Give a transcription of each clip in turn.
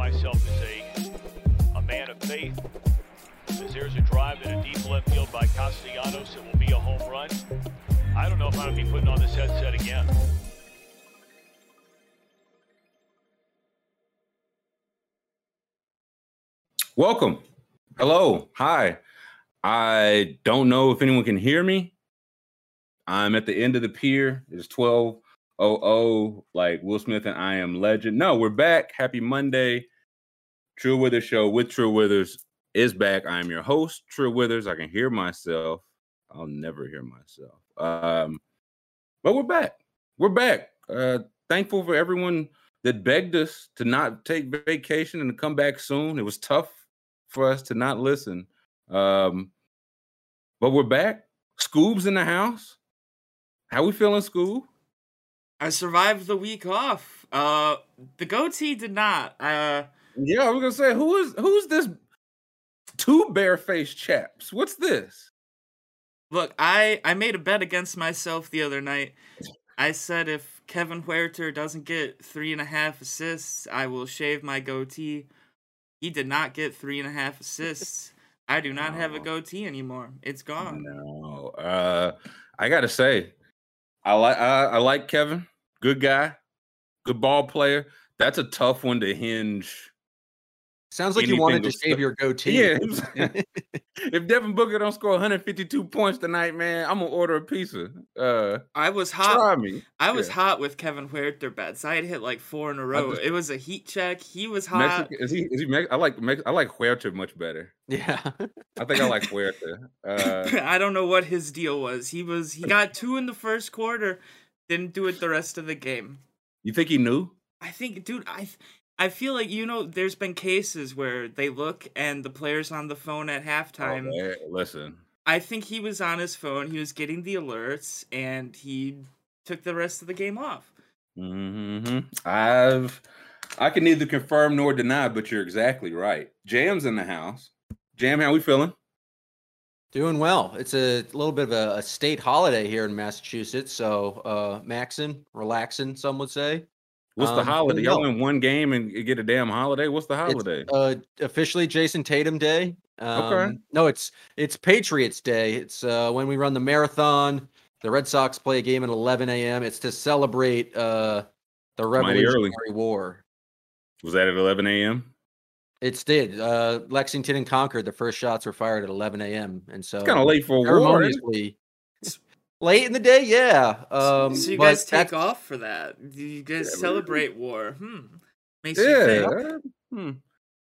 myself as a, a man of faith. As there's a drive in a deep left field by Castellanos, it will be a home run. I don't know if I'm going to be putting on this headset again. Welcome. Hello. Hi. I don't know if anyone can hear me. I'm at the end of the pier. It's 1200, like Will Smith and I Am Legend. No, we're back. Happy Monday. True Withers Show with True Withers is back. I am your host, True Withers. I can hear myself. I'll never hear myself. Um, but we're back. We're back. Uh, thankful for everyone that begged us to not take vacation and to come back soon. It was tough for us to not listen. Um, but we're back. Scoob's in the house. How we feeling, Scoob? I survived the week off. Uh, the goatee did not. Uh, yeah, I was gonna say who is who's this two barefaced chaps? What's this? Look, I I made a bet against myself the other night. I said if Kevin Huerter doesn't get three and a half assists, I will shave my goatee. He did not get three and a half assists. I do not no. have a goatee anymore. It's gone. No, uh, I gotta say, I like I, I like Kevin. Good guy, good ball player. That's a tough one to hinge Sounds like you wanted to shave your goatee. Yeah. if Devin Booker don't score 152 points tonight, man, I'm gonna order a pizza. Uh, I was hot. Try me. I was yeah. hot with Kevin Huerter bets. I had hit like four in a row. Just, it was a heat check. He was hot. Mexican, is he? Is he? I like. I like Huerter much better. Yeah. I think I like Huerter. Uh, I don't know what his deal was. He was. He got two in the first quarter. Didn't do it the rest of the game. You think he knew? I think, dude. I I feel like you know, there's been cases where they look and the player's on the phone at halftime. Oh, listen, I think he was on his phone. He was getting the alerts, and he took the rest of the game off. hmm I've I can neither confirm nor deny, but you're exactly right. Jam's in the house. Jam, how we feeling? Doing well. It's a little bit of a, a state holiday here in Massachusetts, so uh, maxing, relaxing, some would say. What's the um, holiday? Y'all win one game and get a damn holiday. What's the holiday? It's, uh, officially Jayson Tatum Day. Um, okay. No, it's it's Patriots Day. It's uh, when we run the marathon. The Red Sox play a game at 11 a.m. It's to celebrate uh, the Revolutionary War. Was that at 11 a.m.? It's did. Uh, Lexington and Concord. The first shots were fired at 11 a.m. And so kind of late for a war. Late in the day, yeah. Um, so you guys take off for that? You guys yeah, celebrate war? Hmm. Makes yeah. you think. Hmm.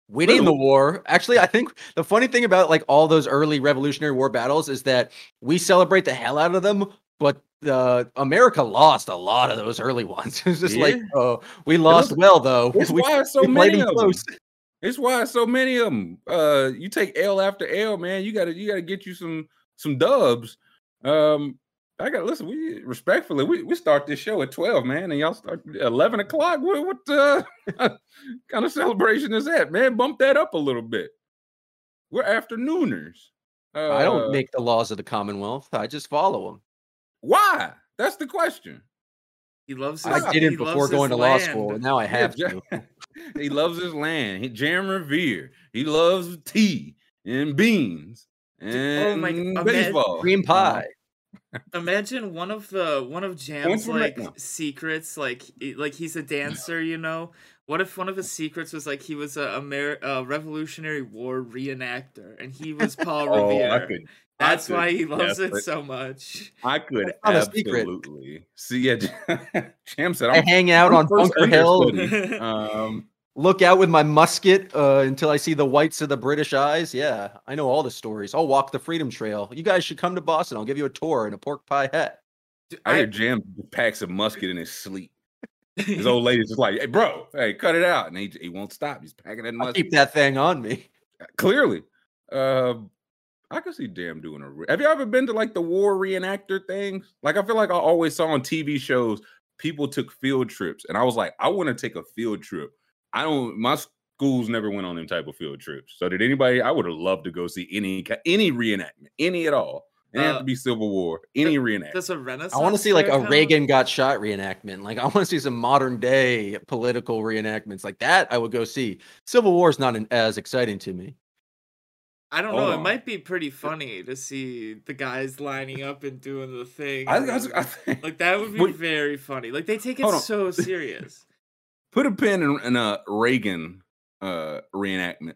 Winning the war. Actually, I think the funny thing about like all those early Revolutionary War battles is that we celebrate the hell out of them, but uh, America lost a lot of those early ones. It's just yeah. like, oh, we lost was, well though. It's we, why so many of close. them. It's why so many of them. Uh, you take L after L, man. You gotta you gotta get you some some dubs. Um, I got listen. We respectfully, we, we start this show at twelve, man, and y'all start eleven o'clock. What, what uh, kind of celebration is that, man? Bump that up a little bit. We're afternooners. Uh, I don't uh make the laws of the Commonwealth. I just follow them. Why? That's the question. He loves. His, I didn't before going to land. law school, and now I have yeah, to. he loves his land. He Jam Revere. He loves tea and beans and oh my, baseball, cream pie. Imagine one of the one of Jam's like secrets, like like he's a dancer, you know. What if one of his secrets was like he was a, Amer- a Revolutionary War reenactor and he was Paul oh, Revere? Could, That's why he loves it so much. I could absolutely see. Yeah, Jam said I'm, hang out I'm on Bunker Hill. um, look out with my musket uh, until I see the whites of the British eyes. Yeah, I know all the stories. I'll walk the Freedom Trail. You guys should come to Boston. I'll give you a tour in a pork pie hat. I hear Jam packs a musket in his sleep. His old lady's just like, "Hey, bro, hey, cut it out," and he, he won't stop. He's packing that musket. I'll keep that thing on me. Clearly, uh, I can see Jam doing a. Re- Have you ever been to like the war reenactor things? Like, I feel like I always saw on TV shows people took field trips, and I was like, I want to take a field trip I don't. My schools never went on them type of field trips. So did anybody? I would have loved to go see any any reenactment, any at all. It uh, have to be Civil War. Any reenactment. Does a Renaissance? I want to see like a Reagan got shot reenactment. Like I want to see some modern day political reenactments like that. I would go see. Civil War is not an, as exciting to me. I don't know. It might be pretty funny to see the guys lining up and doing the thing. I, I, I, like that would be wait, very funny. Like they take it so serious. Put a pin in, in a Reagan uh, reenactment.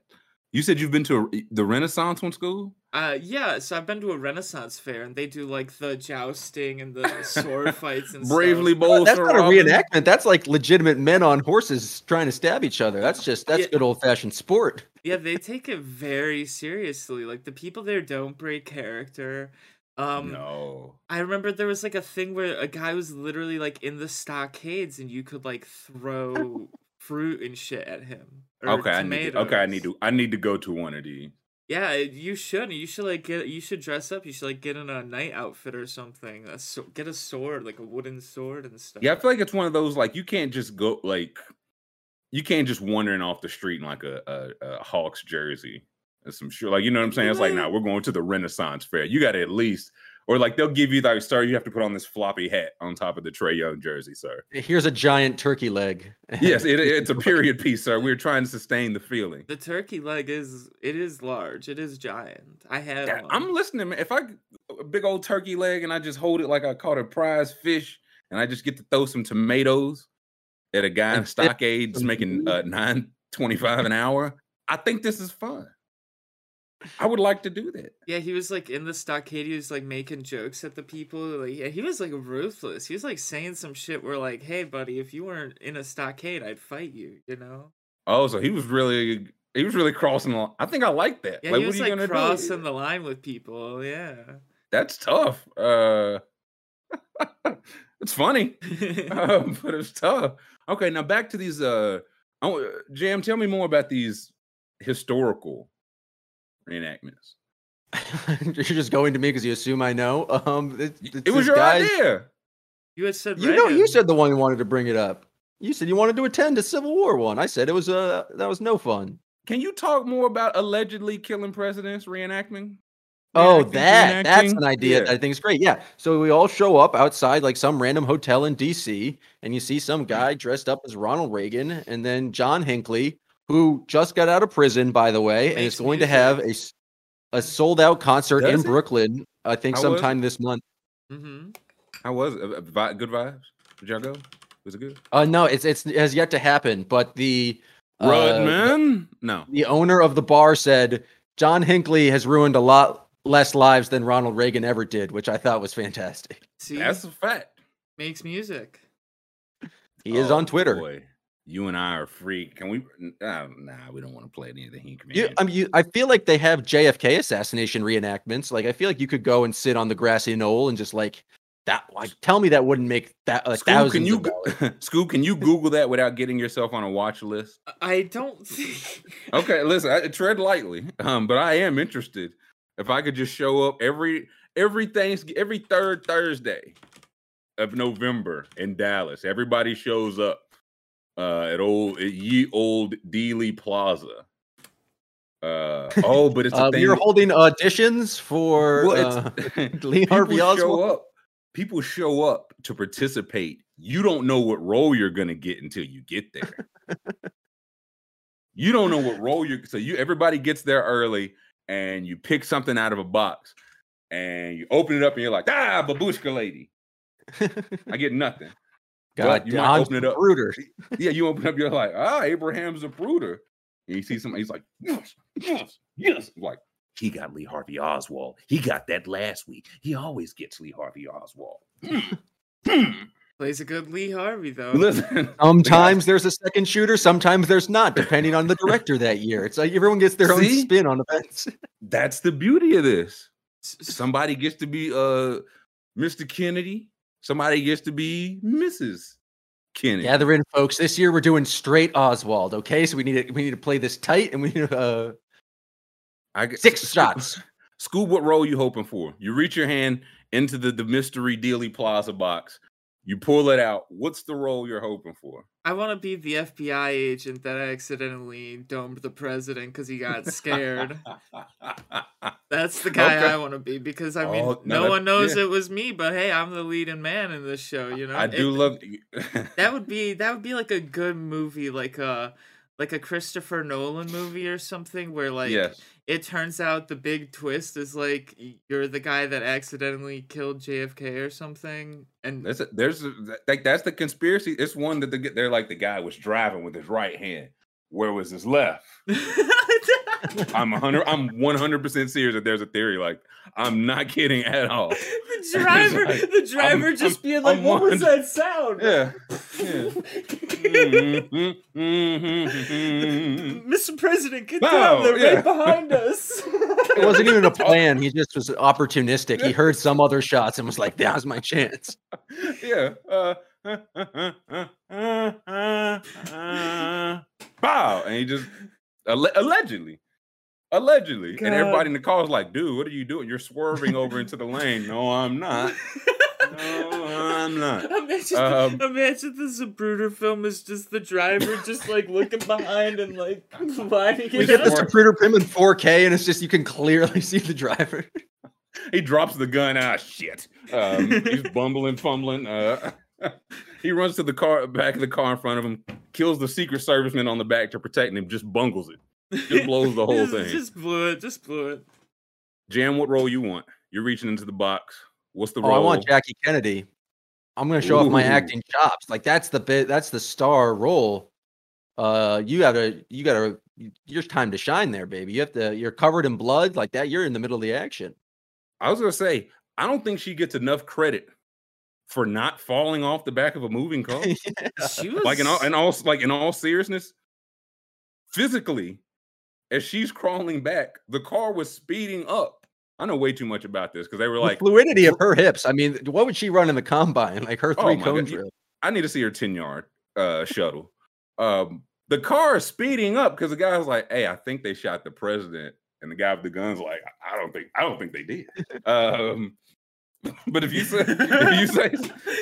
You said you've been to a, the Renaissance one school? Uh, yeah. So I've been to a Renaissance fair, and they do like the jousting and the sword fights and bravely bold. Oh, that's not a reenactment. That's like legitimate men on horses trying to stab each other. That's just that's yeah. good old fashioned sport. Yeah, they take it very seriously. Like the people there don't break character. Um, no. I remember there was like a thing where a guy was literally like in the stockades, and you could like throw fruit and shit at him. okay, I need to, okay, I need to I need to go to one of these. Yeah, you should. You should like get. You should dress up. You should like get in a knight outfit or something. A so, get a sword, like a wooden sword and stuff. Yeah, I feel like it's one of those like you can't just go like you can't just wandering off the street in like a, a, a Hawks jersey and some sure like you know what I'm saying. It's like now nah, we're going to the Renaissance Fair. You got to at least or like they'll give you like, sir, you have to put on this floppy hat on top of the Trae Young jersey, sir. Here's a giant turkey leg. yes, it, it's a period piece, sir. We're trying to sustain the feeling. The turkey leg is it is large. It is giant. I have. Yeah, I'm listening, man. If I a big old turkey leg and I just hold it like I caught a prize fish, and I just get to throw some tomatoes at a guy in stockades making uh, nine twenty five an hour, I think this is fun. I would like to do that. Yeah, he was like in the stockade. He was like making jokes at the people. Like, yeah, he was like ruthless. He was like saying some shit where like, "Hey, buddy, if you weren't in a stockade, I'd fight you." You know? Oh, so he was really he was really crossing the line. I think I like that. Yeah, like, he was like crossing do? the line with people. Yeah, that's tough. Uh, it's funny, um, but it's tough. Okay, now back to these. Uh, Jam, tell me more about these historical reenactments. You're just going to me because you assume I know. Um, it, it was your guys... idea. You had said you know you said the one who wanted to bring it up. You said you wanted to attend a Civil War one. I said it was uh that was no fun. Can you talk more about allegedly killing presidents reenacting? Oh, that that's an idea yeah. that I think is great. Yeah. So we all show up outside like some random hotel in DC, and you see some guy dressed up as Ronald Reagan, and then John Hinckley who just got out of prison, by the way, and is going to have a, a sold out concert Does in it? Brooklyn, I think How sometime this month. Mm-hmm. How was it? Good vibes? Did y'all go? Was it good? Uh, no, it's, it's it has yet to happen, but the Rodman, uh, no, the owner of the bar said John Hinckley has ruined a lot less lives than Ronald Reagan ever did, which I thought was fantastic. See, that's a fact. Makes music. He oh, is on Twitter. Boy you and I are free. Can we? Uh, nah, we don't want to play any of the Hink. You, I mean, you, I feel like they have JFK assassination reenactments. Like, I feel like you could go and sit on the grassy knoll and just like that. Like, tell me that wouldn't make that like Scoob, thousands. Can you, of Scoob? Can you Google that without getting yourself on a watch list? I don't. See Okay, listen. I, tread lightly, um, but I am interested. If I could just show up every every Thanksgiving, every third Thursday of November in Dallas, everybody shows up uh, at old at ye old Dealey Plaza. Uh, oh, but it's uh, you're holding auditions for well, uh, Lee Harvey Oswald. Show up. People show up to participate. You don't know what role you're gonna get until you get there. you don't know what role you're so you everybody gets there early and you pick something out of a box and you open it up and you're like, ah, babushka lady. I get nothing. God, you might open it up. Bruder. yeah, you open up, you're like, ah, Abraham Zapruder. And you see somebody, he's like, yes, yes, yes. Like, he got Lee Harvey Oswald. He got that last week. He always gets Lee Harvey Oswald. Plays a good Lee Harvey though. Listen, sometimes there's a second shooter, sometimes there's not, depending on the director that year. It's like everyone gets their See? own spin on events. That's the beauty of this. Somebody gets to be uh Mr. Kennedy. Somebody gets to be Mrs. Kennedy. Gather in, folks. This year we're doing straight Oswald. Okay, so we need to we need to play this tight, and we need uh, I get six shots. Scoob, what role you hoping for? You reach your hand into the the mystery Dealey Plaza box. You pull it out. What's the role you're hoping for? I want to be the FBI agent that accidentally domed the president because he got scared. That's the guy okay. I want to be because I mean, oh, no, no one knows yeah. it was me, but hey, I'm the leading man in this show. You know, I do it, love that. Would be that would be like a good movie, like a like a Christopher Nolan movie or something, where like yes it turns out the big twist is like you're the guy that accidentally killed JFK or something. And there's a, there's a, like that's the conspiracy. It's one that they, they're like the guy was driving with his right hand. Where was his left? I'm 100. I'm 100 percent serious that there's a theory. Like I'm not kidding at all. The driver, like, the driver I'm, just I'm, being like, I'm "What was that sound?" Yeah. yeah. mm-hmm, mm-hmm, Mr. President, get down! They're yeah. right behind us. it wasn't even a plan. He just was opportunistic. He heard some other shots and was like, "That was my chance." Yeah. Uh, Bow, and he just allegedly Allegedly. God. And everybody in the car was like, dude, what are you doing? You're swerving over into the lane. No, I'm not. No, I'm not. Imagine, um, imagine the Zapruder film is just the driver just like looking behind and like lining We get the Zapruder film in 4K and it's just you can clearly see the driver. he drops the gun. Ah, shit. Um, he's bumbling, fumbling. Uh, he runs to the car, back of the car in front of him, kills the Secret Serviceman on the back to protect him, just bungles it. Just blows the whole thing. Just blew it. Just blew it. Jam, what role you want? You're reaching into the box. What's the oh, role? I want Jackie Kennedy. I'm gonna show Ooh. off my acting chops. Like that's the bit. That's the star role. Uh, you gotta, you gotta. Your time to shine there, baby. You have to. You're covered in blood like that. You're in the middle of the action. I was gonna say, I don't think she gets enough credit for not falling off the back of a moving car. yeah. was... Like in all, in all, like in all seriousness, physically, as she's crawling back, the car was speeding up. I know way too much about this because they were like the fluidity of her hips. I mean, what would she run in the combine? Like her three oh cone drill. I need to see her 10 yard uh, shuttle. Um, the car is speeding up because the guy was like, Hey, I think they shot the president. And the guy with the guns like, I don't think I don't think they did. Um, but if you say if you say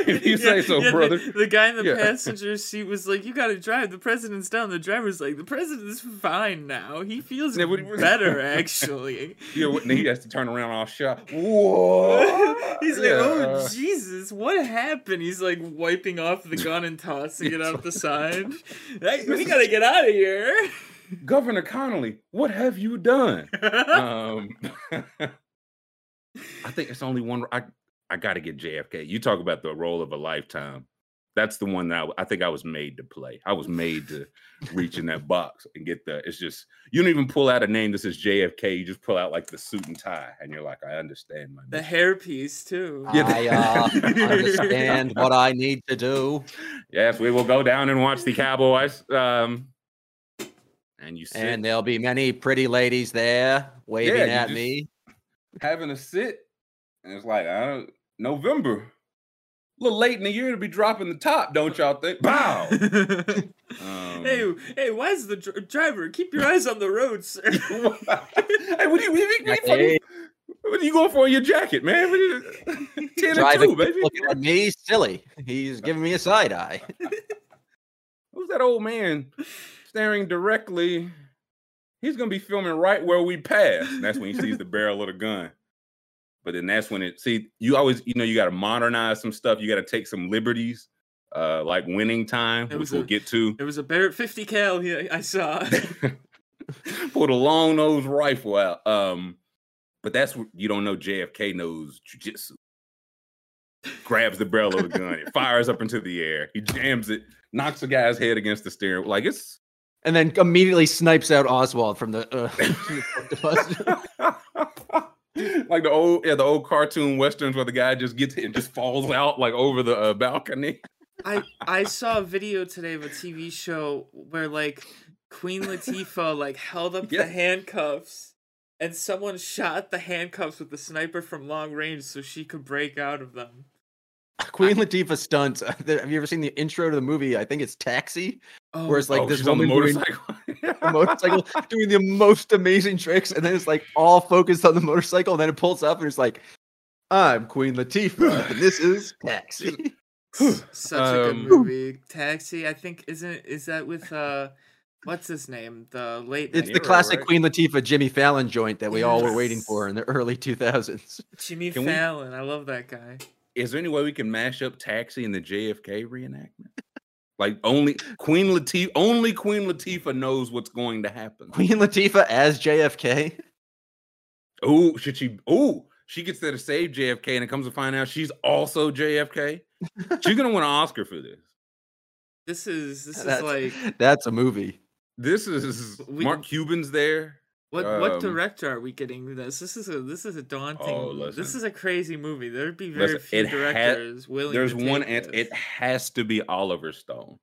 if you say so, yeah, brother. The, the, guy in the yeah. passenger seat was like, "You got to drive. The president's down." The driver's like, "The president's fine now. He feels yeah, better, actually." yeah, he has to turn around all shot. Whoa! He's like, "Oh Jesus, what happened?" He's like wiping off the gun and tossing it out the side. Hey, we got to get out of here. Governor Connolly, what have you done? um, I think it's only one. I I got to get JFK. You talk about the role of a lifetime. That's the one that I, I, think I was made to play. I was made to reach in that box and get the. It's just you don't even pull out a name that says JFK. You just pull out like the suit and tie, and you're like, I understand my. The hairpiece too. Yeah, I uh, understand what I need to do. Yes, we will go down and watch the Cowboys. Um, and you sit. and there'll be many pretty ladies there waving yeah, at just, me having a sit, and it's like I don't November. A little late in the year to be dropping the top, don't y'all think? Bow. um, hey, hey, why is the dr- driver? Keep your eyes on the road, sir. hey, what are you, what are you, what are you going for in your jacket, man? What are you, ten Driving, two, baby. Looking at me, silly. He's giving me a side eye. Who's that old man staring directly he's gonna be filming right where we pass. And that's when he sees the barrel of the gun. But then that's when it see you always you know you got to modernize some stuff. You got to take some liberties, uh, like winning time, which we'll get to. It was a Barrett 50 cal here I saw. Put a long nose rifle out. Um, but that's what you don't know. JFK knows jujitsu. Grabs the barrel of the gun, it fires up into the air. He jams it, knocks the guy's head against the steering. Like it's and then immediately snipes out Oswald from the. Uh, like the old, yeah, the old cartoon westerns where the guy just gets hit and just falls out like over the uh, balcony. I I saw a video today of a TV show where like Queen Latifah like held up yeah. the handcuffs and someone shot the handcuffs with the sniper from long range so she could break out of them. Queen Latifah stunts. Have you ever seen the intro to the movie? I think it's Taxi, oh, where it's like oh, this woman motorcycle. Doing, motorcycle doing the most amazing tricks, and then it's like all focused on the motorcycle, and then it pulls up, and it's like, "I'm Queen Latifah, and this is Taxi." Such a good Um, movie. Taxi, I think isn't is that with uh what's his name? The late It's night- De Niro, classic right? Queen Latifah Jimmy Fallon joint that we all were waiting for in the early 2000s. Jimmy Can we- Fallon. I love that guy. Is there any way we can mash up Taxi and the JFK reenactment? Like only Queen Latifah, only Queen Latifah knows what's going to happen. Queen Latifah as JFK. Oh, should she? Oh, she gets there to save JFK, and it comes to find out she's also JFK. She's gonna win an Oscar for this. This is this is like that's a movie. This is We- Mark Cuban's there. What what um, director are we getting this? This is a this is a daunting Oh, this is a crazy movie. There'd be very Listen, few it ha- directors willing to There's to one take answer. this. It has to be Oliver Stone.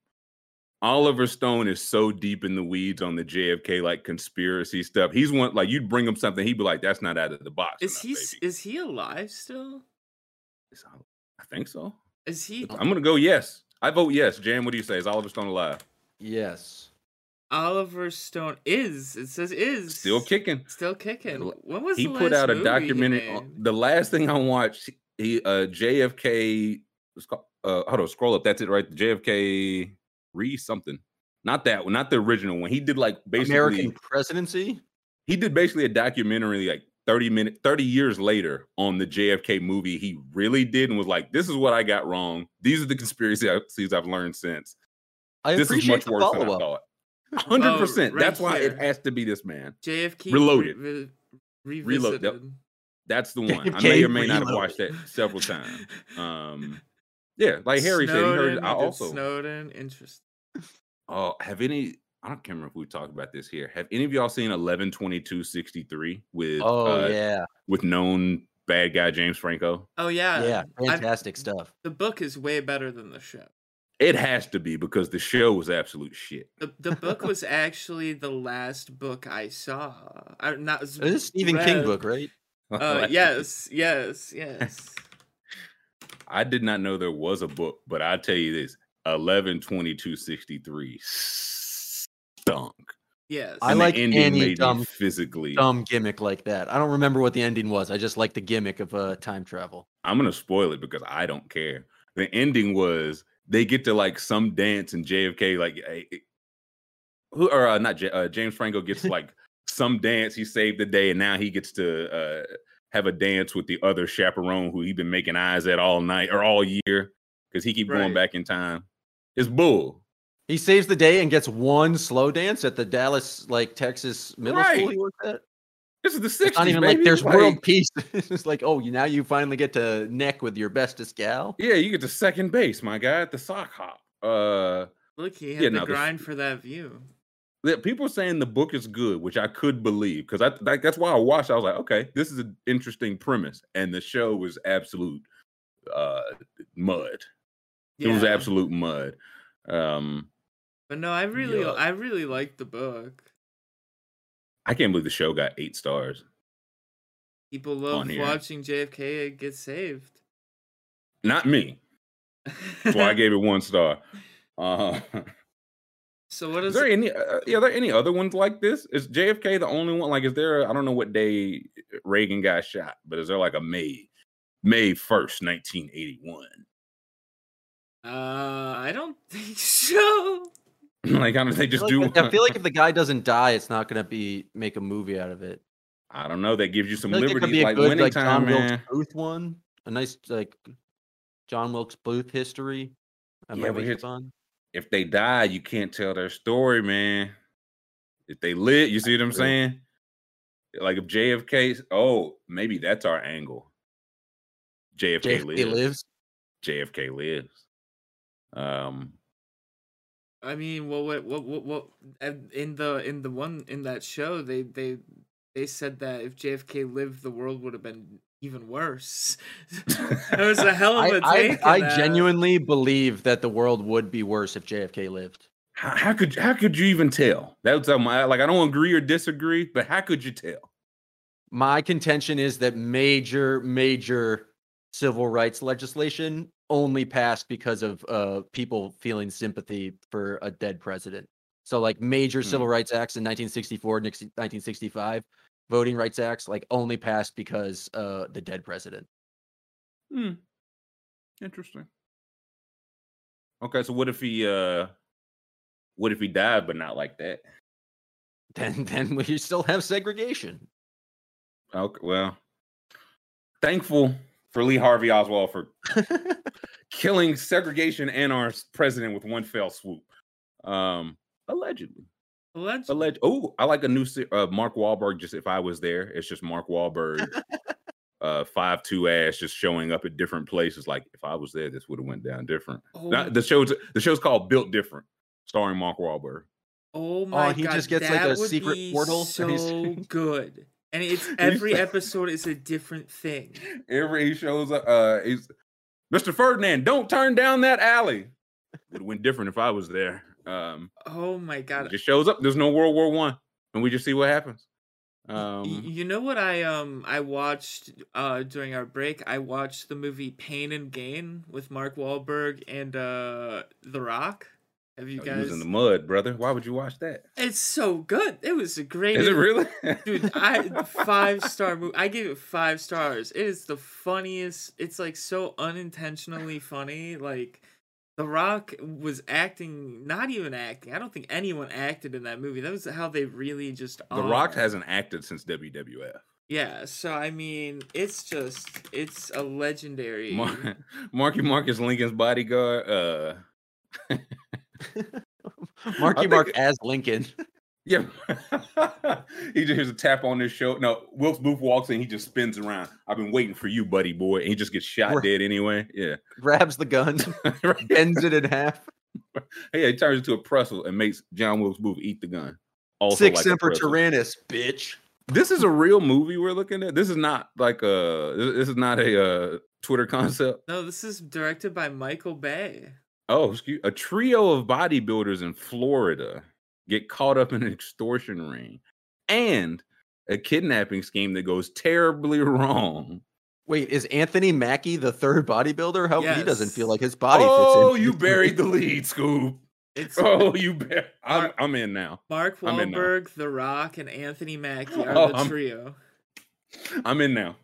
Oliver Stone is so deep in the weeds on the JFK like conspiracy stuff. He's one like you'd bring him something, he'd be like, "That's not out of the box." Is enough, he baby." is he alive still? I think so. Is he I'm gonna go yes. I vote yes. Jam, what do you say? Is Oliver Stone alive? Yes. Oliver Stone is it says is Still kicking. still kicking. L- When was He the put out a movie he documentary. on- The last thing I watched, he uh JFK. it's called- Uh, hold on, scroll up. That's it, right? The JFK re something. Not that one. Not the original one. He did like basically. American presidency. he did basically a documentary like 30 minutes 30 years later on the JFK movie he really did and was like this is what I got wrong these are the conspiracies I've learned since I this is appreciate much the worse than I follow-up. thought 100% right that's why it has to be this man JFK Reloaded. Re- re- Reload, yep. that's the one I may or may not have watched that several times um yeah like Harry said he heard I also Snowden. Interesting. oh have any I don't remember if we talked about this here have any of y'all seen 11 22 63 with Oh uh, yeah, with known bad guy James Franco Oh yeah, yeah, I've- fantastic stuff. the book is way better than the show. It has to be because the show was absolute shit. The the book was actually the last book I saw. I not This is a Stephen King book, right? Uh, yes, yes, yes. I did not know there was a book, but I tell you this 11 22 63 stunk. Yes. I And the like ending any made me dumb- physically. Dumb gimmick like that. I don't remember what the ending was. I just like the gimmick of uh, time travel. I'm going to spoil it because I don't care. The ending was they get to like some dance and JFK, like, eh, eh, who or uh, not J- uh, James Franco gets like some dance. He saved the day, and now he gets to uh, have a dance with the other chaperone who he been making eyes at all night or all year because he keep going back in time. It's bull. He saves the day and gets one slow dance at the Dallas, like Texas middle school he worked at. This is the 60s. It's not even baby. like there's Like, world peace. it's like, oh, you now you finally get to neck with your bestest gal. Yeah, you get to second base, my guy, at the sock hop. Uh, Look, he had yeah, to no, the f- grind for that view. the- people are saying the book is good, which I could believe because I like that's why I watched. I was like, okay, this is an interesting premise, and the show was absolute uh mud. It was absolute mud. Um, But no, I really, Yeah. I really liked the book. I can't believe the show got eight stars. People love watching JFK get saved. Not me. That's why I gave it one star. Uh, so what is is there any? Uh, are there any other ones like this? Is JFK the only one? Like, is there? I don't know what day Reagan got shot, but is there like a May, May first, nineteen eighty one? Uh, I don't think so. like, how do they I just feel do? like- I feel like if the guy doesn't die, it's not gonna be make a movie out of it. I don't know. That gives you some I feel like it could be a like good winning like John man. Wilkes Booth one, a nice like John Wilkes Booth history. I Yeah, might but make here's- it fun. If they die, you can't tell their story, man. If they lit, you see what I'm saying? Like if JFK, oh, maybe that's our angle. JFK, JFK lives. lives. JFK lives. Um, I mean, what, what, what, what, what? and In the in the one in that show, they they they said that if JFK lived, the world would have been even worse. it was a hell of I, a I, take. I in that. genuinely believe that the world would be worse if JFK lived. how, how could how could you even tell? That's um, I- like I don't agree or disagree, but how could you tell? My contention is that major, major civil rights legislation only passed because of uh, people feeling sympathy for a dead president. So, like major Hmm. civil rights acts in 1964, 1965, voting rights acts, like only passed because uh, the dead president. Hmm. Interesting. Okay, so what if he uh what if he died but not like that? Then then we still have segregation. Okay, well, thankful for Lee Harvey Oswald for killing segregation and our president with one fell swoop. Um, allegedly. Allegedly. Alleged. Oh, I like a new uh, Mark Wahlberg. Just if I was there, it's just Mark Wahlberg, uh, five two ass, just showing up at different places. Like if I was there, this would have went down different. Oh. Now, the show's the show's called Built Different, starring Mark Wahlberg. Oh my oh, he god! just gets like a secret portal. So good. And it's every episode is a different thing. Every he shows up, uh, he's Mr. Ferdinand, don't turn down that alley. It went different if I was there. Um, oh my god! It just shows up. There's no World War One, and we just see what happens. Um, you know what I um I watched uh during our break? I watched the movie Pain and Gain with Mark Wahlberg and uh The Rock. Have you oh, guys? was in the mud, brother. Why would you watch that? It's so good. It was a great. Is it really, dude? I five star movie. I gave it five stars. It is the funniest. It's like so unintentionally funny. Like the Rock was acting, not even acting. I don't think anyone acted in that movie. That was how they really just. The are. Rock hasn't acted since WWF. Yeah, so I mean, it's just it's a legendary. Mar- Marky Mark as Lincoln's bodyguard. Uh, Marky Mark as Lincoln. Yeah. he just hears a tap on his show. No, Wilkes Booth walks in, he just spins around. I've been waiting for you, buddy boy. And he just gets shot We're, dead anyway. Yeah. Grabs the gun, bends it in half. Yeah, he turns into a pretzel and makes John Wilkes Booth eat the gun. Also Six like Semper Tyrannis, bitch. This is a real movie we're looking at. This is not like a this is not a uh, Twitter concept. No, this is directed by Michael Bay. Oh, excuse a trio of bodybuilders in Florida get caught up in an extortion ring and a kidnapping scheme that goes terribly wrong. Wait, is Anthony Mackie the third bodybuilder? How yes. he doesn't feel like his body oh, fits in. Oh, you buried the lead, Scoob. It's oh, you bet. I'm, I'm in now. Mark Wahlberg, The Rock, and Anthony Mackie are oh, the I'm, trio. I'm in now.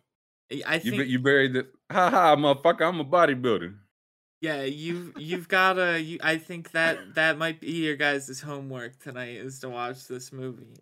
I think you, you buried the ha ha motherfucker. I'm a bodybuilder. Yeah, you you've gotta. You, I think that that might be your guys' homework tonight is to watch this movie.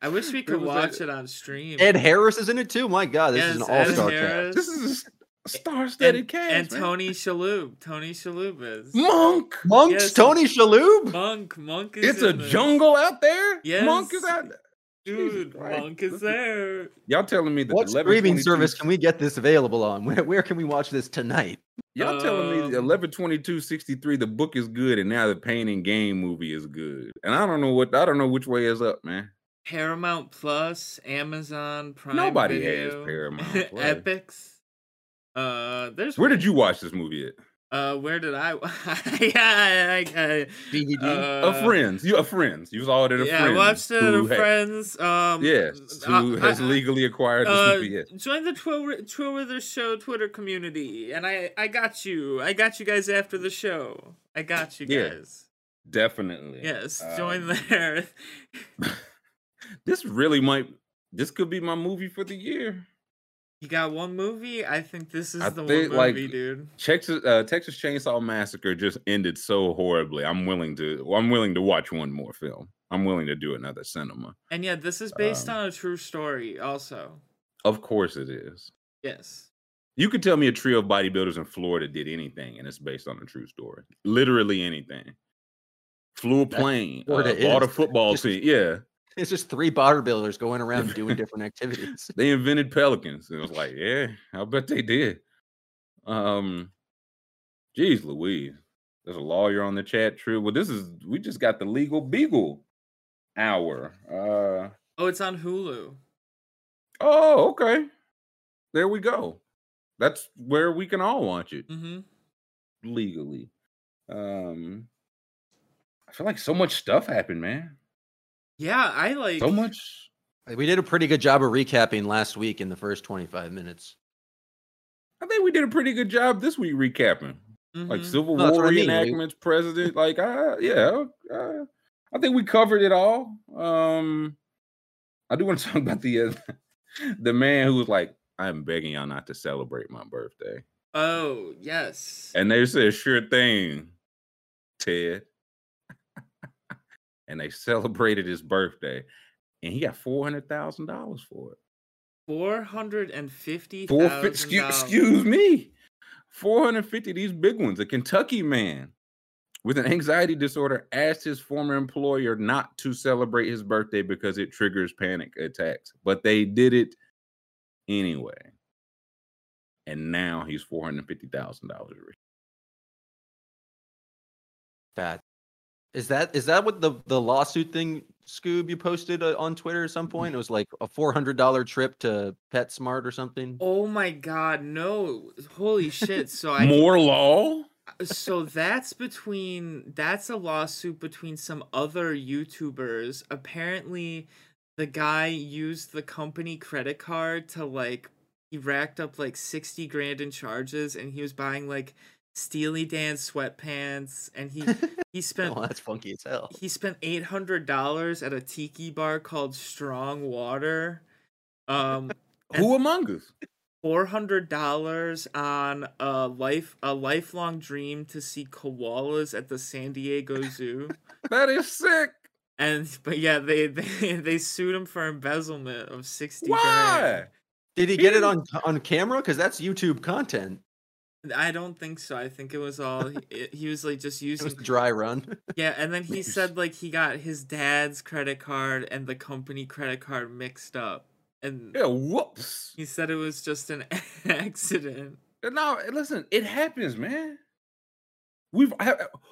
I wish we could watch it on stream. Ed Harris is in it too. My God, this yes, is an all star cast. This is a star-studded cast. And man. Tony Shalhoub. Tony Shalhoub is Monk. Monk's yes, Tony Shalhoub. Monk. Monk is. It's a this. jungle out there. Yes. Monk is out there. Dude, Monk is there. Y'all telling me that what streaming service can we get this available on? Where, where can we watch this tonight? Y'all um, telling me 11 22 63 the book is good and now the Pain and Gain movie is good. And I don't know what I don't know which way is up, man. Paramount Plus, Amazon Prime. Nobody Video, has Paramount Plus. Epix. Uh there's Where did you watch this movie at? Uh, where did I? yeah, I, I. Uh, of Friends. You a Friends. You was all at a yeah, Friends. I watched it a Friends. Um, yes, who has legally acquired this uh, movie? Yes. Join the Twitter Twitter Show Twitter community, and I I got you. I got you guys after the show. I got you guys. Yeah, definitely. Yes, join um, there. this really might. This could be my movie for the year. You got one movie? I think this is I the think, one movie, like, dude. Texas uh, Texas Chainsaw Massacre just ended so horribly. I'm willing to I'm willing to watch one more film. I'm willing to do another cinema. And yeah, this is based um, on a true story also. Of course it is. Yes. You could tell me a trio of bodybuilders in Florida did anything and it's based on a true story. Literally anything. Flew a plane, uh, bought a football team. Yeah. It's just three bodybuilders going around doing different activities. They invented pelicans. It was like, yeah, I bet they did. Um, geez, Louise. There's a lawyer on the chat. True. Well, this is we just got the legal beagle hour. Uh oh, it's on Hulu. Oh, okay. There we go. That's where we can all watch it mm-hmm. legally. Um, I feel like so much stuff happened, man. Yeah, I like so much. We did a pretty good job of recapping last week in the first 25 minutes. I think we did a pretty good job this week recapping. Mm-hmm. Like Civil no, War reenactments, I mean. president. Like, uh, yeah, uh, I think we covered it all. Um, I do want to talk about the uh, the man who was like, "I'm begging y'all not to celebrate my birthday." Oh yes. And they said, "Sure thing." Ted. And they celebrated his birthday. And he got four hundred thousand dollars for it. Four hundred and fifty. Excuse, excuse me. 450 these big ones. A Kentucky man with an anxiety disorder asked his former employer not to celebrate his birthday because it triggers panic attacks, but they did it anyway. And now he's $450,000 rich. That is that is that what the the lawsuit thing Scoob you posted uh, on Twitter at some mm. point? It was like a four hundred dollar trip to PetSmart or something. Oh my god, no! Holy shit! So I more law. Uh, so that's between that's a lawsuit between some other YouTubers. Apparently, the guy used the company credit card to like he racked up like sixty grand in charges, and he was buying like Steely Dan sweatpants, and he he spent. oh, that's funky as hell. He spent eight hundred dollars at a tiki bar called Strong Water. Um, who among us? Four hundred dollars on a life a lifelong dream to see koalas at the San Diego Zoo. that is sick. And but yeah, they they, they sued him for embezzlement of sixty. Why? Grand. Did he get it on on camera? Because that's YouTube content. I don't think so. I think it was all he, he was like just using it was dry run. Yeah, and then he said like he got his dad's credit card and the company credit card mixed up. And yeah, whoops. He said it was just an accident. No, listen, it happens, man. We've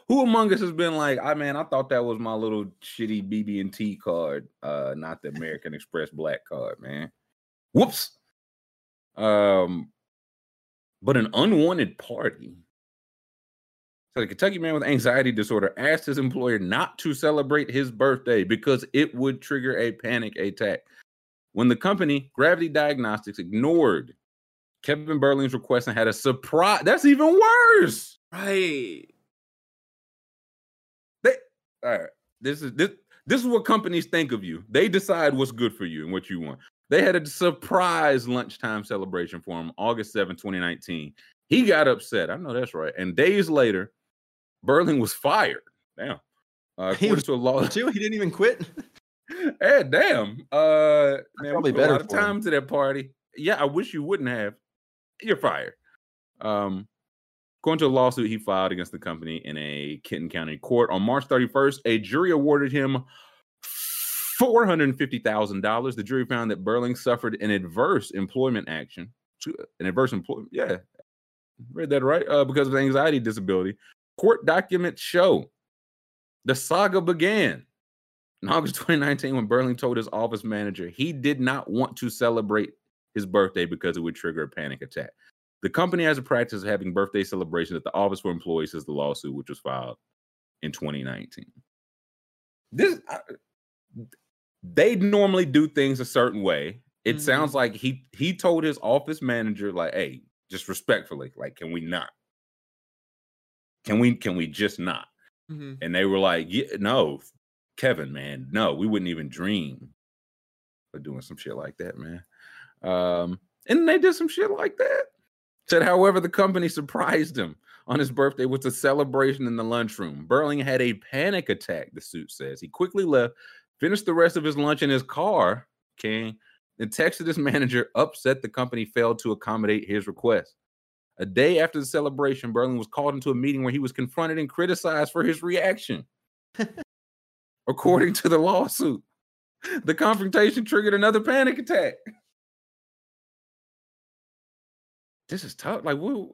who among us has been like, I man, I thought that was my little shitty BB and T card, uh, not the American Express Black card, man. Whoops. Um, but an unwanted party. So the Kentucky man with anxiety disorder asked his employer not to celebrate his birthday because it would trigger a panic attack. When the company, Gravity Diagnostics, ignored Kevin Burling's request and had a surprise, that's even worse. Right. They all right. This is this this is what companies think of you. They decide what's good for you and what you want. They had a surprise lunchtime celebration for him August 7, 2019. He got upset. I know that's right. And days later, Burling was fired. Damn. Uh, he was to a law too. He didn't even quit. hey, damn. Uh, man, probably better. A lot of time him. to that party. Yeah, I wish you wouldn't have. You're fired. Um, according to a lawsuit he filed against the company in a Kenton County court on March 31st, a jury awarded him $450,000. The jury found that Burling suffered an adverse employment action. An adverse employment, yeah, read that right? Uh, because of anxiety disability. Court documents show the saga began in August 2019 when Burling told his office manager he did not want to celebrate his birthday because it would trigger a panic attack. The company has a practice of having birthday celebrations at the office for employees since the lawsuit, which was filed in 2019. This, they normally do things a certain way. It mm-hmm. sounds like he he told his office manager like, "Hey, just respectfully, like, can we not? Can we can we just not?" Mm-hmm. And they were like, "Yeah, no, Kevin, man, no, we wouldn't even dream of doing some shit like that, man." Um, and they did some shit like that. Said, however, the company surprised him on his birthday with a celebration in the lunchroom. Burling had a panic attack, the suit says. He quickly left finished the rest of his lunch in his car, King, and texted his manager, upset the company failed to accommodate his request. A day after the celebration, Burling was called into a meeting where he was confronted and criticized for his reaction. According to the lawsuit, the confrontation triggered another panic attack. This is tough. Like, whoa.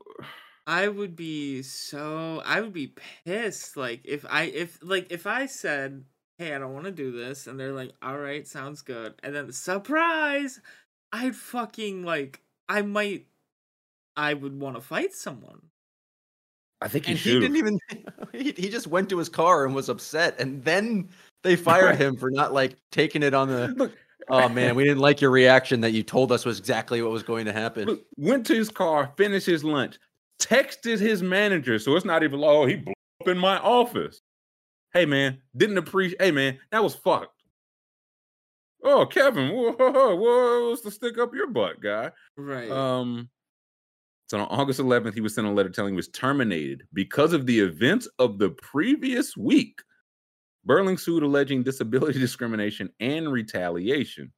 I would be so I would be pissed like if I if like if I said hey, I don't want to do this. And they're like, all right, sounds good. And then surprise, I'd fucking like, I might, I would want to fight someone. I think he should. He didn't even. He, he just went to his car and was upset, and then they fired him for not like taking it on the. Look, oh man, we didn't like your reaction that you told us was exactly what was going to happen. Look, went to his car, finished his lunch, texted his manager, so it's not even like, oh, he blew up in my office hey man, didn't appreciate. Hey man, that was fucked. Oh, Kevin, whoa, whoa, what's the stick up your butt, guy? Right. Um, So on August 11th, he was sent a letter telling he was terminated because of the events of the previous week. Burling sued alleging disability discrimination and retaliation.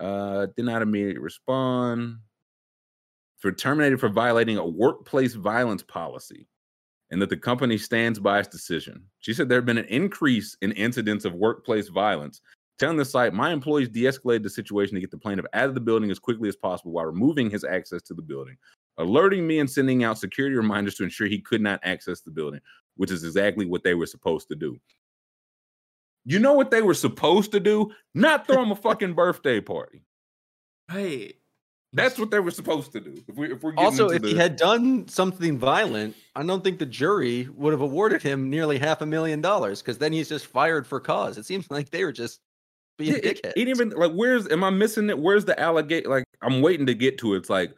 Uh, did not immediately respond. For terminated for violating a workplace violence policy and that the company stands by its decision. She said there had been an increase in incidents of workplace violence. Telling the site, my employees de escalated the situation to get the plaintiff out of the building as quickly as possible while removing his access to the building, alerting me and sending out security reminders to ensure he could not access the building, which is exactly what they were supposed to do. You know what they were supposed to do? Not throw him a fucking birthday party. Right. That's what they were supposed to do. If, we, if we're also, if the... he had done something violent, I don't think the jury would have awarded him nearly half a million dollars because then he's just fired for cause. It seems like they were just being yeah, dickheads. It, it even like where's am I missing it? Where's the allegate? Like I'm waiting to get to it. It's like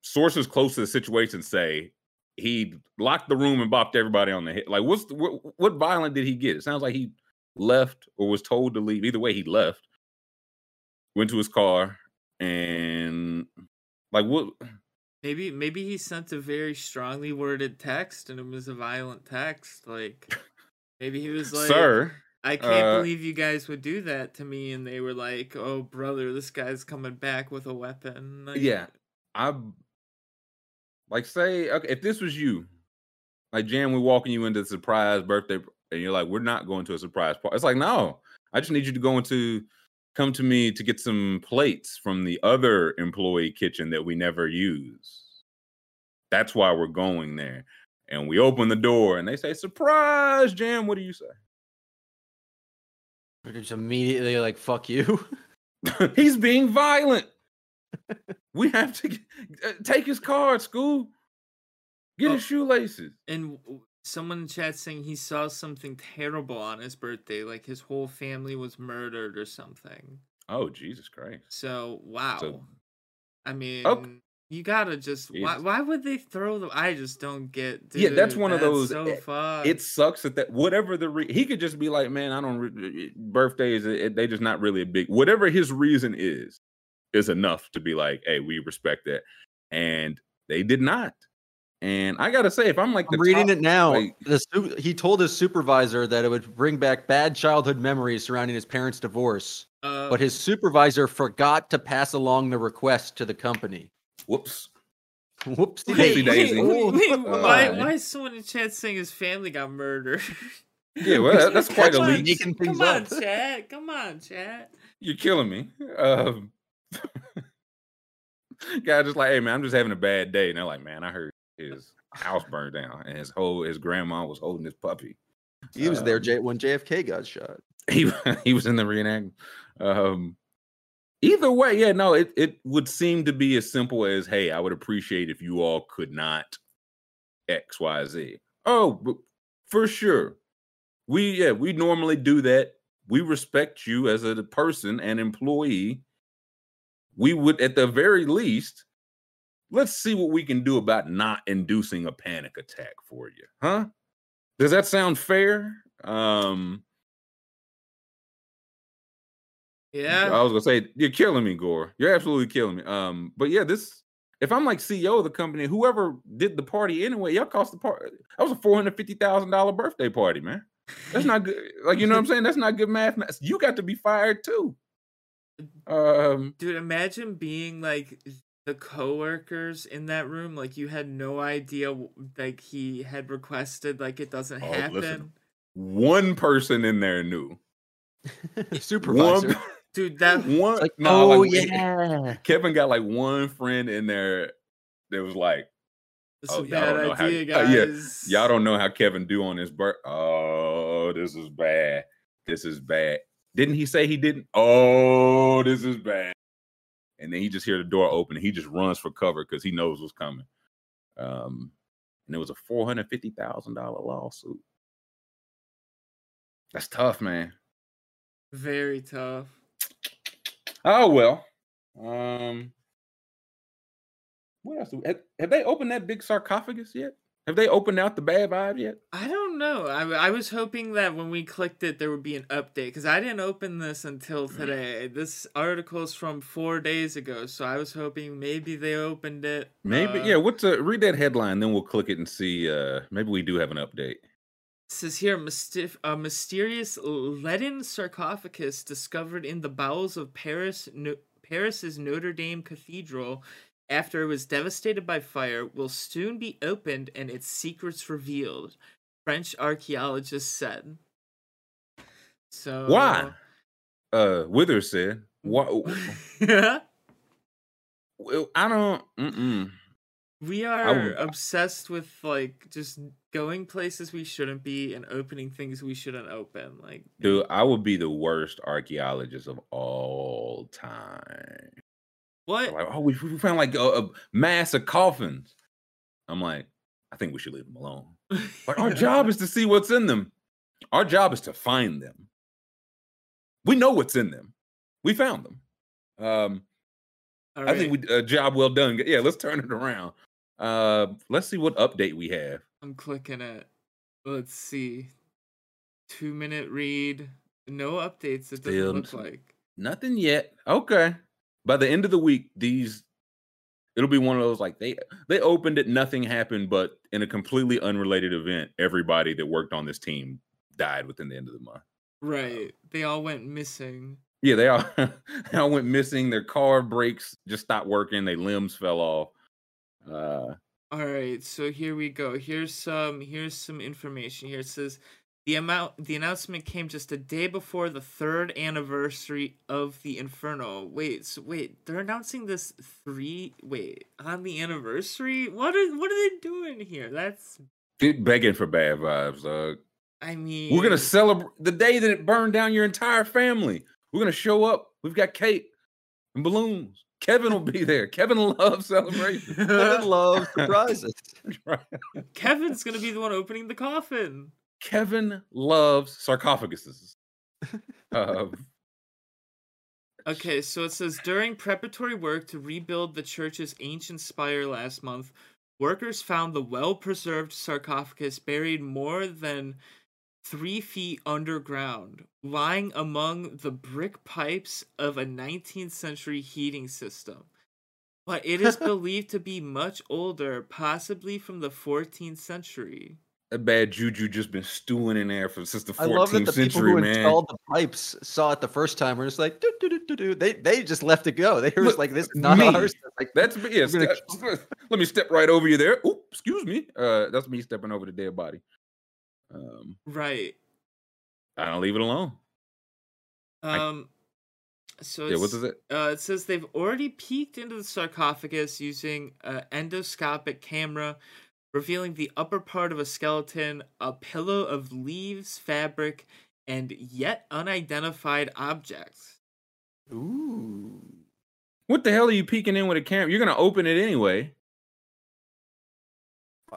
sources close to the situation say he locked the room and bopped everybody on the head. Like what's the, what, what violent did he get? It sounds like he left or was told to leave. Either way, he left. Went to his car and like what maybe maybe he sent a very strongly worded text and it was a violent text like maybe he was like sir i can't uh, believe you guys would do that to me and they were like oh brother this guy's coming back with a weapon like, yeah i like say okay if this was you like jan we're walking you into the surprise birthday and you're like we're not going to a surprise party it's like no i just need you to go into come to me to get some plates from the other employee kitchen that we never use. That's why we're going there. And we open the door and they say, Surprise, Jam. What do you say? We're just immediately like, Fuck you. He's being violent. we have to uh, take his card, school. Get oh, his shoelaces. And someone in chat saying he saw something terrible on his birthday, like his whole family was murdered or something. Oh Jesus Christ! So wow, so, I oh mean, okay. you gotta just why, why would they throw them? I just don't get. Dude, yeah, that's one that's of those. So eh, it, fun. it sucks that that whatever the re- he could just be like, man, I don't birthdays. It, they just not really a big. Whatever his reason is, is enough to be like, hey, we respect that, and they did not. And I gotta say, if I'm like I'm reading top, it now, like, the, he told his supervisor that it would bring back bad childhood memories surrounding his parents' divorce. Uh, but his supervisor forgot to pass along the request to the company. Whoops. Whoopsie daisy. Wait, wait, wait, uh, why, why is someone in chat saying his family got murdered? yeah, well, that, that's quite come a leak. Come on, chat. Come on, chat. You're killing me. Um, guy just like, hey man, I'm just having a bad day. And they're like, man, I heard his house burned down, and his whole his grandma was holding his puppy. He was um, there J- when JFK got shot. He he was in the reenactment. Um, either way, yeah, no, it it would seem to be as simple as, hey, I would appreciate if you all could not X Y Z. Oh, for sure. We yeah, we normally do that. We respect you as a person and employee. We would at the very least let's see what we can do about not inducing a panic attack for you. Huh? Does that sound fair? Um Yeah. I was gonna say you're killing me, Gore. You're absolutely killing me. Um, but yeah, this if I'm like CEO of the company, whoever did the party anyway, y'all cost the party. That was a four hundred fifty thousand dollar birthday party, man. That's not good. Like you know what I'm saying? That's not good math. You got to be fired too. Um, dude, imagine being like the coworkers in that room like you had no idea like he had requested like it doesn't oh, happen listen. one person in there knew supervisor one, dude that one like, no, oh like, yeah kevin got like one friend in there that was like it's oh, a bad idea, how, guys. Uh, yeah, y'all don't know how Kevin do on his birth. Oh, this is bad. This is bad. Didn't he say he didn't? Oh, this is bad and then he just hear the door open and he just runs for cover because he knows what's coming. Um, and it was a four hundred fifty thousand dollar lawsuit. That's tough, man. Very tough. Oh well. Um, what else? Have, have they opened that big sarcophagus yet? Have they opened out the bad vibe yet? I don't know. I, I was hoping that when we clicked it, there would be an update because I didn't open this until mm. today. This article is from four days ago, so I was hoping maybe they opened it. Maybe, uh, yeah. What's a read that headline? Then we'll click it and see. Uh, maybe we do have an update. Says here, a mysterious leaden sarcophagus discovered in the bowels of Paris, no- Paris's Notre Dame Cathedral after it was devastated by fire, will soon be opened and its secrets revealed, French archaeologists said. So why? Uh, Withers said. "What? Why? I don't. Mm-mm. We are obsessed with like just going places we shouldn't be and opening things we shouldn't open. Like, dude, I would be the worst archaeologist of all time. What? Like, oh, we, we found like a, a, mass of coffins. I'm like, I think we should leave them alone. Like, our job is to see what's in them. Our job is to find them. We know what's in them. We found them. Um, right. I think we a uh, job well done. Yeah, let's turn it around. Uh, let's see what update we have. I'm clicking it. Let's see. Two minute read. No updates. It doesn't Still, look like nothing yet. Okay by the end of the week, these it'll be one of those like they they opened it, nothing happened, but in a completely unrelated event, everybody that worked on this team died within the end of the month. Right. They all went missing. Yeah, they all they all went missing. Their car brakes just stopped working. Their limbs fell off. Uh all right, so here we go. Here's some here's some information. Here it says the amount the announcement came just a day before the third anniversary of the Inferno. Wait, so wait, they're announcing this three wait on the anniversary. What are what are they doing here? That's begging for bad vibes, dog. I mean, we're gonna celebrate the day that it burned down your entire family. We're gonna show up. We've got cake and balloons. Kevin will be there. Kevin loves celebration. Kevin loves surprises. Kevin's gonna be the one opening the coffin. Kevin loves sarcophaguses. uh, okay, so it says during preparatory work to rebuild the church's ancient spire last month, workers found the well preserved sarcophagus buried more than three feet underground, lying among the brick pipes of a 19th century heating system. But it is believed to be much older, possibly from the 14th century a bad juju just been stewing in there for since the 14th I love that the century, people who man. installed the pipes saw it the first time. We're just like, doo, doo, doo, doo. they they just left it go. They were just like, this is not me. ours. Like, that's me. Yeah, step, let me step right over you there. Oh, excuse me. Uh, that's me stepping over the dead body. Um, right. I don't leave it alone. Um. I, so yeah, what is it? Uh, it says they've already peeked into the sarcophagus using an endoscopic camera revealing the upper part of a skeleton, a pillow of leaves, fabric, and yet unidentified objects. Ooh. What the hell are you peeking in with a camera? You're gonna open it anyway.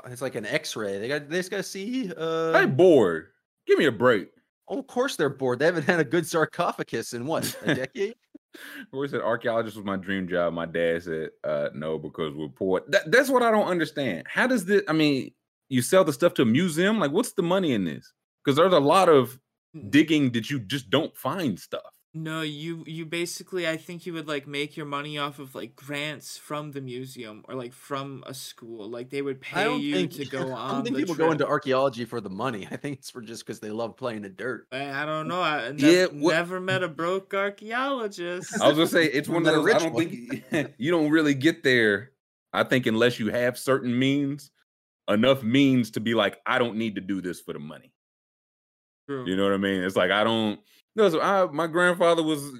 It's like an X-ray. They got they just gotta see. Uh... Hey, bored. Give me a break. Oh, of course they're bored. They haven't had a good sarcophagus in what a decade. Roy said archaeologist was my dream job. My dad said uh, no because we're poor. That, that's what I don't understand. How does this? I mean, you sell the stuff to a museum. Like, what's the money in this? Because there's a lot of hmm. digging that you just don't find stuff. No, you you basically I think you would like make your money off of like grants from the museum or like from a school. Like they would pay you think, to go on. I don't think people trip. go into archaeology for the money. I think it's for just because they love playing in the dirt. I, I don't know. I ne- yeah, never met a broke archaeologist. I was gonna say it's one of those. I don't one. think you don't really get there. I think unless you have certain means, enough means to be like, I don't need to do this for the money. True. You know what I mean? It's like I don't no, so I, my grandfather was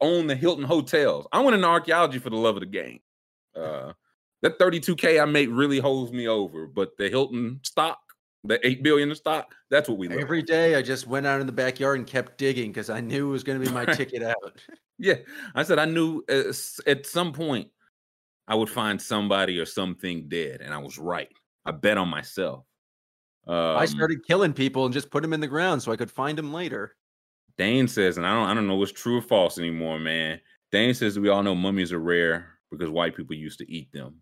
on the Hilton hotels. I went into archaeology for the love of the game. Uh, that 32k I made really holds me over, but the Hilton stock, the eight billion in stock, that's what we love. Every day I just went out in the backyard and kept digging because I knew it was going to be my ticket out. Yeah, I said I knew uh, at some point I would find somebody or something dead, and I was right. I bet on myself. Um, I started killing people and just put them in the ground so I could find them later. Dane says, and I don't I don't know what's true or false anymore, man. Dane says we all know mummies are rare because white people used to eat them.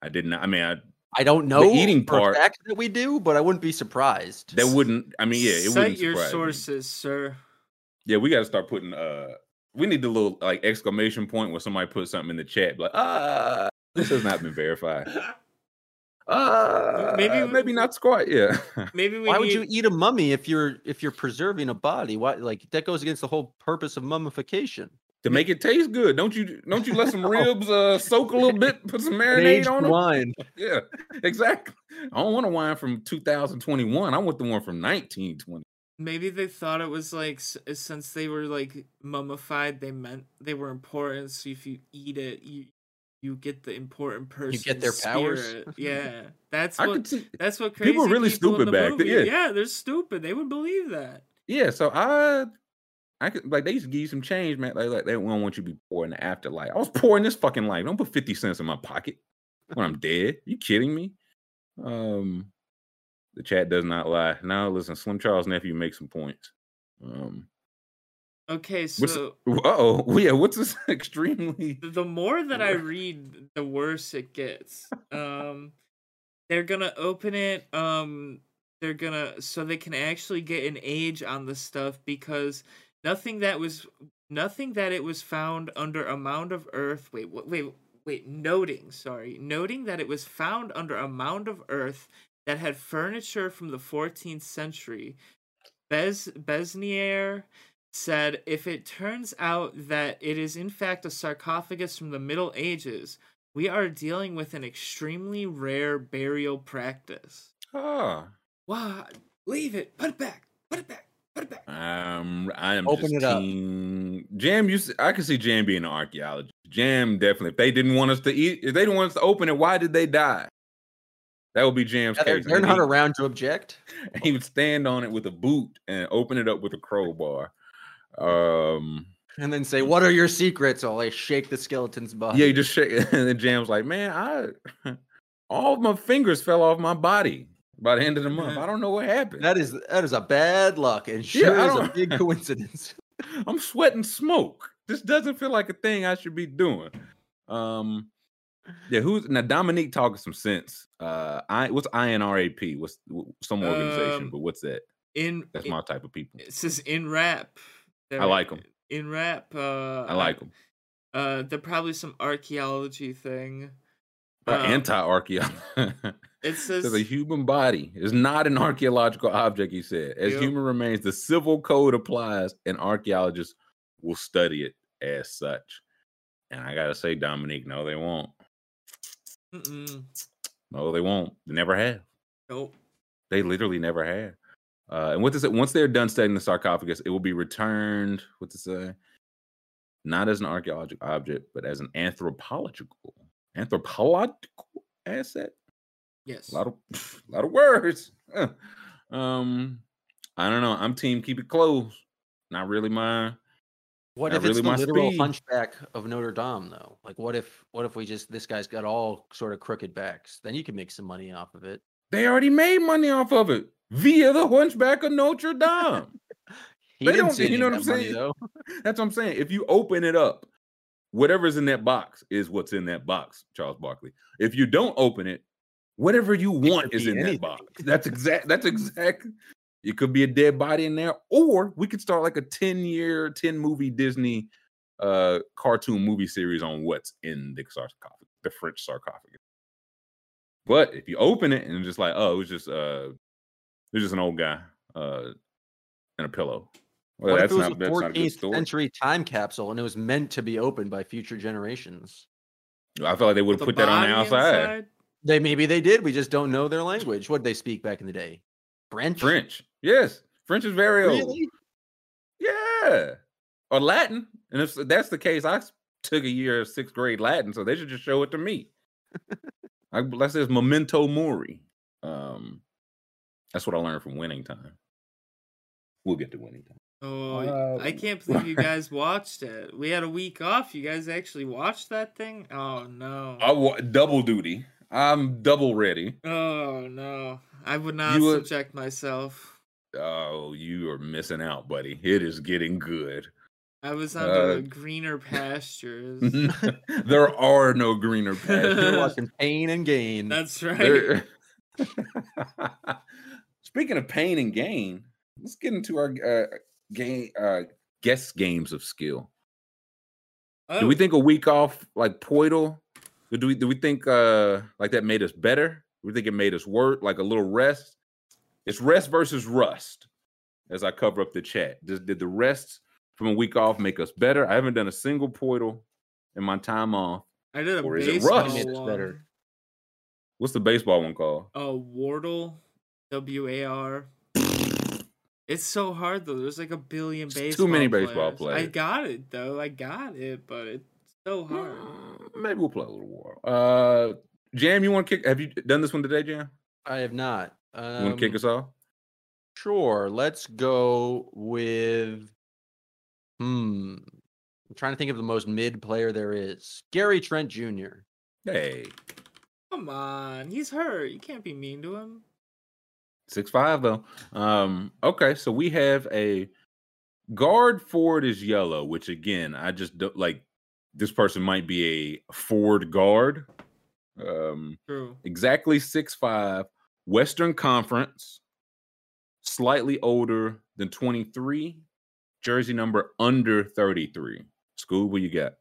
I didn't. I mean, I I don't know the eating part that we do, but I wouldn't be surprised. That wouldn't. I mean, yeah, it Cite wouldn't. your surprise me. sources, sir. Yeah, we got to start putting. uh We need the little like exclamation point where somebody puts something in the chat, like ah, this has not been verified. Uh, Maybe maybe we- maybe not squat. Yeah, Maybe we Why need, would you eat a mummy if you're if you're preserving a body? Why like that goes against the whole purpose of mummification. to make it taste good. Don't you don't you let some ribs uh soak a little bit, put some marinade aged on them? wine. Yeah, exactly. I don't want a wine from 2021. I want the one from 1920. Maybe they thought it was like since they were like mummified, they meant they were important. So if you eat it, you you get the important person. You get their powers? Yeah, that's I what could see. that's what crazy People were really people stupid the back then, movie- yeah. yeah, they're stupid. They would believe that. Yeah, so I, I could like they used to give you some change, man. Like, like they don't want you to be poor in the afterlife. I was poor in this fucking life. Don't put fifty cents in my pocket when I'm dead. You kidding me? Um, the chat does not lie. Now listen, Slim Charles nephew makes some points. Um, Okay, so oh yeah, what's this extremely? the more that I read, the worse it gets. Um, they're gonna open it. Um, they're gonna so they can actually get an age on the stuff because nothing that was nothing that it was found under a mound of earth. Wait, wait, wait, wait. Noting, sorry, noting that it was found under a mound of earth that had furniture from the 14th century. Bez Besnier said if it turns out that it is in fact a sarcophagus from the Middle Ages, we are dealing with an extremely rare burial practice. Ah, Wow, leave it, put it back, put it back, put it back. um, I am Open just it up. team- Jam, you, I can see Jam being an archaeologist. Jam definitely. If they didn't want us to eat, if they didn't want us to open it, why did they die? That would be Jam's Yeah, they're, case. they're and not he- around to object. he would stand on it with a boot and open it up with a crowbar. Um, And then say, "What are your secrets?" While they shake the skeleton's body. yeah, you just shake, and then Jam's like, "Man, I all my fingers fell off my body by the end of the month. I don't know what happened. that is that is a bad luck, and sure I is a big coincidence. I'm sweating smoke. This doesn't feel like a thing I should be doing." Um, yeah, who's now? Dominique talking some sense. Uh, I what's INRAP? What's some organization? Um, but what's that? In That's in- my type of people. it says in rap. I like them In rap, uh, I like them. Uh, they're probably some archaeology thing. Uh, Um, anti-archaeology. It says the human body is not an archaeological object, he said. As Yep. human remains, the civil code applies, and archaeologists will study it as such. And I gotta say, Dominique, no, they won't. Mm-mm. No, they won't. They never have. Nope. They literally never have. Uh, and what does it? Once they're done studying the sarcophagus, it will be returned. What to say? Not as an archaeological object, but as an anthropological anthropological asset. Yes. A lot of a lot of words. Um, I don't know. I'm team keep it closed. Not really my. What if it's really the my literal speed. hunchback of Notre Dame, though? Like, what if what if we just this guy's got all sort of crooked backs? Then you can make some money off of it. They already made money off of it via the Hunchback of Notre Dame. He They didn't don't- you know what I'm money, saying? That's what I'm saying. If you open it up, whatever's in that box is what's in that box, Charles Barkley. If you don't open it, whatever you want is in anything. that box. That's exact. That's exact. It could be a dead body in there, or we could start like a 10 year, 10 movie Disney uh cartoon movie series on what's in the sarcophagus, the French sarcophagus. But if you open it and just like, oh, it was just uh it was just an old guy uh and a pillow. Well, what if that's it was not a that's not a good 14th story. century time capsule and it was meant to be opened by future generations? I feel like they would have put that on the outside. inside? They maybe they did. We just don't know their language. What did they speak back in the day? French. French. Yes. French is very old. Yeah. Or Latin. And if that's the case, I took a year of sixth grade Latin, so they should just show it to me. I, that says memento mori. Um, that's what I learned from winning time. We'll get to winning time. Oh, I Um, can't believe you guys watched it. We had a week off. You guys actually watched that thing? Oh no. I wa- double duty. I'm double ready. Oh no. I would not You would- subject myself. Oh, you are missing out, buddy. It is getting good. I was on uh, the greener pastures. there are no greener pastures. You're watching Pain and Gain. That's right. Speaking of pain and gain, let's get into our uh, game uh, guess games of skill. Oh. Do we oh. think a week off like Poeltl? Do we do we think uh like that made us better? Do we think it made us work like a little rest? It's rest versus rust. As I cover up the chat, did, did the rest from a week off make us better? I haven't done a single Poeltl in my time off. I did a or baseball is it rust? better. What's the baseball one called? Uh, Wardle, W A R. It's so hard though. There's like a billion baseball. Too many players. baseball players. I got it though. I got it, but it's so hard. Maybe we'll play a little war. Uh, Jam, you want to kick? Have you done this one today, Jam? I have not. Um, you want to kick us off? Sure. Let's go with. Hmm. I'm trying to think of the most mid player there is. Gary Trent Jr. Hey. Come on, he's hurt. You can't be mean to him. Six five though. Um, okay, so we have a guard forward is yellow, which again, I just don't like this person might be a forward guard. Um True. exactly six five, Western Conference, slightly older than 23, jersey number under 33. Scoob, what you got?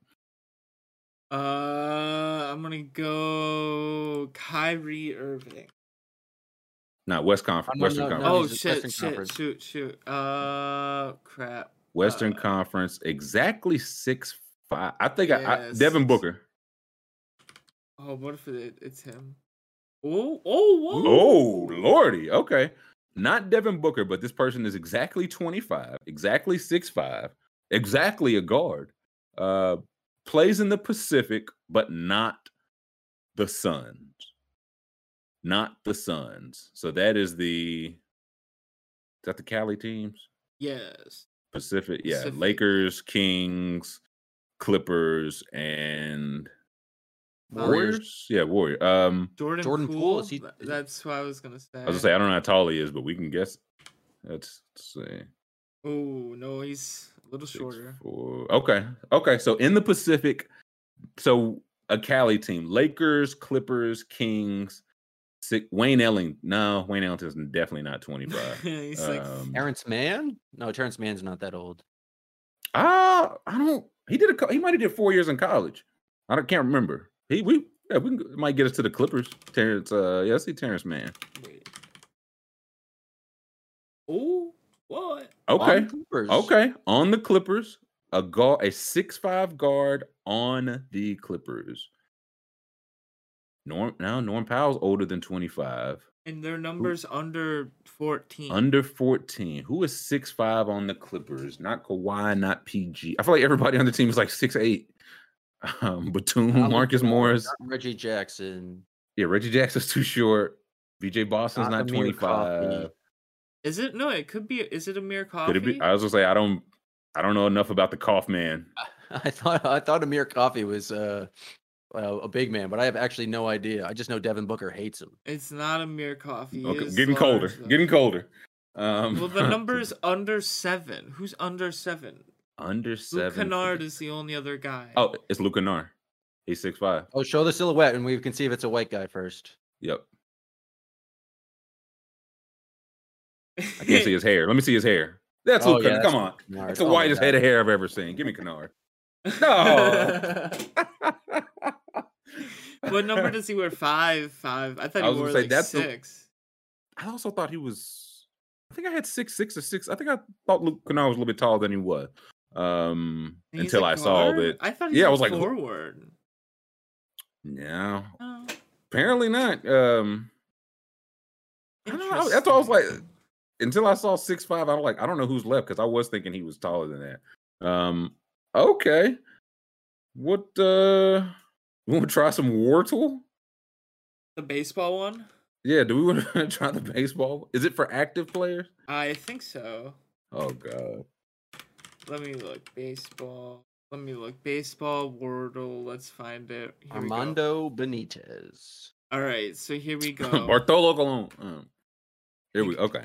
Uh I'm gonna go Kyrie Irving. Not West Conference. Oh, Western no, Conference. oh shit! Western shit! Conference. Shoot! Shoot! Uh, crap. Western uh, Conference, exactly six five. I think yeah, I, I, Devin Booker. Oh, what if it, it's him? Oh, oh, oh, lordy. Okay, not Devin Booker, but this person is exactly twenty five, exactly six five, exactly a guard. Uh, plays in the Pacific, but not the Suns not the Suns. So that is the is that the Cali teams? Yes. Pacific, yeah. Pacific. Lakers, Kings, Clippers, and Warriors. Yeah, Warrior. Um Jordan, Jordan Poole. Poole he, that's what I was gonna say. I was gonna say I don't know how tall he is, but we can guess. Let's, see. Oh no, he's a little Six, shorter. Four. Okay, okay. So in the Pacific, so a Cali team: Lakers, Clippers, Kings, Six, Wayne Elling. No, Wayne Ellington's definitely not 25. He's um, like Terance Mann? No, Terance Mann's not that old. Ah, uh, I don't. He did a. He might have did four years in college. I don't, can't remember. He we yeah we can, might get us to the Clippers. Terance. Uh, yeah, I see Terance Mann. Oh, what? Okay. On okay. On the Clippers, a guard, a six five guard on the Clippers. Norm now Norm Powell's older than 25. And their numbers Who, under 14. Under 14. Who is six five on the Clippers? Not Kawhi, not PG. I feel like everybody on the team is like six eight. Um, Batum, Marcus Morris, Reggie Jackson. Yeah, Reggie Jackson's too short. BJ Boston's not, not 25. Is it no? It could be. Is it Amir Coffey? Could it be? I was gonna say I don't. I don't know enough about the cough man. I thought I thought Amir Coffey was uh uh, a big man, but I have actually no idea. I just know Devin Booker hates him. It's not Amir Coffey. Okay, getting colder. Though. Getting colder. Um, well, the number is under seven. Who's under seven? Under seven. Luke Kennard is the only other guy. Oh, it's Luke Kennard. He's six five. Oh, show the silhouette, and we can see if it's a white guy first. Yep. I can't see his hair. Let me see his hair. That's oh, Luke yeah, Kennard. Come on. Kennard. That's the oh, whitest head of hair I've ever seen. Give me Kennard. No. What number does he wear? Five, five. I thought he I wore say, like that's six. The, I also thought he was. I think I had six, six or six. I think I thought Luke Kennard was a little bit taller than he was. Um, until I saw that. I thought. yeah, I was like forward. Yeah. Oh. Apparently not. Um. I don't know. That's what I was like. Until I saw six five, I was like, I don't know who's left because I was thinking he was taller than that. Um. Okay. What uh you want to try some Wordle? The baseball one? Yeah, do we want to try the baseball? Is it for active players? I think so. Oh god. Let me look. Baseball. Let me look. Baseball Wordle. Let's find it. Here Armando Benitez. All right, so here we go. Bartolo Colon. Um, here we okay.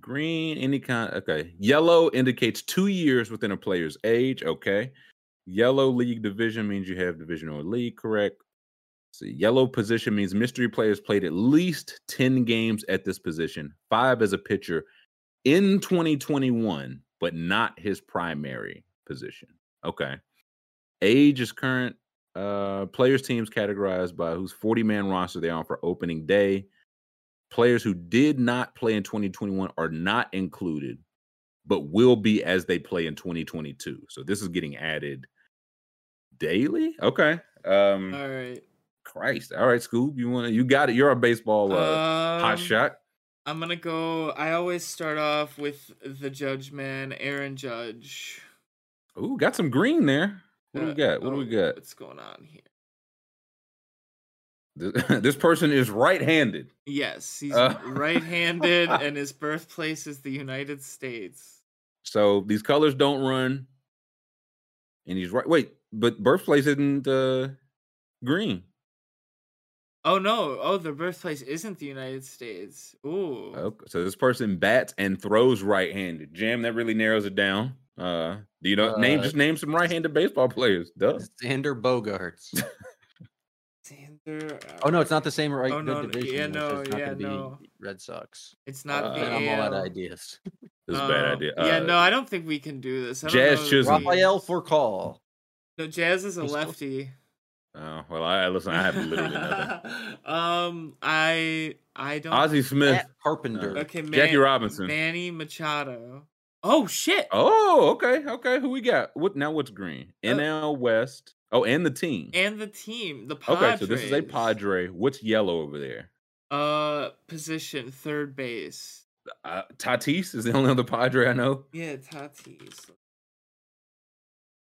Green, any kind. Okay. Yellow indicates two years within a player's age. Okay. Yellow league division means you have division or league, correct? So yellow position means mystery players played at least 10 games at this position, five as a pitcher in 2021, but not his primary position. Okay. Age is current. Uh, players teams categorized by whose 40 man roster they are for opening day. Players who did not play in 2021 are not included, but will be as they play in 2022. So this is getting added daily. Okay. Um, All right. Christ. All right, Scoob. You want to? You got it. You're a baseball uh, hot Um, shot. I'm gonna go. I always start off with the judge man, Aaron Judge. Ooh, got some green there. What do we Uh, got? What do we oh, got? What's going on here? This, this person is right-handed. Yes, he's Uh. right-handed, and his birthplace is the United States. So these colors don't run. And he's right. Wait, but birthplace isn't uh, green. Oh no! Oh, the birthplace isn't the United States. Ooh. Okay, so this person bats and throws right-handed. Jam that really narrows it down. Uh, do you know? name Uh, just name some right-handed baseball players. Duh. Xander Bogaerts. Xander. oh no, it's not the same right Oh, no, no, division. yeah, no, not yeah, be no. Red Sox. It's not Uh, the I'm all out of ideas. This is a bad Um, idea. yeah, Uh, no, I don't think we can do this. I don't Jazz know the Chisholm. Raphael names. For. No, Jazz is a He's still- lefty. Oh well, I listen. I have literally nothing. um, I I don't. Ozzie Smith, Matt Carpenter. Okay, Man- Jackie Robinson. Manny Machado. Oh shit! Oh, okay, okay. Who we got? What now? What's green? Uh, NL West. Oh, and the team. And the team, the Padres. Okay, so this is a Padre. What's yellow over there? Uh, position third base. Uh, Tatis is the only other Padre I know. Yeah, Tatis.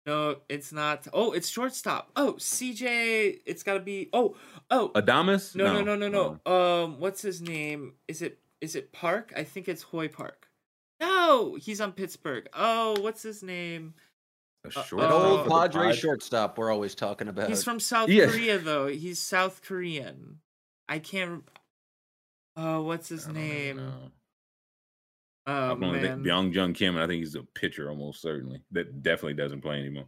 No, it's not. Oh, it's shortstop. Oh, CJ. It's got to be. Oh, oh. Adames? No, no, no, no, no. Um, what's his name? Is it is it Park? I think it's Hoy Park. No, he's on Pittsburgh. Oh, what's his name? A Uh, short That Oh, old Padre Padres? shortstop we're always talking about. He's from South Yeah. Korea though. He's South Korean. I can't. Oh, what's his I don't even name? Oh I'm going man. Byung Jung Kim, and I think he's a pitcher almost certainly. That definitely doesn't play anymore.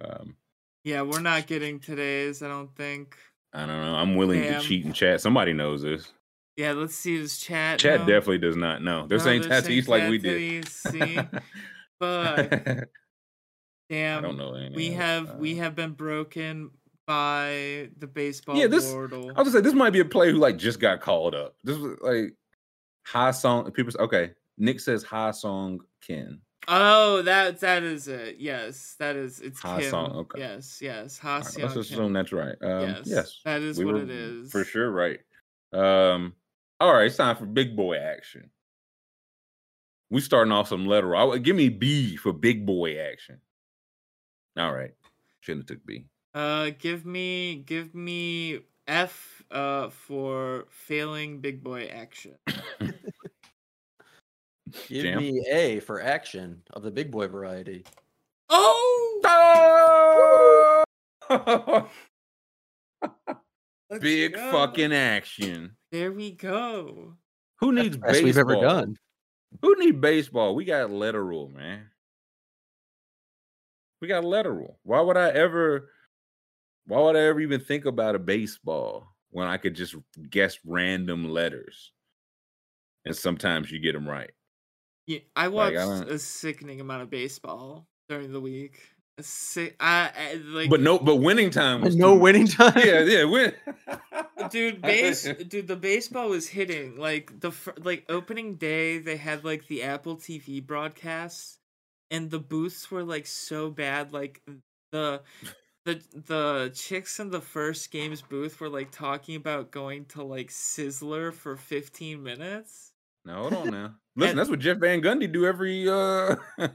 Um, Yeah, we're not getting today's. I don't think. I don't know. I'm willing Damn. to cheat and chat. Somebody knows this. Yeah, let's see this chat. Chat no. definitely does not know. They're No, saying they're Tatis like we did. See? Fuck. Damn. I don't know. any We have we have been broken by the baseball Yeah, this- wardle. I was gonna say this might be a player who like just got called up. This was like Ha-Seong. People okay. Nick says Ha-Seong Ken. Oh, that that is it. Yes, that is it's Ha Kim. Song, okay. Yes, yes. All right, Ha let's just assume that's right. Um, Yes, yes, that is we what it is. for sure right. Um, all right, it's time for big boy action. We starting off some letter. I, give me B for big boy action. All right, shouldn't have took B. Uh, give me give me F uh for failing big boy action. Give Jam? me A for action of the big boy variety. Oh, Oh! big go. fucking action. There we go. Who needs Best baseball? we've ever done. Who need baseball? We got letter rule, man. We got letter rule. Why would I ever? Why would I ever even think about a baseball when I could just guess random letters? And sometimes you get them right. Yeah, I watched I don't- a sickening amount of baseball during the week. A sick, I, I like, But no, but winning time was No too- winning time. Yeah, yeah, win. dude, base, dude, the baseball was hitting. Like the fir- like opening day, they had like the Apple TV broadcasts, and the booths were like so bad. Like the the the chicks in the first game's booth were like talking about going to like Sizzler for fifteen minutes. No, hold on now. Listen, that's what Jeff Van Gundy do every uh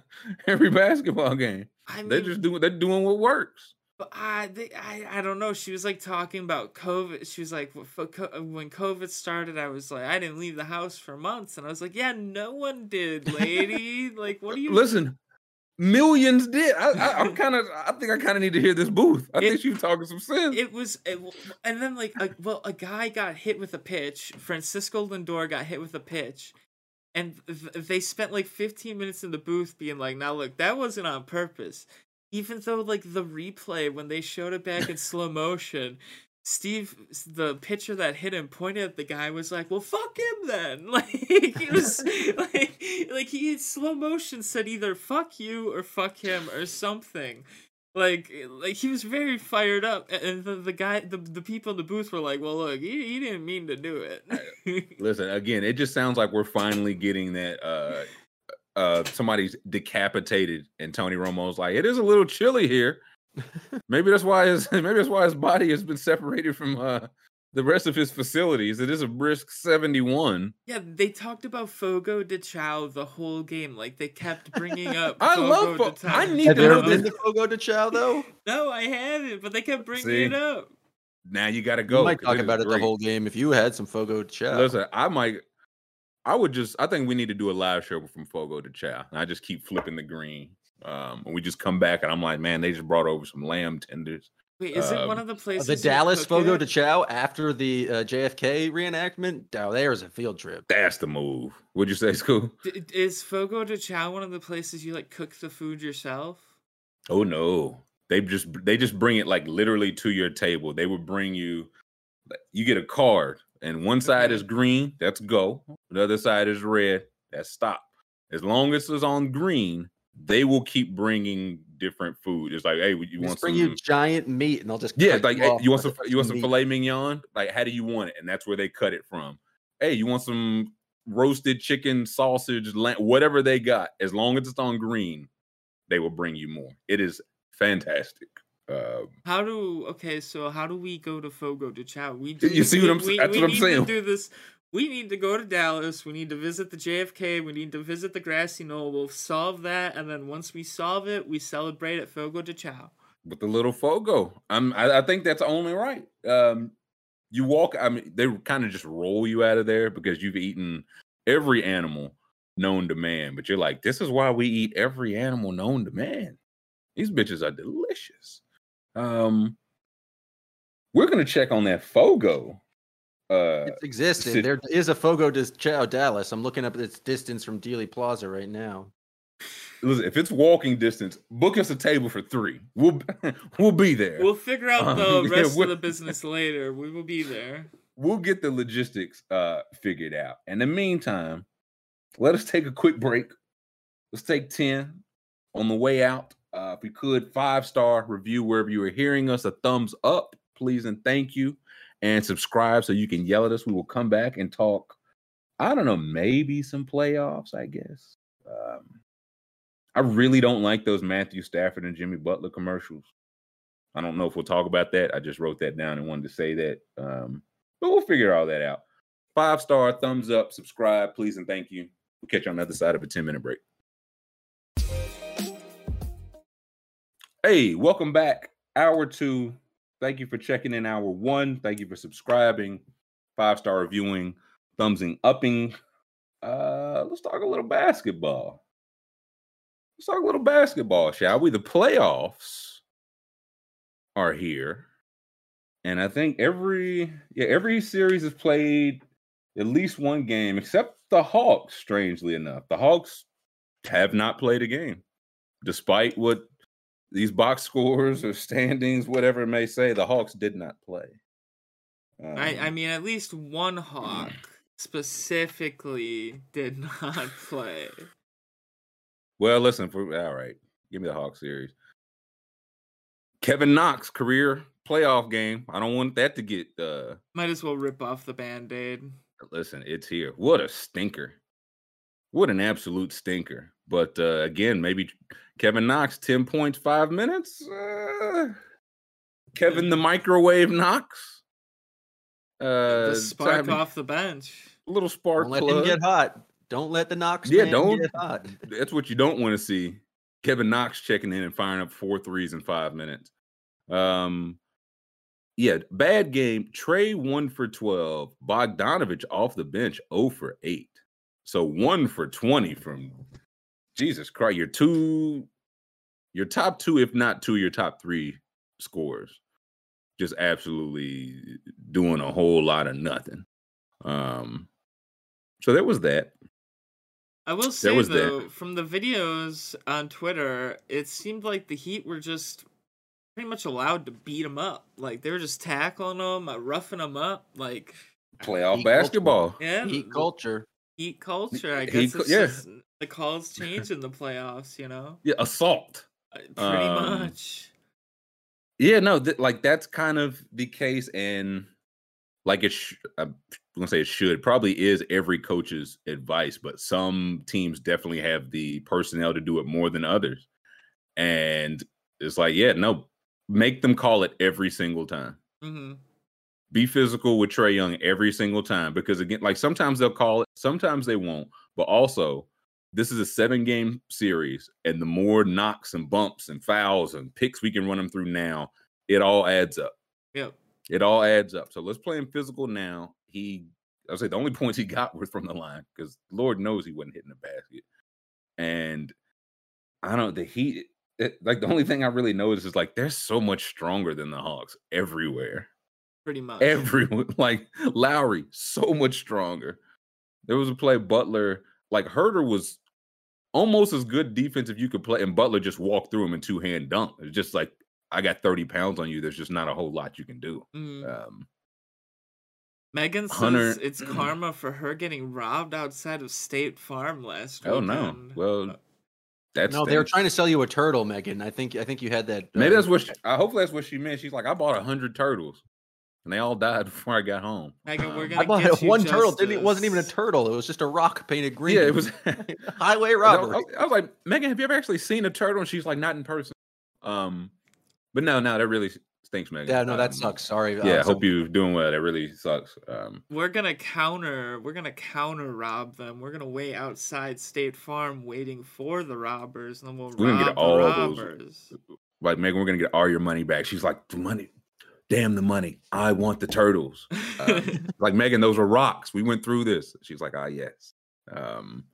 every basketball game. I mean, They just do they're doing what works. But I, they, I, I don't know. She was like talking about COVID. She was like, "Wh- f- co- when COVID started, I was like, I didn't leave the house for months, and I was like, yeah, no one did, lady. like, what are you? Listen, millions did. I, I, I'm kind of. I think I kind of need to hear this booth. I It- think she's talking some sense. It was, it, and then like, a, well, a guy got hit with a pitch. Francisco Lindor got hit with a pitch, and th- they spent like 15 minutes in the booth being like, "Now look, that wasn't on purpose." Even though like the replay when they showed it back in slow motion, Steve, the pitcher that hit him, pointed at the guy, was like, "Well, fuck him then." Like he was like, like he in slow motion said either "fuck you" or "fuck him" or something. Like, like he was very fired up, and the, the guy, the, the people in the booth were like, "Well, look, he, he didn't mean to do it." Listen, again, it just sounds like we're finally getting that. uh uh somebody's decapitated, and Tony Romo's like, "It is a little chilly here." Maybe that's why his maybe that's why his body has been separated from uh the rest of his facilities. It is a brisk 71. Yeah, they talked about Fogo de Chao the whole game. Like they kept bringing up. I Fogo love. Fo- de Chao. I need Have to you know been to Fogo de Chao though? No, I haven't, but they kept bringing See? it up. Now you got to We go. might 'cause talk is about it the whole game if you had some Fogo de Chao. Listen, I might. I would just. I think we need to do a live show from Fogo de Chao. And I just keep flipping the green. Um, and we just come back, and I'm like, man, they just brought over some lamb tenders. Wait, is it one Um, of the Uh, places? the Dallas Fogo de Chao after the uh, JFK reenactment, oh, there's a field trip. That's the move. Would you say, Scoob? D- is Fogo de Chao one of the places you like cook the food yourself? Oh no, they just they just bring it like literally to your table. They would bring you. You get a card, and one side Okay. is green. That's go. The other side is red. That's stop. As long as it's on green, they will keep bringing different food. It's like, hey, you You want just bring some? you giant meat, and they'll just Yeah, cut like hey, you want some you want some meat. filet mignon? Like how do you want it? And that's where they cut it from. Hey, you want some roasted chicken, sausage, lamb, whatever they got. As long as it's on green, they will bring you more. It is fantastic. Um, How do okay? So how do we go to Fogo de Chao? We do, You do, see what I'm s- we, that's we what I'm need saying. To do this. We need to go to Dallas. We need to visit the JFK. We need to visit the grassy knoll. We'll solve that, and then once we solve it, we celebrate at Fogo de Chao. with the little fogo, I'm, I, I think that's only right. Um, you walk. I mean, they kind of just roll you out of there because you've eaten every animal known to man. But you're like, this is why we eat every animal known to man. These bitches are delicious. Um, we're gonna check on that fogo. Uh, It's existing. sit- There is a Fogo de Chao Dallas. I'm looking up its distance from Dealey Plaza right now. listen, if it's walking distance, book us a table for three. We'll we'll be there. We'll figure out Um, the yeah, rest of the business later. We will be there. we'll get the logistics uh figured out. In the meantime, let us take a quick break. Let's take 10 on the way out. Uh, if we could, five star review wherever you are hearing us, a thumbs up, please, and thank you. And subscribe so you can yell at us. We will come back and talk. I don't know, maybe some playoffs, I guess. Um, I really don't like those Matthew Stafford and Jimmy Butler commercials. I don't know if we'll talk about that. I just wrote that down and wanted to say that. Um, but we'll figure all that out. Five star, thumbs up, subscribe, please, and thank you. We'll catch you on the other side of a 10 minute break. Hey, welcome back. Hour two. Thank you for checking in hour one. Thank you for subscribing, five star reviewing, thumbsing upping. Uh, let's talk a little basketball. Let's talk a little basketball, shall we? The playoffs are here. And I think every yeah, every series has played at least one game, except the Hawks, strangely enough. The Hawks have not played a game, despite what these box scores or standings, whatever it may say, the Hawks did not play. I, I Um, mean, at least one hawk specifically did not play. well, listen, for all right, give me the Hawks series. Kevin Knox career playoff game. I don't want that to get uh Might as well rip off the band aid. listen, it's here. What a stinker. What an absolute stinker. But uh again, maybe Kevin Knox, 10 points, five minutes. Uh, Kevin the microwave Knox. Uh The spark time- off the bench. a little spark Don't let him get hot. Don't let the Knox Yeah, man don't- get hot. That's what you don't want to see. Kevin Knox checking in and firing up four threes in five minutes. Um, yeah, bad game. Trae one for twelve. Bogdanovic off the bench, zero for eight. So one for twenty from Jesus Christ. Your two, your top two, if not two, your top three scores. Just absolutely doing a whole lot of nothing. Um, so there was that. I will say though, that. from the videos on Twitter, it seemed like the Heat were just pretty much allowed to beat them up. Like they were just tackling them, uh, roughing them up, like playoff basketball. Culture. Yeah, heat culture. Heat culture. I guess heat, yeah. the calls change in the playoffs. You know. Yeah, assault. Uh, pretty um, much. Yeah, no, th- like that's kind of the case, and like it. Sh- I'm gonna say it should probably is every coach's advice, but some teams definitely have the personnel to do it more than others, and it's like, yeah, no, make them call it every single time. Mm-hmm. Be physical with Trae Young every single time because again, like sometimes they'll call it, sometimes they won't. But also, this is a seven game series, and the more knocks and bumps and fouls and picks we can run them through now, it all adds up. Yep. It all adds up. So let's play him physical now. He, I say, the only points he got were from the line because Lord knows he wasn't hitting the basket. And I don't. The Heat, it, like the only thing I really noticed is like they're so much stronger than the Hawks everywhere. Pretty much everyone. Like Lowry, so much stronger. There was a play Butler, like Huerter was almost as good defense if you could play, and Butler just walked through him in two hand dunk. It's just like I got thirty pounds on you. There's just not a whole lot you can do. Mm. Um, Megan says it's karma for her getting robbed outside of State Farm last week. Oh no! Well, uh, that's no, they were trying to sell you a turtle, Megan. I think I think you had that. Uh, Maybe that's what. She, uh, hopefully, that's what she meant. She's like, I bought a hundred turtles, and they all died before I got home. Megan, we're gonna. I bought one turtle. Didn't it wasn't even a turtle. It was just a rock painted green. Yeah, it was highway robbery. I was, I was like, Megan, have you ever actually seen a turtle? And she's like, not in person. Um, but no, no, that really stinks, Megan. Yeah, no, that um, sucks. Sorry. Yeah, I um, hope you're doing well. That really sucks. Um, we're gonna counter. We're gonna counter rob them. We're gonna wait outside State Farm, waiting for the robbers, and then we'll we're gonna get all robbers. Those, like Megan, we're gonna get all your money back. She's like, the money. Damn the money. I want the turtles. Um, like Megan, those were rocks. We went through this. She's like, ah, yes. Um,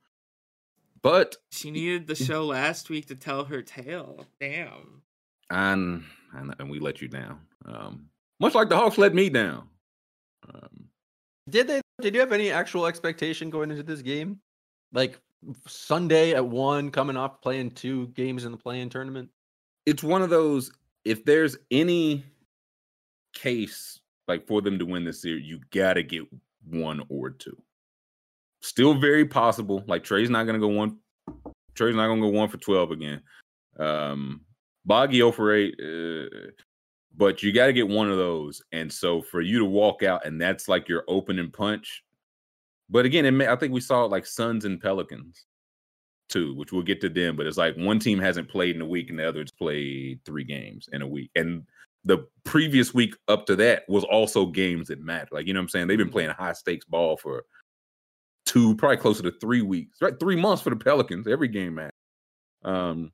but she needed the show last week to tell her tale. Damn. And and, and we let you down. Um, much like the Hawks let me down. Um, did they? Did you have any actual expectation going into this game? Like Sunday at one, coming off playing two games in the playing tournament. It's one of those. If there's any case like for them to win this series, you gotta get one or two. Still very possible. Like Trae's not gonna go one. Trae's not gonna go one for twelve again. Um, Boggy 0 for 8, uh, but you got to get one of those. And so for you to walk out and that's like your opening punch. But again, may, I think we saw it like Suns and Pelicans too, which we'll get to them. But it's like one team hasn't played in a week and the other's played three games in a week. And the previous week up to that was also games that matter. Like, you know what I'm saying? They've been playing high stakes ball for two, probably closer to three weeks, right? Three months for the Pelicans. Every game matters. Um,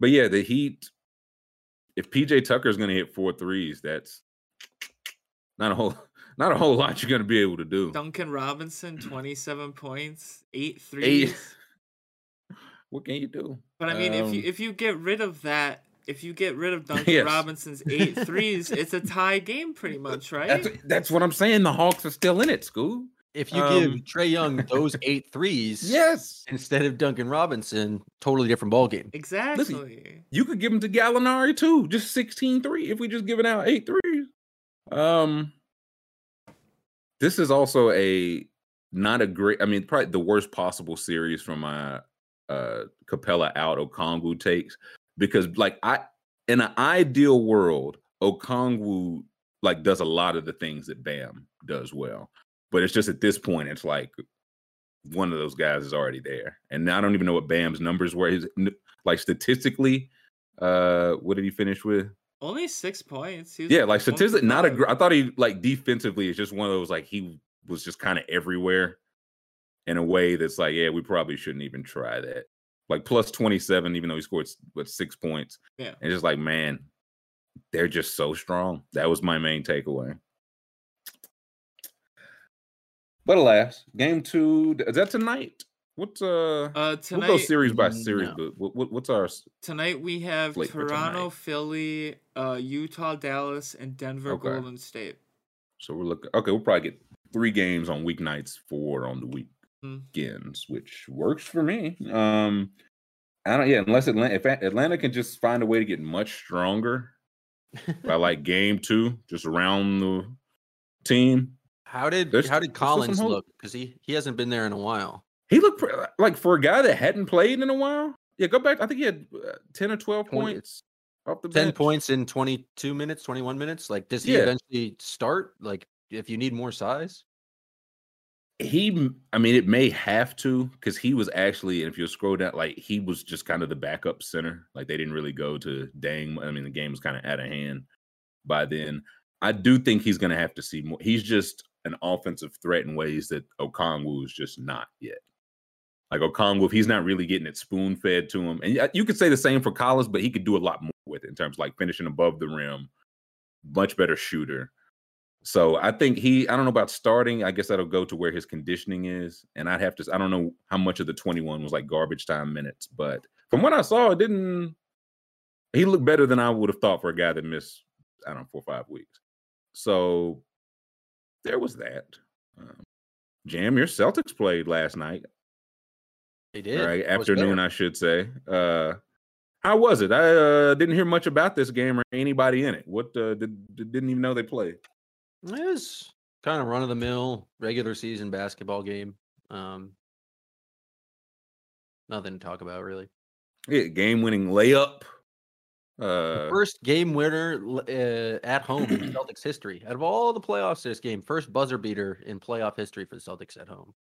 but yeah, the Heat. If PJ Tucker is going to hit four threes, that's not a whole not a whole lot you're going to be able to do. Duncan Robinson, twenty seven points, eight threes. Eight. What can you do? But I mean, um, if you um if you get rid of that, if you get rid of Duncan yes. Robinson's eight threes, it's a tie game, pretty much, right? That's, that's what I'm saying. The Hawks are still in it, school if you um, give Trae Young those eight threes, yes, instead of Duncan Robinson, totally different ball game. Exactly. Listen, you could give them to Gallinari too, just 16 3 if we just giving out eight threes. Um, this is also a not a great. I mean, probably the worst possible series from my uh Capela out Okongwu takes because like I in an ideal world, Okongwu like does a lot of the things that Bam does well. But it's just at this point, it's like one of those guys is already there. And I don't even know what Bam's numbers were. His like statistically, uh, what did he finish with? Only six points. Yeah, like statistically, not a. I thought he like defensively is just one of those like he was just kind of everywhere in a way that's like, yeah, we probably shouldn't even try that. Like plus twenty seven, even though he scored what six points. Yeah, and just like man, they're just so strong. That was my main takeaway. But alas, game two is that tonight? What's uh? Uh, tonight. We'll go series by series. No. But what, what, what's our tonight? We have Toronto, Philly, uh, Utah, Dallas, and Denver, okay. Golden State. So we're looking. Okay, we'll probably get three games on weeknights, four on the week mm. which works for me. Um, I don't. Yeah, unless Atlanta, if Atlanta can just find a way to get much stronger by like game two, just around the team. How did there's, how did Collins look? Because he he hasn't been there in a while. He looked like for a guy that hadn't played in a while. Yeah, go back. I think he had uh, ten or twelve points. Off the 10 bench. points in 22 minutes, 21 minutes. Like, does he yeah. eventually start? Like, if you need more size? He, I mean, it may have to because he was actually, if you scroll down, like he was just kind of the backup center. Like they didn't really go to dang. I mean, the game was kind of out of hand by then. I do think he's going to have to see more. He's just an offensive threat in ways that Okongwu is just not yet. Like Okongwu, if he's not really getting it spoon fed to him, and uh, you could say the same for Collins, but he could do a lot more with it in terms of like finishing above the rim, much better shooter. So I think he, I don't know about starting. I guess that'll go to where his conditioning is. And I'd have to, I don't know how much of the 21 was like garbage time minutes, but from what I saw, it didn't, he looked better than I would have thought for a guy that missed, I don't know, four or five weeks. So there was that. Um, Jam, your Celtics played last night. They did. Right. Afternoon, I should say. Uh, how was it? I uh, didn't hear much about this game or anybody in it. What uh, did, didn't even know they played. It was kind of run of the mill regular season basketball game. Um, nothing to talk about really. Yeah, game winning layup. Uh, first game winner uh, at home in Celtics history. Out of all the playoffs, this game, first buzzer beater in playoff history for the Celtics at home.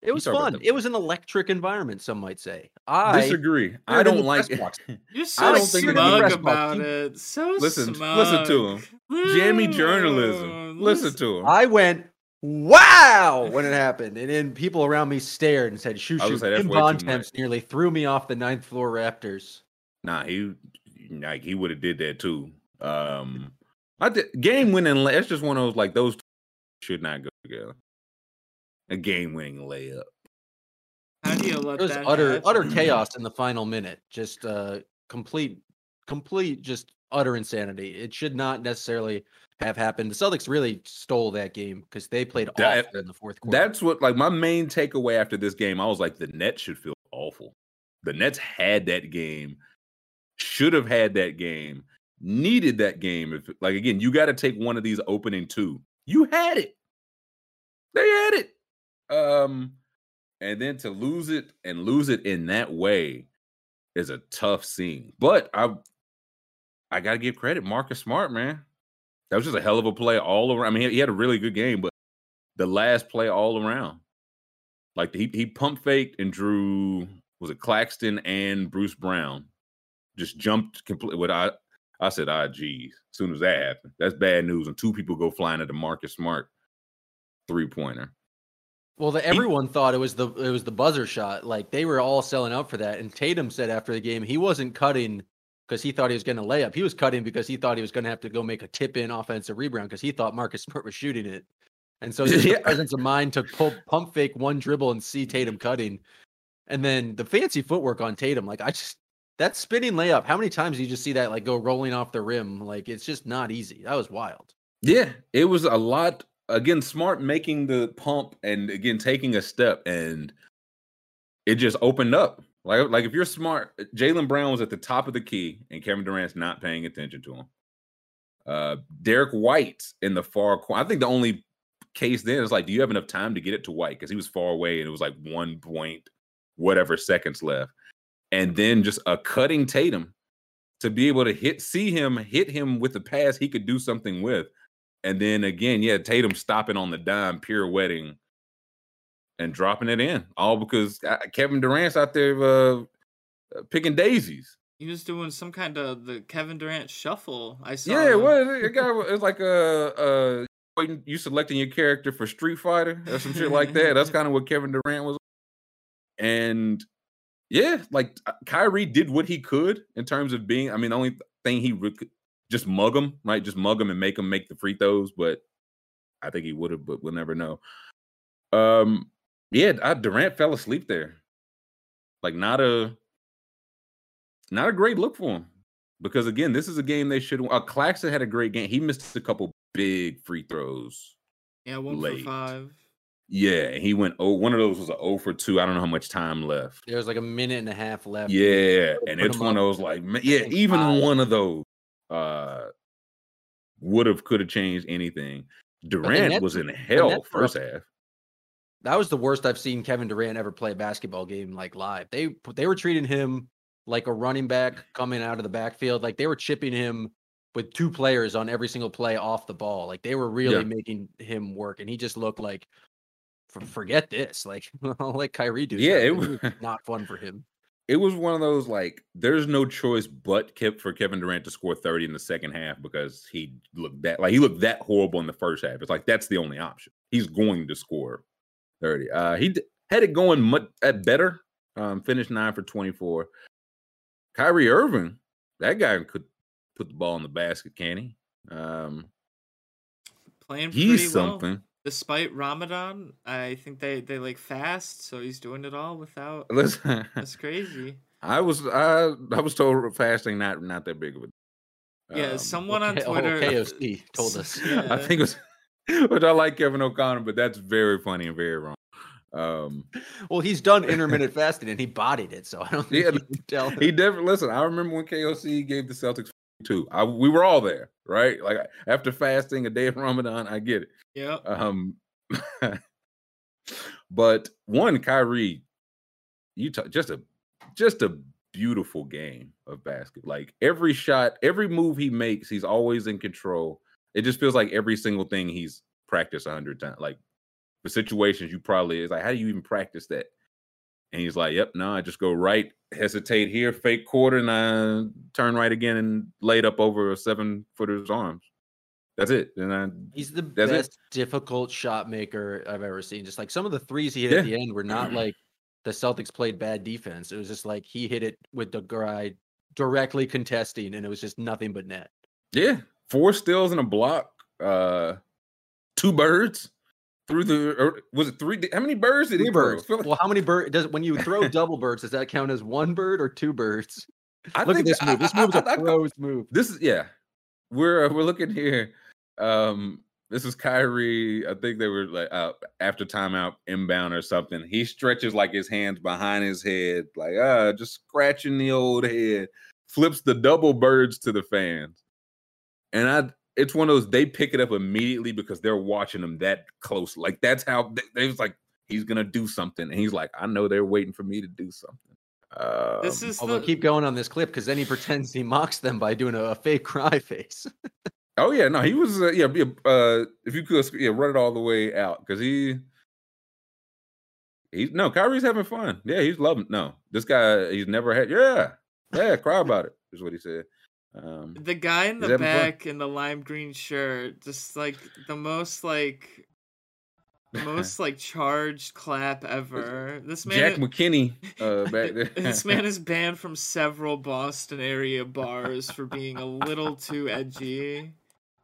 It was fun. It was an electric environment, some might say. I disagree. I don't like it. You're so smug about it. So listen, smug. listen to him. Jammy journalism. Listen to him. I went, wow, when it happened. And then people around me stared and said, shoo, shoo. Tim Bontemps nearly threw me off the ninth floor Raptors. Nah, he like he would have did that too. Um I did, game winning. It's just one of those like those should not go together a game winning layup. How do you let it was that utter happen? utter chaos in the final minute. Just uh complete complete just utter insanity. It should not necessarily have happened. The Celtics really stole that game because they played that, awful in the fourth quarter. That's what like my main takeaway after this game. I was like, the Nets should feel awful. The Nets had that game, should have had that game, needed that game. If like again, you got to take one of these opening two. You had it. They had it. Um, and then to lose it and lose it in that way is a tough scene. But I I gotta give credit, Marcus Smart, man. That was just a hell of a play all around. I mean, he had a really good game, but the last play all around, like he he pump faked and drew was it Claxton and Bruce Brown, just jumped completely. What I I said, ah, geez. As soon as that happened, that's bad news. And two people go flying at the Marcus Smart three pointer. Well, the, everyone he, thought it was the it was the buzzer shot. Like they were all selling out for that. And Tatum said after the game he wasn't cutting because he thought he was going to lay up. He was cutting because he thought he was going to have to go make a tip in offensive rebound because he thought Marcus Smart was shooting it. And so his yeah. presence of mind to pull pump fake one dribble and see Tatum cutting. And then the fancy footwork on Tatum, like I just that spinning layup, how many times do you just see that like go rolling off the rim? Like it's just not easy. That was wild. Yeah, it was a lot again, smart making the pump and again taking a step, and it just opened up. Like, like if you're smart, Jaylen Brown was at the top of the key, and Kevin Durant's not paying attention to him. Uh, Derrick White in the far corner. I think the only case then is like, do you have enough time to get it to White? Because he was far away, and it was like one point, whatever seconds left, and then just a cutting Tatum to be able to hit, see him hit him with the pass he could do something with. And then again, yeah, Tatum stopping on the dime, pirouetting and dropping it in, all because uh, Kevin Durant's out there uh, uh, picking daisies. He was doing some kind of the Kevin Durant shuffle. I saw. Yeah, well, it got it's like a, a you selecting your character for Street Fighter or some shit like that. That's kind of what Kevin Durant was. And yeah, like uh, Kyrie did what he could in terms of being. I mean, the only thing he just mug him, right? Just mug him and make him make the free throws. But I think he would have, but we'll never know. Um, yeah, I, Durant fell asleep there. Like not a not a great look for him. Because again, this is a game they should. Uh, Claxton had a great game. He missed a couple big free throws. Yeah, one late. for five. Yeah, he went. Oh, one of those was a 0 for two. I don't know how much time left. There was like a minute and a half left. Yeah, and it's one of those like, yeah, even five. one of those uh would have could have changed anything. Durant was in hell first half. That was the worst I've seen Kevin Durant ever play a basketball game like live. They they were treating him like a running back coming out of the backfield. Like they were chipping him with two players on every single play off the ball. Like they were really yeah. making him work, and he just looked like forget this. Like I'll let Kyrie do. Yeah, it was not fun for him. It was one of those like there's no choice but kept for Kevin Durant to score 30 in the second half because he looked that like he looked that horrible in the first half. It's like that's the only option. He's going to score 30. Uh he d- had it going much at better. Um finished 9 for 24. Kyrie Irving, that guy could put the ball in the basket, can he? Um playing he's something. Well despite Ramadan, I think they they like fast, so he's doing it all without. Listen, that's crazy. I was I I was told fasting not not that big of a. Yeah, um, someone on Twitter KOC told us. Yeah. I think it was, which I like Kevin O'Connor, but that's very funny and very wrong. Um, well, he's done intermittent fasting and he bodied it, so I don't. yeah, he definitely listen. I remember when KOC gave the Celtics two. I, we were all there, right? Like after fasting a day of Ramadan, I get it. Yeah. Um, but one, Kyrie, you talk just a just a beautiful game of basket. Like every shot, every move he makes, he's always in control. It just feels like every single thing he's practiced a hundred times. Like the situations you probably is like, how do you even practice that? And he's like, Yep, no, I just go right, hesitate here, fake quarter, and I turn right again and laid up over a seven footer's arms. That's it. And I, he's the best it. difficult shot maker I've ever seen. Just like some of the threes he hit yeah. at the end were not like the Celtics played bad defense. It was just like he hit it with the guy directly contesting, and it was just nothing but net. Yeah, four steals and a block. Uh, two birds through the. was it three? How many birds did three he birds? Like, well, how many birds does when you throw double birds? Does that count as one bird or two birds? I Look at this move. This move's I, I, a pro's move. This is yeah. We're uh, we're looking here. Um, this is Kyrie. I think they were like uh, after timeout inbound or something. He stretches like his hands behind his head, like ah, just scratching the old head. Flips the double birds to the fans, and I. It's one of those they pick it up immediately because they're watching him that close. Like that's how they, they was like he's gonna do something, and he's like, I know they're waiting for me to do something. Um, this is although the... keep going on this clip because then he pretends he mocks them by doing a, a fake cry face. Oh yeah, no, he was uh, yeah. Uh, if you could yeah, run it all the way out because he he's no Kyrie's having fun. Yeah, he's loving. No, this guy he's never had. Yeah, yeah, cry about it is what he said. Um, the guy in the back in the lime green shirt, just like the most like most like charged clap ever. This man, Jack McKinney, uh, back there. this man is banned from several Boston area bars for being a little too edgy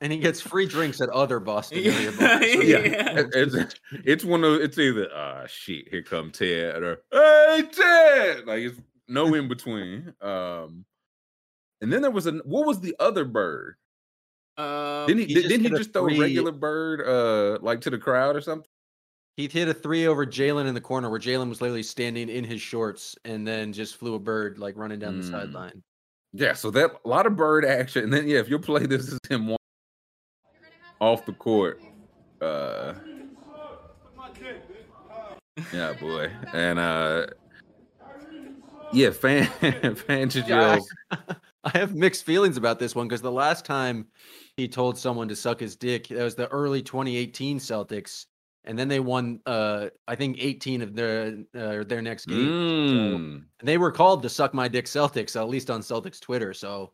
and he gets free drinks at other Boston area bars. So yeah, yeah. It's, it's one of it's either ah uh, shit, here come Ted or hey Ted, like it's no in between. Um, and then there was a what was the other bird? Um, didn't he, he didn't he just throw a regular bird uh like to the crowd or something? He hit a three over Jaylen in the corner where Jaylen was literally standing in his shorts and then just flew a bird like running down mm. the sideline. Yeah, so that a lot of bird action. And then yeah, if you play this as him one off the court. Uh, yeah, boy, and uh, yeah, fan Fangio. I have mixed feelings about this one because the last time he told someone to suck his dick, that was the early 2018 Celtics, and then they won, uh, I think 18 of their uh, their next game. Mm. So, they were called the "Suck My Dick" Celtics, at least on Celtics Twitter. So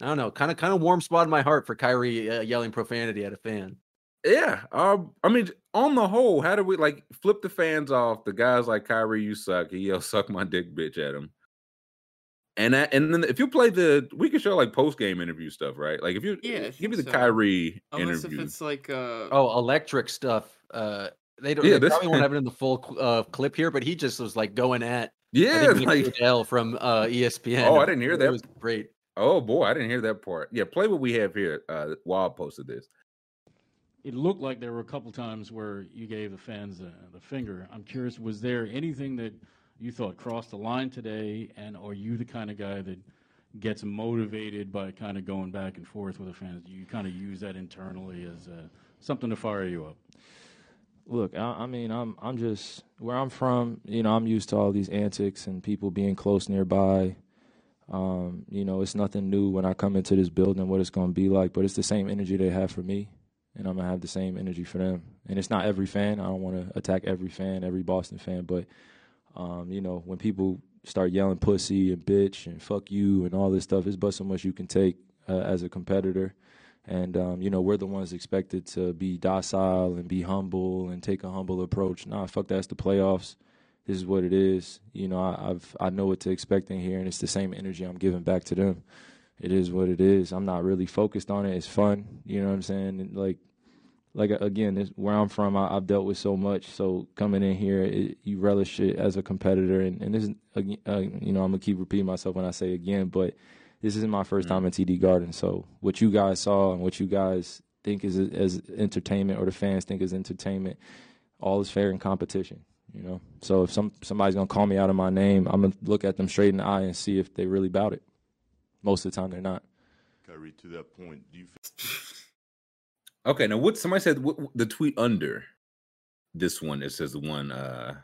I don't know, kind of kind of warm spot in my heart for Kyrie uh, yelling profanity at a fan. Yeah, um, I mean, on the whole, how do we like flip the fans off? The guys like Kyrie, you suck. He yells "suck my dick, bitch" at him. And that, and then if you play the, we can show like post game interview stuff, right? Like if you, yeah, give me the so. Kyrie Unless interview. if it's like uh oh electric stuff. Uh, they don't. Yeah, they probably won't have it in the full uh, clip here, but he just was like going at yeah, like L from uh, ESPN. Oh, I didn't hear that. It was great. Oh boy, I didn't hear that part. Yeah, play what we have here. Uh Wild posted this. it looked like there were a couple times where you gave the fans the, the finger. I'm curious, was there anything that you thought crossed the line today, and are you the kind of guy that gets motivated by kind of going back and forth with the fans? Do you kind of use that internally as uh, something to fire you up? Look, I, I, mean, I'm I'm just where I'm from. You know, I'm used to all these antics and people being close nearby. Um, you know, it's nothing new when I come into this building, what it's going to be like, but it's the same energy they have for me, and I'm to have the same energy for them. And it's not every fan. I don't want to attack every fan, every Boston fan, but, um, you know, when people start yelling pussy and bitch and fuck you and all this stuff, it's but so much you can take uh, as a competitor. And, um, you know, we're the ones expected to be docile and be humble and take a humble approach. Nah, fuck that's the playoffs this is what it is. You know, I, I've I know what to expect in here, and it's the same energy I'm giving back to them. It is what it is. I'm not really focused on it. It's fun. You know what I'm saying? And like, like again, where I'm from, I, have dealt with so much. So coming in here, it, you relish it as a competitor, and and this is, uh, you know, I'm gonna keep repeating myself when I say again, but this isn't my 1st mm-hmm. time in TD Garden. So what you guys saw and what you guys think is as entertainment, or the fans think is entertainment, all is fair in competition. You know, so if some somebody's gonna call me out of my name, I'm gonna look at them straight in the eye and see if they really bout it. Most of the time, they're not. Kyrie, to that point, do you? Feel- okay, now what somebody said what, the tweet under this one it says the one uh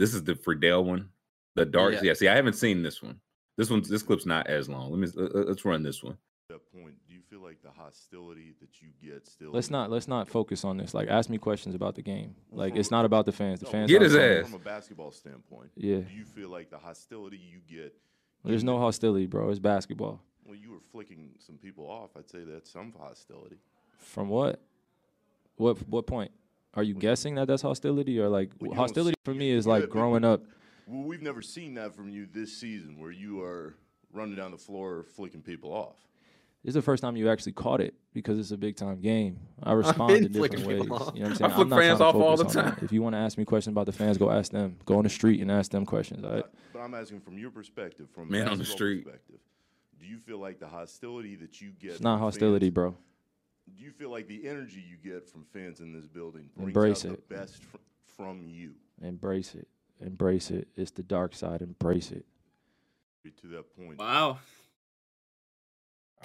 this is the Friedel one, the dark. Yeah. yeah, see, I haven't seen this one. This one's this clip's not as long. Let me let's run this one. That point, do you feel like the hostility that you get still? Let's not let's not focus on this. Like, ask me questions about the game. Like, it's not about the fans. The no, fans get his ass from a basketball standpoint. Yeah. Do you feel like the hostility you get? There's no hostility, bro. It's basketball. Well, you were flicking some people off. I'd say that's some hostility. From what? What what point? Are you guessing that that's hostility or like well, hostility for me is like growing up? Well, we've never seen that from you this season, where you are running down the floor flicking people off. This is the first time you actually caught it because it's a big time game. I respond in different ways. You know what I'm saying? I flip fans off all the time. If you want to ask me questions about the fans, go ask them. Go on the street and ask them questions. All right? But I'm asking from your perspective, from man on the street. perspective. Do you feel like the hostility that you get? It's not hostility, fans, bro. Do you feel like the energy you get from fans in this building brings Embrace out it. the best fr- from you? Embrace it. Embrace it. It's the dark side. Embrace it. To that point. Wow.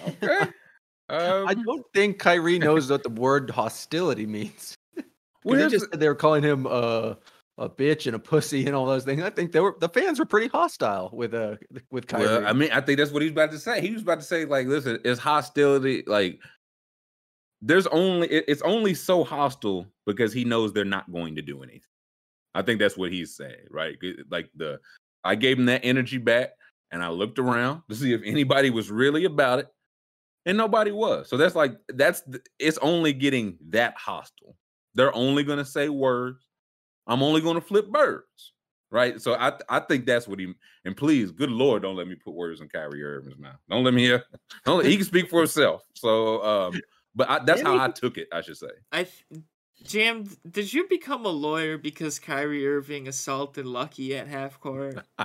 Okay. Um, I don't think Kyrie knows what the word hostility means. well, they just said they were calling him uh, a bitch and a pussy and all those things. I think they were the fans were pretty hostile with uh with Kyrie. Well, I mean, I think that's what he was about to say. He was about to say like, listen, it's hostility. Like, there's only it's only so hostile because he knows they're not going to do anything. I think that's what he's saying, right? Like the I gave him that energy back, and I looked around to see if anybody was really about it and nobody was. So that's like that's it's only getting that hostile. They're only going to say words. I'm only going to flip birds, right? So I I think that's what he. And please, good lord, don't let me put words in Kyrie Irving's mouth. Don't let me hear. Don't he can speak for himself. So, um, but I, that's how I took it. I should say. I. Jam, did you become a lawyer because Kyrie Irving assaulted Lucky at half court?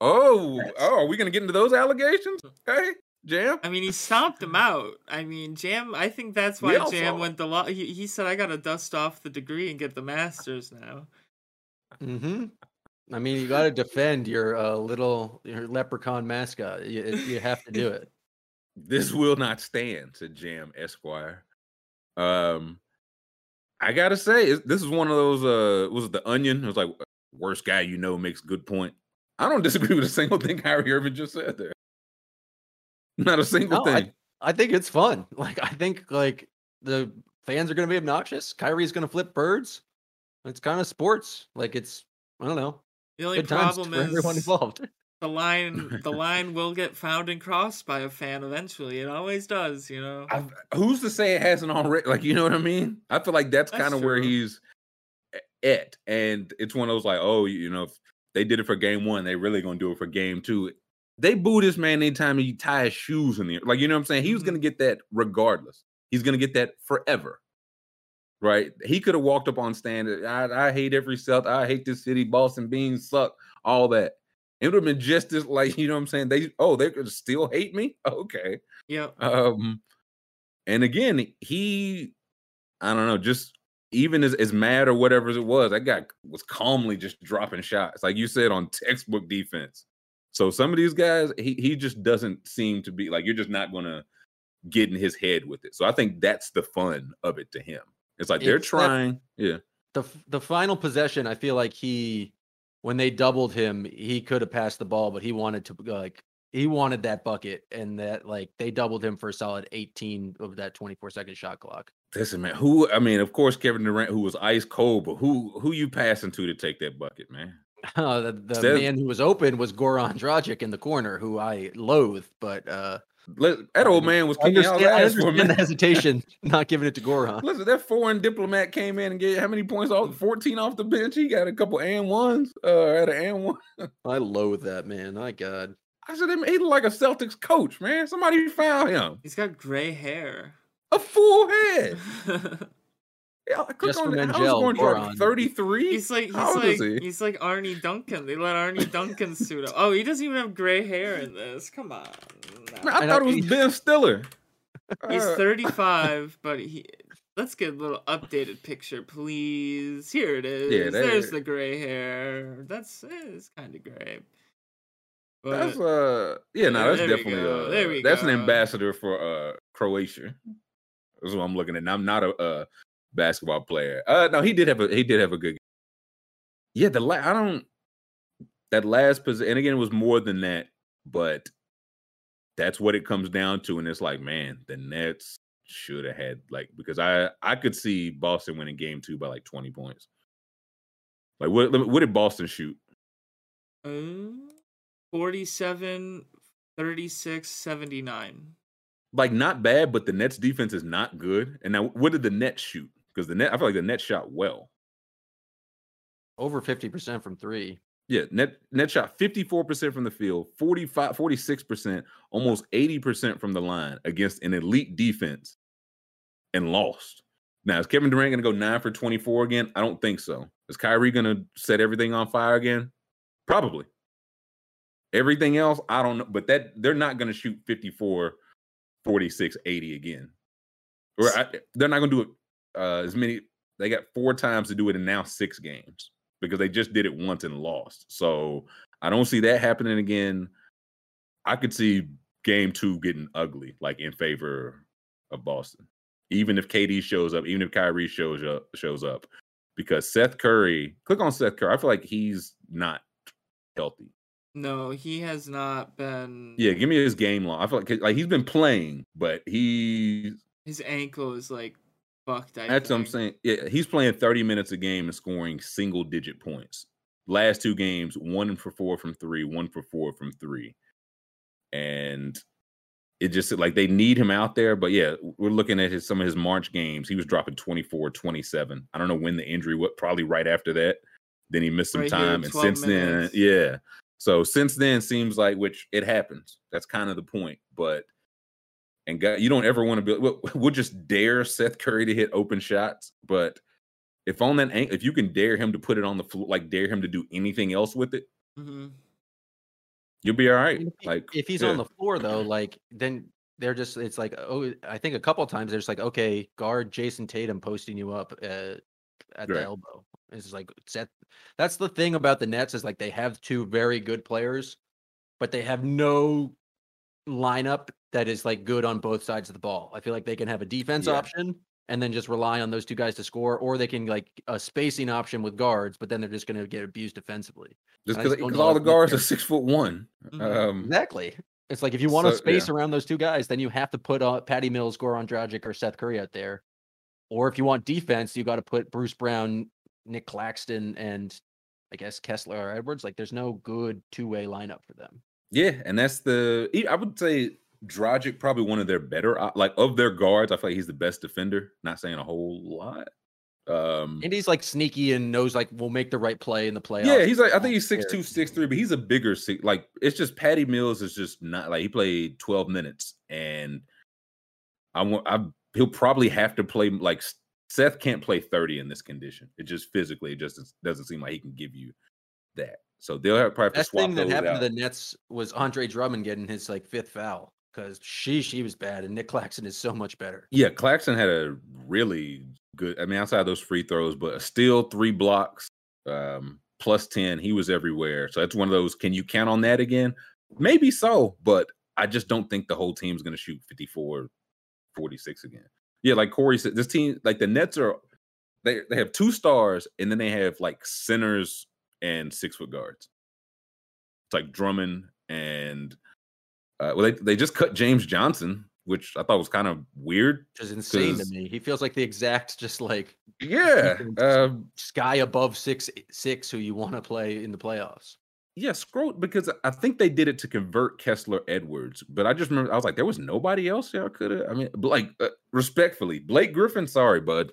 oh, oh, are we gonna get into those allegations? Okay. Jam? I mean, he stomped him out. I mean, Jam. I think that's why Jam went the law. He, he said, "I got to dust off the degree and get the master's now." Hmm. I mean, you got to defend your uh, little your leprechaun mascot. You, you have to do it. This will not stand," said Jam Esquire. Um, I gotta say, this is one of those. Uh, was it the Onion? It was like worst guy you know makes good point. I don't disagree with a single thing Kyrie Irving just said there. Not a single no, thing. I, I, think it's fun. Like I think like the fans are going to be obnoxious. Kyrie's going to flip birds. It's kind of sports. Like it's I don't know. The only Good problem is everyone involved. The line, the line will get found and crossed by a fan eventually. It always does, you know. I've, who's to say it hasn't already? Like, you know what I mean? I feel like that's, that's kind of where he's at, and it's one of those like, oh, you know, if they did it for game one, they really gonna do it for game two. They boo this man anytime he ties shoes in the like, you know what I'm saying? He was mm-hmm. gonna get that regardless. He's gonna get that forever. Right? He could have walked up on stand. I, I hate every Celt. I hate this city. Boston beans suck. All that. It would have been just as like, you know what I'm saying? They oh, they could still hate me. Okay. Yeah. Um, and again, he I don't know, just even as, as mad or whatever as it was, that guy was calmly just dropping shots, like you said, on textbook defense. So some of these guys, he he just doesn't seem to be like you're just not gonna get in his head with it. So I think that's the fun of it to him. It's like they're trying, that, yeah. The the final possession, I feel like he when they doubled him, he could have passed the ball, but he wanted to like he wanted that bucket and that like they doubled him for a solid 18 of that 24 second shot clock. Listen, man, who I mean, of course, Kevin Durant, who was ice cold, but who who you passing to to take that bucket, man? Uh, the, the man who was open was Goran Dragic in the corner, who I loathe, but uh that old man was kicking out ass for the hesitation, not giving it to Goran. Listen, that foreign diplomat came in and gave how many points off? 14 off the bench. He got a couple and ones. Uh, at an and one. I loathe that man. My God. I said he looked like a Celtics coach, man. Somebody found him. He's got gray hair. A full head. Yeah, click Just on the, going to drop 33? He's like he's like he? he's like Arne Duncan. They let Arne Duncan suit up. Oh, he doesn't even have gray hair in this. Come on. Man, I thought it was Ben Stiller. He's uh, 35, but he let's get a little updated picture, please. Here it is. Yeah, There's the gray hair. That's it's kind of gray. But, that's uh yeah, no, that's definitely uh there we that's go. an ambassador for uh Croatia. That's what I'm looking at. And I'm not a uh basketball player. Uh, no, he did have a he did have a good. Game. Yeah, the la- I don't that last position, and again, it was more than that, but that's what it comes down to. And it's like, man, the Nets should have had like because I I could see Boston winning game two by like twenty points. Like what what did Boston shoot? Um, 47, 36, 79. Like not bad, but the Nets defense is not good. And now what did the Nets shoot? Because the net I feel like the net shot well. Over 50% from three. Yeah, net net shot 54% from the field, 45, 46%, almost 80% from the line against an elite defense and lost. Now, is Kevin Durant gonna go nine for 24 again? I don't think so. Is Kyrie gonna set everything on fire again? Probably. Everything else, I don't know, but that they're not gonna shoot 54, 46, 80 again. Or I, they're not gonna do it uh, as many. They got four times to do it, and now six games because they just did it once and lost. So I don't see that happening again. I could see game two getting ugly, like in favor of Boston. Even if KD shows up, even if Kyrie shows up, shows up, because Seth Curry. Click on Seth Curry. I feel like he's not healthy. No, he has not been. Yeah, give me his game log. I feel like like he's been playing, but he his ankle is like fucked. I That's what I'm saying. Yeah, he's playing 30 minutes a game and scoring single digit points. Last two games, one for four from three, one for four from three. And it just like they need him out there. But yeah, we're looking at his some of his March games. He was dropping 24, 27. I don't know when the injury, what probably right after that. Then he missed some right time. Here, and since minutes. then, yeah. So since then seems like which it happens. That's kind of the point. But and God, you don't ever want to be. We'll, we'll, just dare Seth Curry to hit open shots, but if on that if you can dare him to put it on the floor, like dare him to do anything else with it, mm-hmm. you'll be all right. Like if he's yeah. on the floor though, like then they're just it's like oh I think a couple times they're just like okay guard Jayson Tatum posting you up uh, at right. the elbow. It's like Seth. That's the thing about the Nets is like they have two very good players, but they have no lineup that is like good on both sides of the ball. I feel like they can have a defense yeah. option and then just rely on those two guys to score, or they can like a spacing option with guards, but then they're just going to get abused defensively. Just because all the guards are six foot one. Mm-hmm. Um, exactly. It's like if you want so, to space yeah. around those two guys, then you have to put uh, Patty Mills, Goran Dragic, or Seth Curry out there. Or if you want defense, you got to put Bruce Brown, Nick Claxton, and I guess Kessler or Edwards. Like there's no good two way lineup for them. Yeah, and that's the I would say Dragic probably one of their better like of their guards. I feel like he's the best defender. Not saying a whole lot. Um and he's like sneaky and knows like we'll make the right play in the playoffs. Yeah, he's like I think he's six two, six three, but he's a bigger six. Like it's just Patty Mills is just not like he played twelve minutes, and I want I he'll probably have to play like Seth can't play thirty in this condition. It just physically it just doesn't seem like he can give you that. So they'll have probably swap thing that happened out. to the Nets was Andre Drummond getting his like fifth foul because she she was bad and Nick Claxton is so much better. Yeah, Claxton had a really good. I mean, outside those free throws, but a steal, three blocks, um, plus 10. He was everywhere. So that's one of those. Can you count on that again? Maybe so, but I just don't think the whole team's going to shoot 54, 46 again. Yeah, like Corey said, this team, like the Nets are, they, they have two stars and then they have like centers and six foot guards. It's like Drummond and, uh, well, they, they just cut James Johnson, which I thought was kind of weird. Which is insane to me. He feels like the exact, just like yeah, uh, sky above six six who you want to play in the playoffs. Yeah, scroll because I think they did it to convert Kessler Edwards, but I just remember I was like, there was nobody else y'all could have. I mean, like uh, respectfully, Blake Griffin, sorry, bud.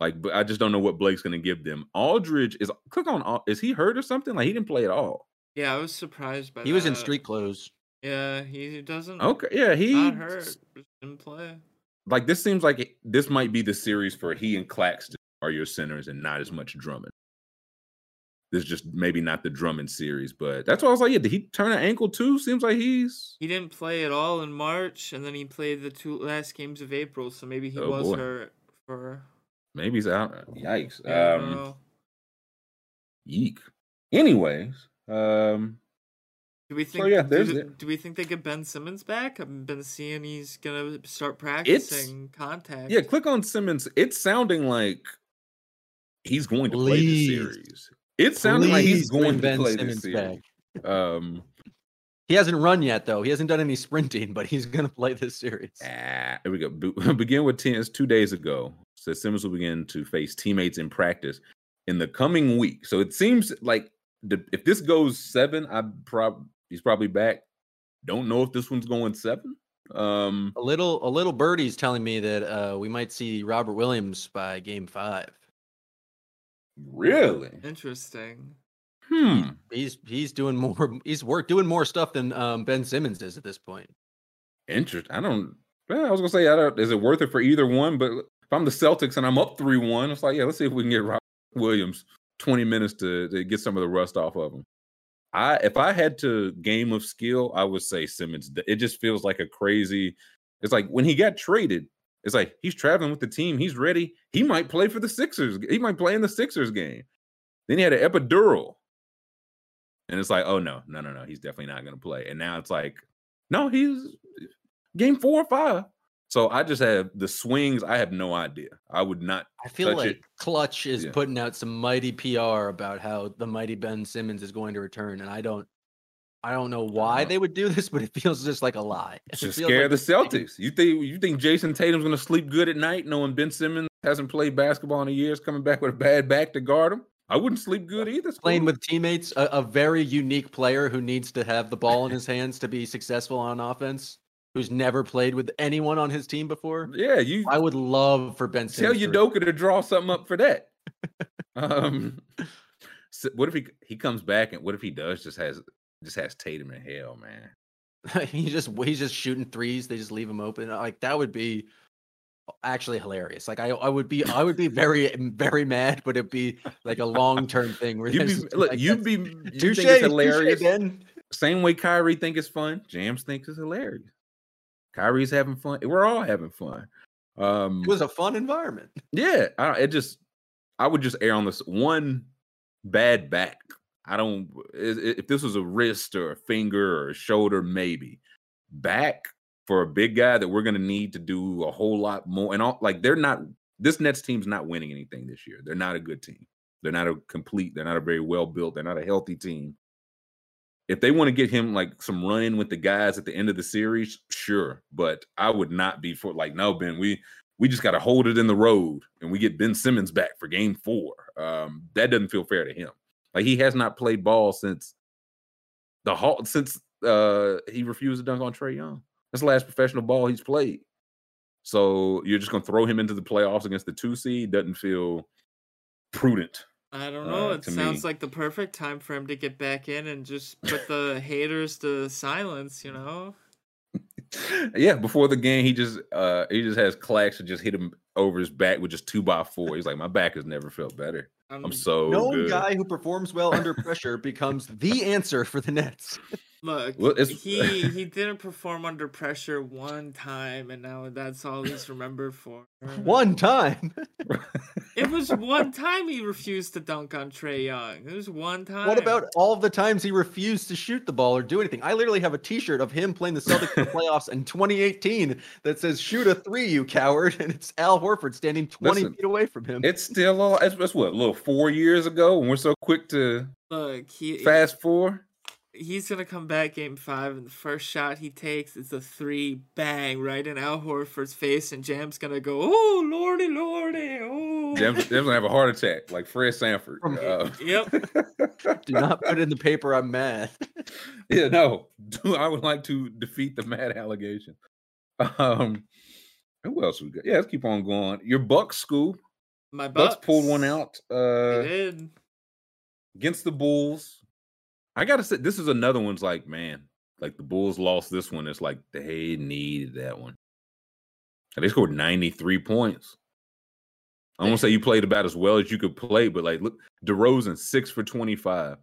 Like, but I just don't know what Blake's going to give them. Aldridge is click on. Is he hurt or something? Like he didn't play at all. Yeah, I was surprised by. He that. was in street clothes. Yeah, he doesn't. Okay, yeah, he not hurt. Didn't play. Like this seems like it, this might be the series for he and Claxton are your centers and not as much Drummond. This just maybe not the Drummond series, but that's why I was like, yeah, did he turn an ankle too? Seems like he's he didn't play at all in March, and then he played the two last games of April, so maybe he oh, was boy. hurt for. Maybe he's out. Yikes. Um, Yeek. Anyways, um, do we think? So yeah, do, do, we think they get Ben Simmons back? I've been seeing he's gonna start practicing it's, contact. Yeah, click on Simmons. It's sounding like he's going to Please. play the series. It's sounding like he's going to ben play Simmons this series. Back. Um, he hasn't run yet though. He hasn't done any sprinting, but he's going to play this series. Ah, here we go. Be- begin with tens two days ago. Says Simmons will begin to face teammates in practice in the coming week. So it seems like the, if this goes seven, I prob he's probably back. Don't know if this one's going seven. Um, a little a little birdie's telling me that uh, we might see Robert Williams by game five. Really interesting. Hmm. He's he's doing more. He's work doing more stuff than um, Ben Simmons is at this point. Interesting. I don't. Well, I was gonna say, I don't. Is it worth it for either one? But if I'm the Celtics and I'm up three one, it's like, yeah, let's see if we can get Rob Williams twenty minutes to, to get some of the rust off of him. I if I had to game of skill, I would say Simmons. It just feels like a crazy. It's like when he got traded, it's like he's traveling with the team. He's ready. He might play for the Sixers. He might play in the Sixers game. Then he had an epidural. And it's like, oh no, no, no, no. He's definitely not going to play. And now it's like, no, he's game four or five. So I just have the swings. I have no idea. I would not. I feel like it. Clutch is yeah. putting out some mighty PR about how the mighty Ben Simmons is going to return, and I don't. I don't know why uh-huh. they would do this, but it feels just like a lie. To scare like the Celtics. You think you think Jayson Tatum's going to sleep good at night, knowing Ben Simmons hasn't played basketball in a year, is coming back with a bad back to guard him? I wouldn't sleep uh, good either. Playing with teammates, a, a, very unique player who needs to have the ball in his hands to be successful on offense, who's never played with anyone on his team before. Yeah, you. I would love for Ben. Tell Udoka to draw something up for that. um, so what if he he comes back and what if he does just has just has Tatum in hell, man? he just he's just shooting threes. They just leave him open. Like that would be actually hilarious. Like I, I would be, I would be very, very mad, but it'd be like a long term thing. Where you'd be, look, like, you'd be, you touche, think it's hilarious. Same way Kyrie think it's fun. James thinks it's hilarious. Kyrie's having fun. We're all having fun. Um, it was a fun environment. Yeah, I, it just, I would just err on this one bad back. I don't. If this was a wrist or a finger or a shoulder, maybe back for a big guy that we're going to need to do a whole lot more. And all like they're not this Nets team's not winning anything this year. They're not a good team. They're not a complete. They're not a very well built. They're not a healthy team. If they want to get him like some run in with the guys at the end of the series, sure. But I would not be for like no Ben. We we just got to hold it in the road and we get Ben Simmons back for Game Four. Um, that doesn't feel fair to him. Like he has not played ball since the halt since uh he refused to dunk on Trae Young. That's the last professional ball he's played. So you're just to throw him into the playoffs against the two seed? Doesn't feel prudent. I don't know. Uh, it sounds me. like the perfect time for him to get back in and just put the haters to silence. You know. yeah, before the game, he just uh he just has Clax and just hit him over his back with just two by four. He's like, my back has never felt better. I'm, I'm so no good. guy who performs well under pressure becomes the answer for the Nets. Look, well, he he didn't perform under pressure one time, and now that's all he's remembered for. One time. it was one time he refused to dunk on Trae Young. It was one time. What about all the times he refused to shoot the ball or do anything? I literally have a T-shirt of him playing the Celtics in the playoffs in 2018 that says "Shoot a three, you coward," and it's Al Horford standing 20 Listen, feet away from him. It's still all. It's, it's what a little four years ago, and we're so quick to look. He fast forward he's gonna come back game five, and the first shot he takes is a three, bang, right in Al Horford's face, and Jam's gonna go, oh lordy, lordy, oh. Jam's, Jam's gonna have a heart attack like Fred Sanford. Uh, yep. Do not put in the paper. I'm mad. yeah, no. Do I would like to defeat the mad allegation. Um, who else we got? Yeah, let's keep on going. Your Bucks school. My Bucks, Bucks pulled one out. Uh, did against the Bulls. I gotta say, this is another one's like, man, like the Bulls lost this one. It's like they needed that one. And they scored 93 points. I won't say you played about as well as you could play, but like look, DeRozan six for 25,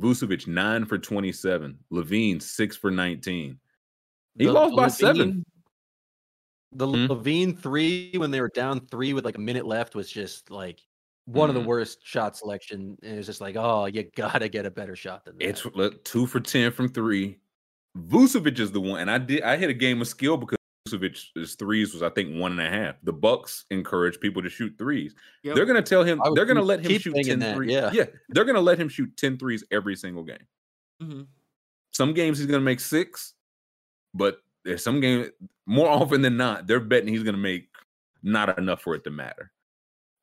Vucevic nine for 27, LaVine six for 19. He the, lost by LaVine, seven. The hmm? LaVine three when they were down three with like a minute left was just like one mm-hmm. of the worst shot selection. And it's just like, oh, you gotta get a better shot than that. It's look, two for ten from three. Vucevic is the one, and I did. I hit a game of skill because Vucevic's threes was I think one and a half. The Bucks encourage people to shoot threes. Yep. They're gonna tell him. They're gonna let him shoot 10 that, threes. Yeah. yeah, they're gonna let him shoot 10 threes every single game. Mm-hmm. Some games he's gonna make six, but there's some games more often than not they're betting he's gonna make not enough for it to matter.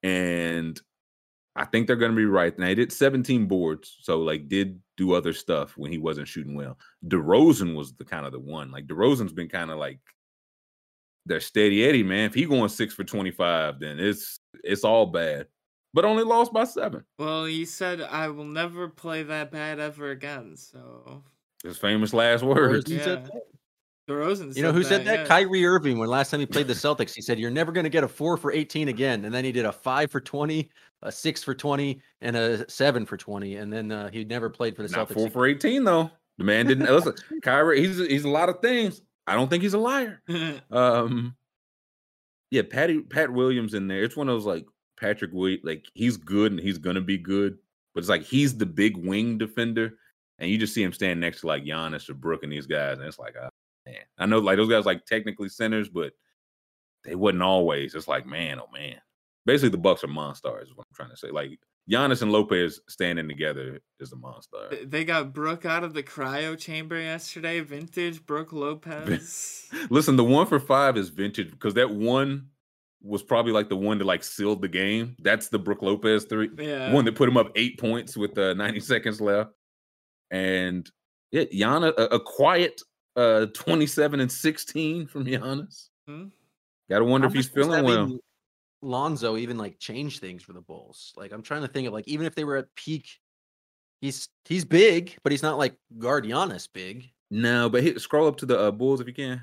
And I think they're going to be right. Now he did 17 boards, so like did do other stuff when he wasn't shooting well. DeRozan was the kind of the one. Like DeRozan's been kind of like their steady Eddie man. If he going six for 25, then it's it's all bad. But only lost by seven. Well, he said I will never play that bad ever again. So his famous last words. Yeah. DeRozan. You know who that, said that? Yeah. Kyrie Irving. When last time he played the Celtics, he said, "You're never going to get a four for 18 again." And then he did a five for 20, a six for 20, and a seven for 20. And then uh, he never played for the Not Celtics. Four for 18 though. The man didn't listen. Kyrie, he's he's a lot of things. I don't think he's a liar. um, yeah, Patty Pat Williams in there. It's one of those like Patrick Williams. Like he's good and he's gonna be good, but it's like he's the big wing defender, and you just see him stand next to like Giannis or Brook and these guys, and it's like, uh, man. I know like those guys like technically centers, but they wasn't always. It's like, man, oh man. Basically, the Bucks are monsters. Is what I'm trying to say. Like Giannis and Lopez standing together is a monster. They got Brook out of the cryo chamber yesterday. Vintage Brook Lopez. Listen, the one for five is vintage because that one was probably like the one that like sealed the game. That's the Brook Lopez three. Yeah. One that put him up eight points with uh, 90 seconds left. And yeah, Giannis, a, a quiet uh 27 and 16 from Giannis. Hmm? Gotta wonder How if he's feeling well. Lonzo even like change things for the Bulls. Like I'm trying to think of like even if they were at peak, he's he's big, but he's not like guard Giannis big. No, but hit, scroll up to the uh, Bulls if you can.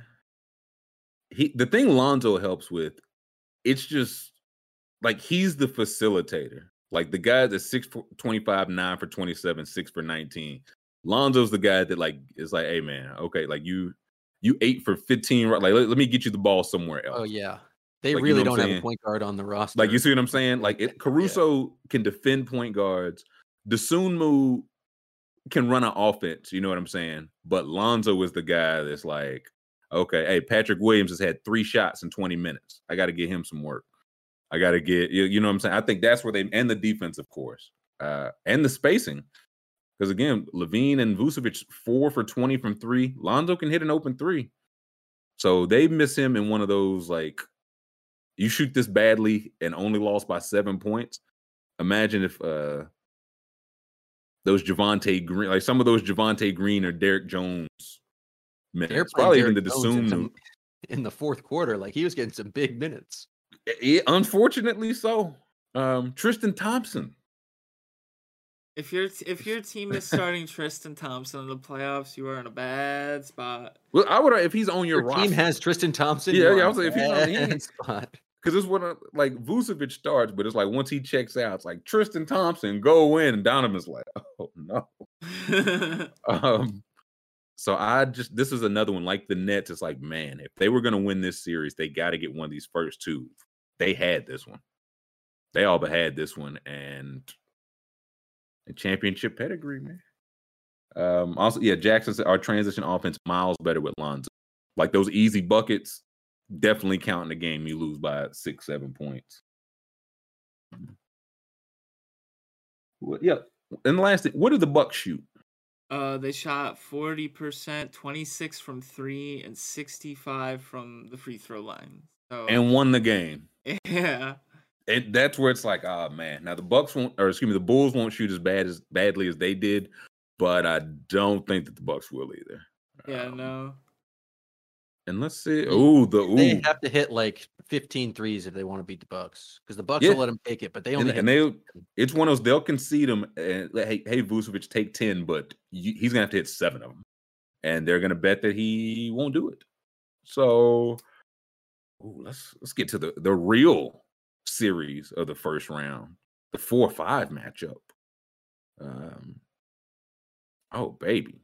He the thing Lonzo helps with, it's just like he's the facilitator. Like the guy that's six for 25, nine for 27, six for 19. Lonzo's the guy that like is like, hey man, okay, like you you ate for 15 right like let, let me get you the ball somewhere oh, else. Oh yeah. They like, really you know don't have a point guard on the roster. Like you see what I'm saying? Like it, Caruso yeah. can defend point guards. Dosunmu can run an offense, you know what I'm saying? But Lonzo is the guy that's like, okay, hey, Patrick Williams has had three shots in 20 minutes. I got to get him some work. I got to get, you, you know what I'm saying? I think that's where they, and the defense, of course, uh, and the spacing. Because again, LaVine and Vucevic four for 20 from three. Lonzo can hit an open three. So they miss him in one of those like you shoot this badly and only lost by seven points. Imagine if uh those Javonte Green, like some of those Javonte Green or Derrick Jones minutes, probably Derrick even the Dosunmu in the fourth quarter. Like he was getting some big minutes. It, unfortunately, so um Tristan Thompson if your if your team is starting Tristan Thompson in the playoffs, you are in a bad spot. Well, I would if he's on your, your team has Tristan Thompson. Yeah, yeah. I was like, if he's on the spot. Because it's when like Vucevic starts, but it's like once he checks out, it's like Tristan Thompson go in, and Donovan's like, oh no. um, So I just this is another one like the Nets. It's like, man, if they were gonna win this series, they got to get one of these first two. They had this one. They all but had this one, and a championship pedigree, man. Um, also, yeah, Jackson's our transition offense miles better with Lonzo. Like those easy buckets, definitely count in the game. You lose by six, seven points. Well, yeah. And the last thing, what did the Bucks shoot? Uh, they shot forty percent, twenty six from three, and sixty five from the free throw line. So, and won the game. Yeah. It, that's where it's like, oh man. Now the Bucks won't, or excuse me, the Bulls won't shoot as bad as badly as they did, but I don't think that the Bucks will either. Yeah, um, no. And let's see. Oh, the ooh. they have to hit like 15 threes if they want to beat the Bucks because the Bucks yeah. will let them take it, but they only and, and they it's one of those they'll concede them and hey hey Vucevic take 10, but you, he's gonna have to hit seven of them, and they're gonna bet that he won't do it. So, ooh, let's let's get to the the real series of the first round, the four five matchup. Um, oh baby,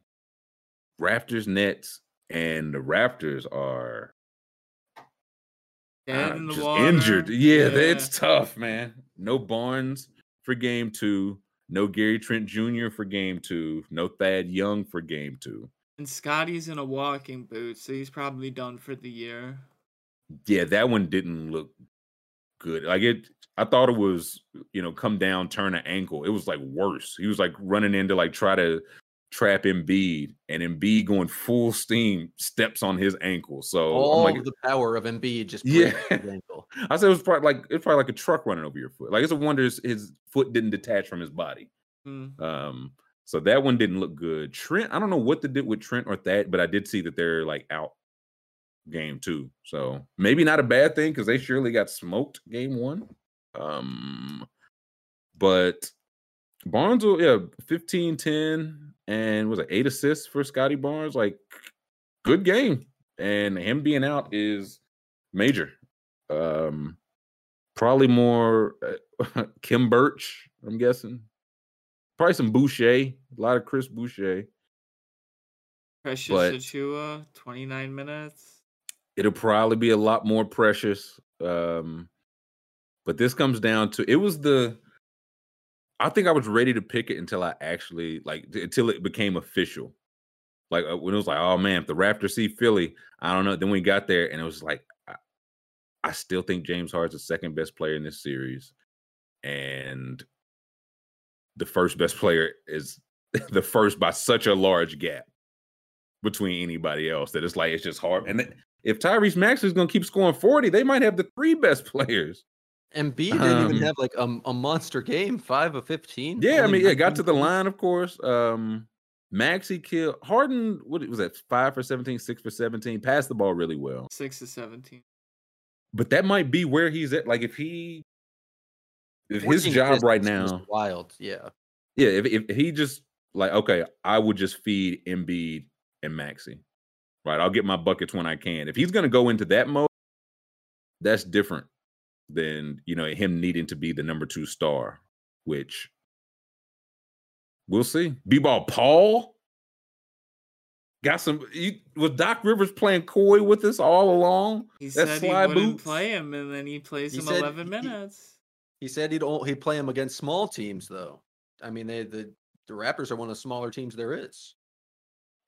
Raptors Nets and the Raptors are uh, just water. injured. Yeah, yeah, it's tough, man. No Barnes for game two. No Gary Trent Jr. for game two. No Thad Young for game two. And Scotty's in a walking boot, so he's probably done for the year. Yeah, that one didn't look good. Like it, I thought it was, you know, come down, turn an ankle. It was like worse. He was like running into like try to trap Embiid, and Embiid going full steam steps on his ankle. So all like, the power of Embiid just yeah. ankle. I said it was probably like it's probably like a truck running over your foot. Like it's a wonder his, his foot didn't detach from his body. Mm. Um, so that one didn't look good. Trent, I don't know what to do with Trent or that, but I did see that they're like out game two. So maybe not a bad thing because they surely got smoked game one. Um, but Barnes will, yeah, 15 10 and was it eight assists for Scotty Barnes? Like, good game. And him being out is major. Um, probably more uh, Khem Birch, I'm guessing. Probably some Boucher, a lot of Chris Boucher. Precious but Achiuwa, 29 minutes. It'll probably be a lot more precious. Um, but this comes down to it was the I think I was ready to pick it until I actually like until it became official. Like uh, when it was like, oh man, if the Raptors see Philly, I don't know. Then we got there and it was like, I, I still think James Harden's the second best player in this series, and the first best player is the first by such a large gap between anybody else that it's like it's just hard. And if Tyrese Maxey is going to keep scoring forty, they might have the three best players. Embiid didn't um, even have like a, a monster game, five of fifteen. Yeah, I mean, yeah, got to the line, of course. Um, Maxey killed Harden. What was that? Five for 17, six for 17. Passed the ball really well. Six to 17. But that might be where he's at. Like if he if his job right now wild, yeah. Yeah, if, if he just like, okay, I would just feed Embiid and Maxey. Right. I'll get my buckets when I can. If he's gonna go into that mode, that's different than you know him needing to be the number two star, which we'll see. B-ball Paul got some. You, was Doc Rivers playing coy with us all along? He that said he wouldn't boots? play him, and then he plays he him eleven minutes. He, he said he'd he'd play him against small teams, though. I mean, they the the Raptors are one of the smaller teams there is.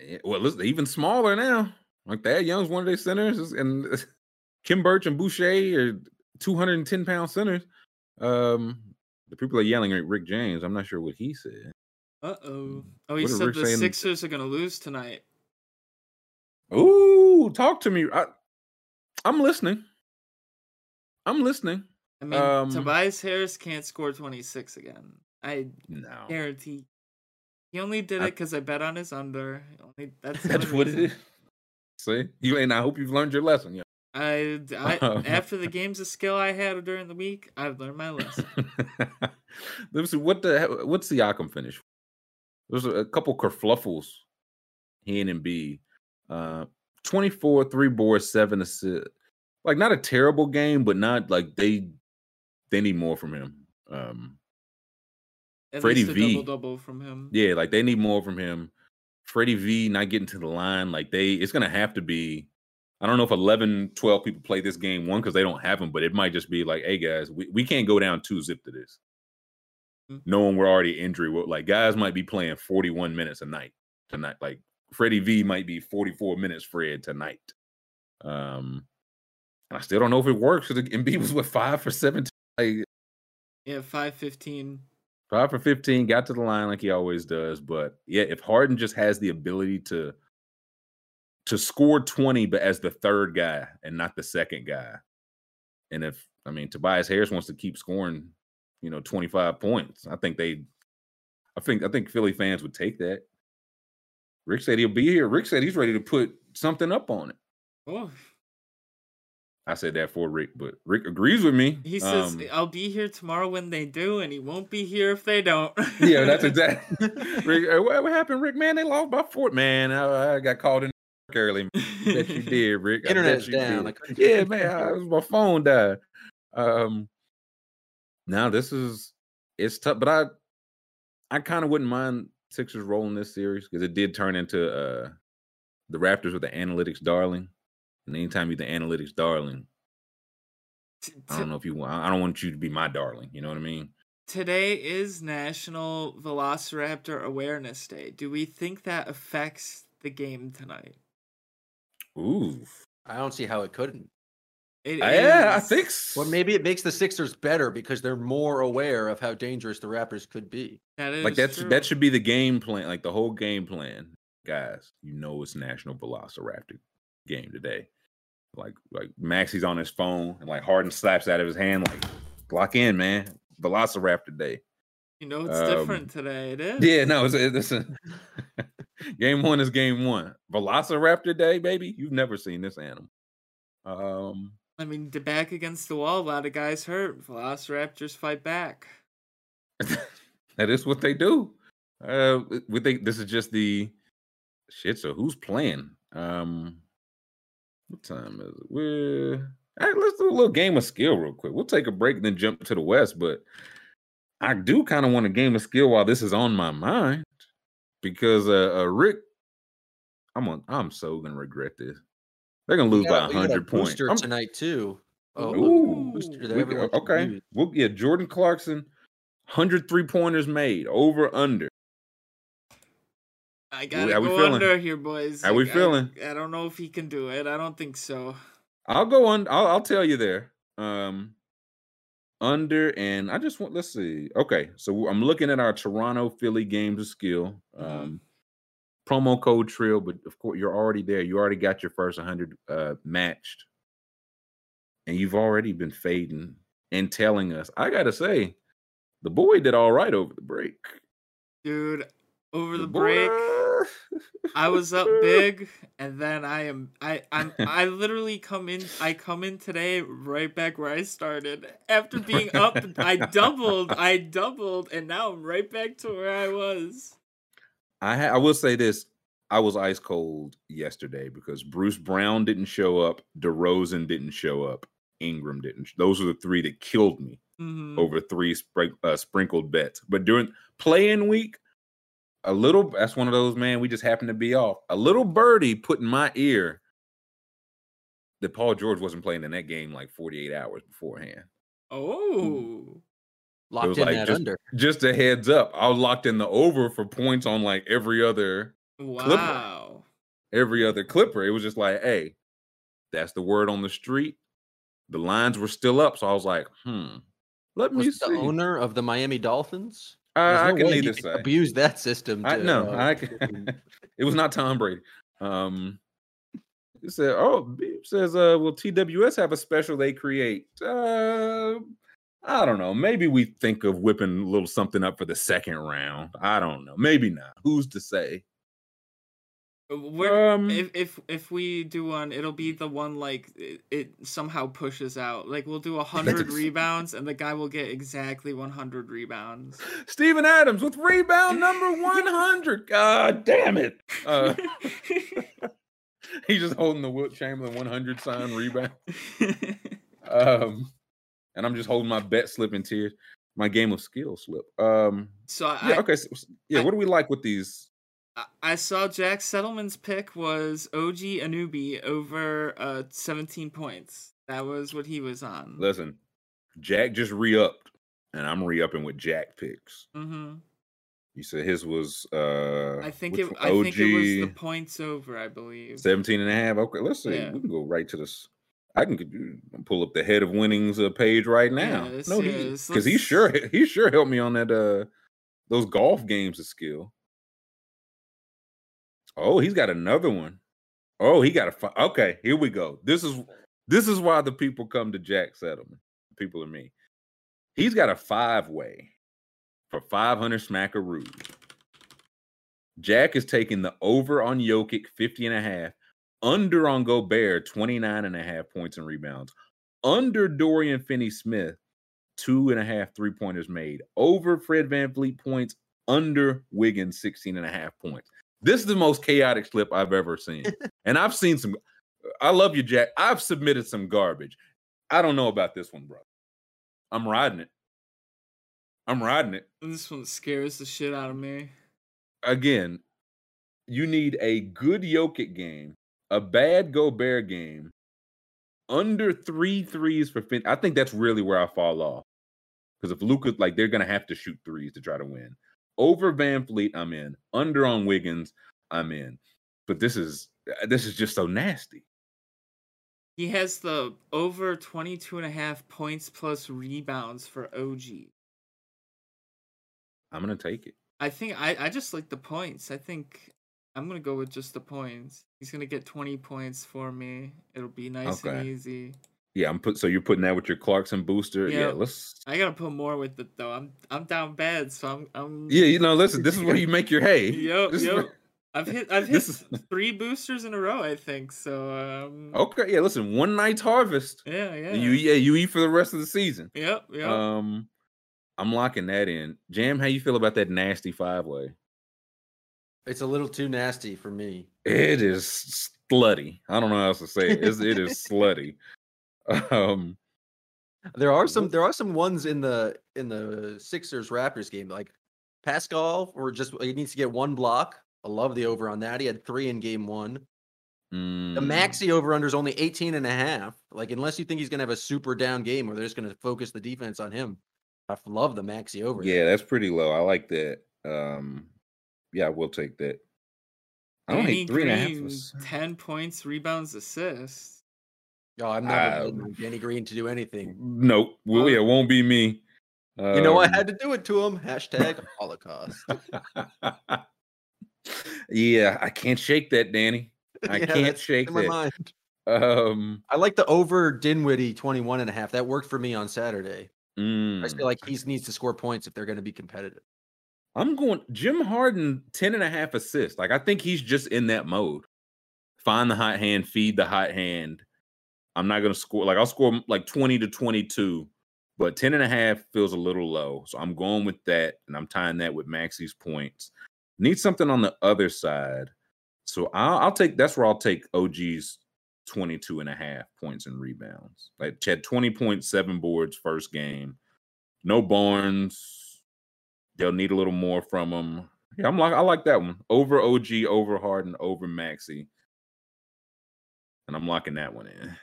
Eh, well, listen, even smaller now. Like Thad Young's one of their centers, and Khem Birch and Boucher are 210 pound centers. Um, the people are yelling at Rick James. I'm not sure what he said. Uh oh. Oh, he said Rick the? Sixers are going to lose tonight. Ooh, talk to me. I, I'm listening. I'm listening. I mean, um, Tobias Harris can't score 26 again. I no. guarantee. He only did it because I, bet on his under. That's, that's what it is. See, you and I hope you've learned your lesson. I, I after the games of skill I had during the week, I've learned my lesson. Let me see what the what's the Siakam finish? There's a couple kerfluffles. He and B, uh, 24, three boards, seven assists. Like not a terrible game, but not like they they need more from him. Um At Freddie V double double from him. Yeah, like they need more from him. Freddie V not getting to the line, like they, it's gonna have to be. I don't know if 11, 12 people play this game one because they don't have them, but it might just be like, hey guys, we, we can't go down two zip to this. Mm-hmm. Knowing we're already injury, like guys might be playing 41 minutes a night tonight. Like Freddie V might be 44 minutes Fred tonight. Um, and I still don't know if it works because Embiid was with five for 17. Like, yeah, five fifteen. Five for 15, got to the line like he always does. But yeah, if Harden just has the ability to to score 20, but as the third guy and not the second guy. And if I mean Tobias Harris wants to keep scoring, you know, 25 points, I think they I think I think Philly fans would take that. Rick said he'll be here. Rick said he's ready to put something up on it. Oh, I said that for Rick, but Rick agrees with me. He says, um, "I'll be here tomorrow when they do, and he won't be here if they don't." yeah, that's exactly. Rick, uh, what, what, happened, Rick? Man, they lost by four. Man, I, I got called in early. Bet you did, Rick. Internet's down. Yeah, man, I, my phone died. Um, now this is it's tough, but I, I kind of wouldn't mind Sixers rolling this series because it did turn into uh the Raptors with the analytics darling. And anytime you're the analytics darling, I don't know if you want. I don't want you to be my darling. You know what I mean? Today is National Velociraptor Awareness Day. Do we think that affects the game tonight? Ooh, I don't see how it couldn't. It yeah, I think. So. Well, maybe it makes the Sixers better because they're more aware of how dangerous the Raptors could be. That like that's true. that should be the game plan. Like the whole game plan, guys. You know, it's National Velociraptor game today. Like like Maxey's on his phone and like Harden slaps out of his hand like lock in, man. Velociraptor day. You know it's um, different today. It is. Yeah, no, it's, it's a, game one is game one. Velociraptor day, baby. You've never seen this animal. Um, I mean, the back against the wall, a lot of guys hurt. Velociraptors fight back. that is what they do. Uh, we think this is just the shit. So who's playing? Um, what time is it? We're right, let's do a little game of skill real quick. We'll take a break and then jump to the west. But I do kind of want a game of skill while this is on my mind because uh, uh Rick, I'm on. I'm so gonna regret this. They're gonna lose by hundred points tonight too. Oh, Ooh, we, okay. We'll, yeah, Jordan Clarkson, 103 pointers made over under. I gotta How go under here, boys. How we feeling? I, I, don't know if he can do it. I don't think so. I'll go on. I'll, I'll tell you there. Um, under and I just want. Let's see. Okay, so I'm looking at our Toronto Philly games of skill. Mm-hmm. Um, promo code Trill, but of course you're already there. You already got your first 100 uh, matched, and you've already been fading and telling us. I gotta say, the boy did all right over the break, dude. Over the, the break. I was up big, and then I am I I'm I literally come in I come in today right back where I started after being up. I doubled, I doubled, and now I'm right back to where I was. I ha- I will say this: I was ice cold yesterday because Bruce Brown didn't show up, DeRozan didn't show up, Ingram didn't. Those are the three that killed me mm-hmm. over three spr- uh, sprinkled bets. But during playing week, a little that's one of those man we just happen to be off. A little birdie put in my ear that paul george wasn't playing in that game like 48 hours beforehand. Oh. Locked in like that just, under. just a heads up i was locked in the over for points on like every other wow. clipper. every other clipper. It was just like hey that's the word on the street. The lines were still up so i was like hmm let was me the see. owner of the miami dolphins I, no I can neither say abuse that system. To, I know. Uh, I can, it was not Tom Brady. Um, it said, "Oh, says, uh, will TWS have a special they create?" Uh, I don't know. Maybe we think of whipping a little something up for the second round. I don't know. Maybe not. Who's to say? Where, um, if if if we do one, it'll be the one like it, it somehow pushes out. Like we'll do hundred rebounds, and the guy will get exactly one hundred rebounds. Steven Adams with rebound number one hundred. God damn it! Uh, he's just holding the Wilt Chamberlain one hundred sign rebound. um, and I'm just holding my bet slip in tears. My game of skill slip. Um, so yeah, okay, so, yeah. I, what do we like with these I saw Jack Settleman's pick was OG Anunoby over uh 17 points. That was what he was on. Listen, Jack just re-upped, and I'm re-upping with Jack picks. Mm-hmm. You said his was uh I think it I think it was the points over, I believe. 17 and a half. Okay, let's see. Yeah. We can go right to this. I can pull up the head of winnings uh, page right now. Yeah, no, because he, he sure he sure helped me on that uh those golf games of skill. Oh, he's got another one. Oh, he got a okay. Here we go. This is this is why the people come to Jack Settleman. People are me. He's got a five way for 500 smackaroos. Jack is taking the over on Jokic 50 and a half, under on Gobert 29 and a half points and rebounds, under Dorian Finney Smith two and a half three pointers made, over Fred VanVleet points, under Wiggins 16 and a half points. This is the most chaotic slip I've ever seen. and I've seen some I love you, Jack. I've submitted some garbage. I don't know about this one, bro. I'm riding it. I'm riding it. This one scares the shit out of me. Again, you need a good Jokic game, a bad Gobert game, under three threes for Finn. I think that's really where I fall off. Because if Luka, like, they're gonna have to shoot threes to try to win. Over VanVleet, I'm in. Under on Wiggins, I'm in. But this is uh, this is just so nasty. He has the over 22 and a half points plus rebounds for OG. I'm gonna take it. I think I, I just like the points. I think I'm gonna go with just the points. He's gonna get 20 points for me. It'll be nice okay. and easy. Yeah, I'm put. So you're putting that with your Clarkson booster. Yeah, yeah let's. I gotta put more with it though. I'm I'm down bad, so I'm I'm. Yeah, you know, listen. This is where you make your hay. yep, yep. Where... I've hit I've hit is... three boosters in a row. I think so. Um... Okay, yeah. Listen, one night's harvest. Yeah, yeah. You yeah you eat for the rest of the season. Yep, yep. Um, I'm locking that in. Jam, how you feel about that nasty five way? It's a little too nasty for me. It is slutty. I don't know how else to say it. It's, it is slutty. Um, there are some there are some ones in the in the Sixers Raptors game like Pascal or just he needs to get one block. I love the over on that. He had three in game one. Mm. The Maxey over under is only 18 and a half. Like, unless you think he's going to have a super down game where they're just going to focus the defense on him, I love the Maxey over. Yeah, there. that's pretty low. I like that. Um, yeah, we'll take that. I don't hate three Green, and a half. Ten points, rebounds, assists. Oh, I'm never uh, Danny Green to do anything. Nope. Well, yeah, it won't be me. Um, you know, I um, had to do it to him. Hashtag Holocaust. yeah, I can't shake that, Danny. I yeah, can't shake in that. Mind. Um, I like the over Dinwiddie 21 and a half. That worked for me on Saturday. Mm. I feel like he needs to score points if they're going to be competitive. I'm going Jim Harden 10 and a half assists. Like I think he's just in that mode. Find the hot hand, feed the hot hand. I'm not going to score like I'll score mm, like 20 to 22, but 10 and a half feels a little low. So I'm going with that and I'm tying that with Maxey's points. Need something on the other side. So I'll, I'll take that's where I'll take OG's 22 and a half points and rebounds. Like had 20.7 boards first game. No Barnes. They'll need a little more from him. Yeah, I'm like I like that one. Over OG, over Harden, over Maxi. And I'm locking that one in.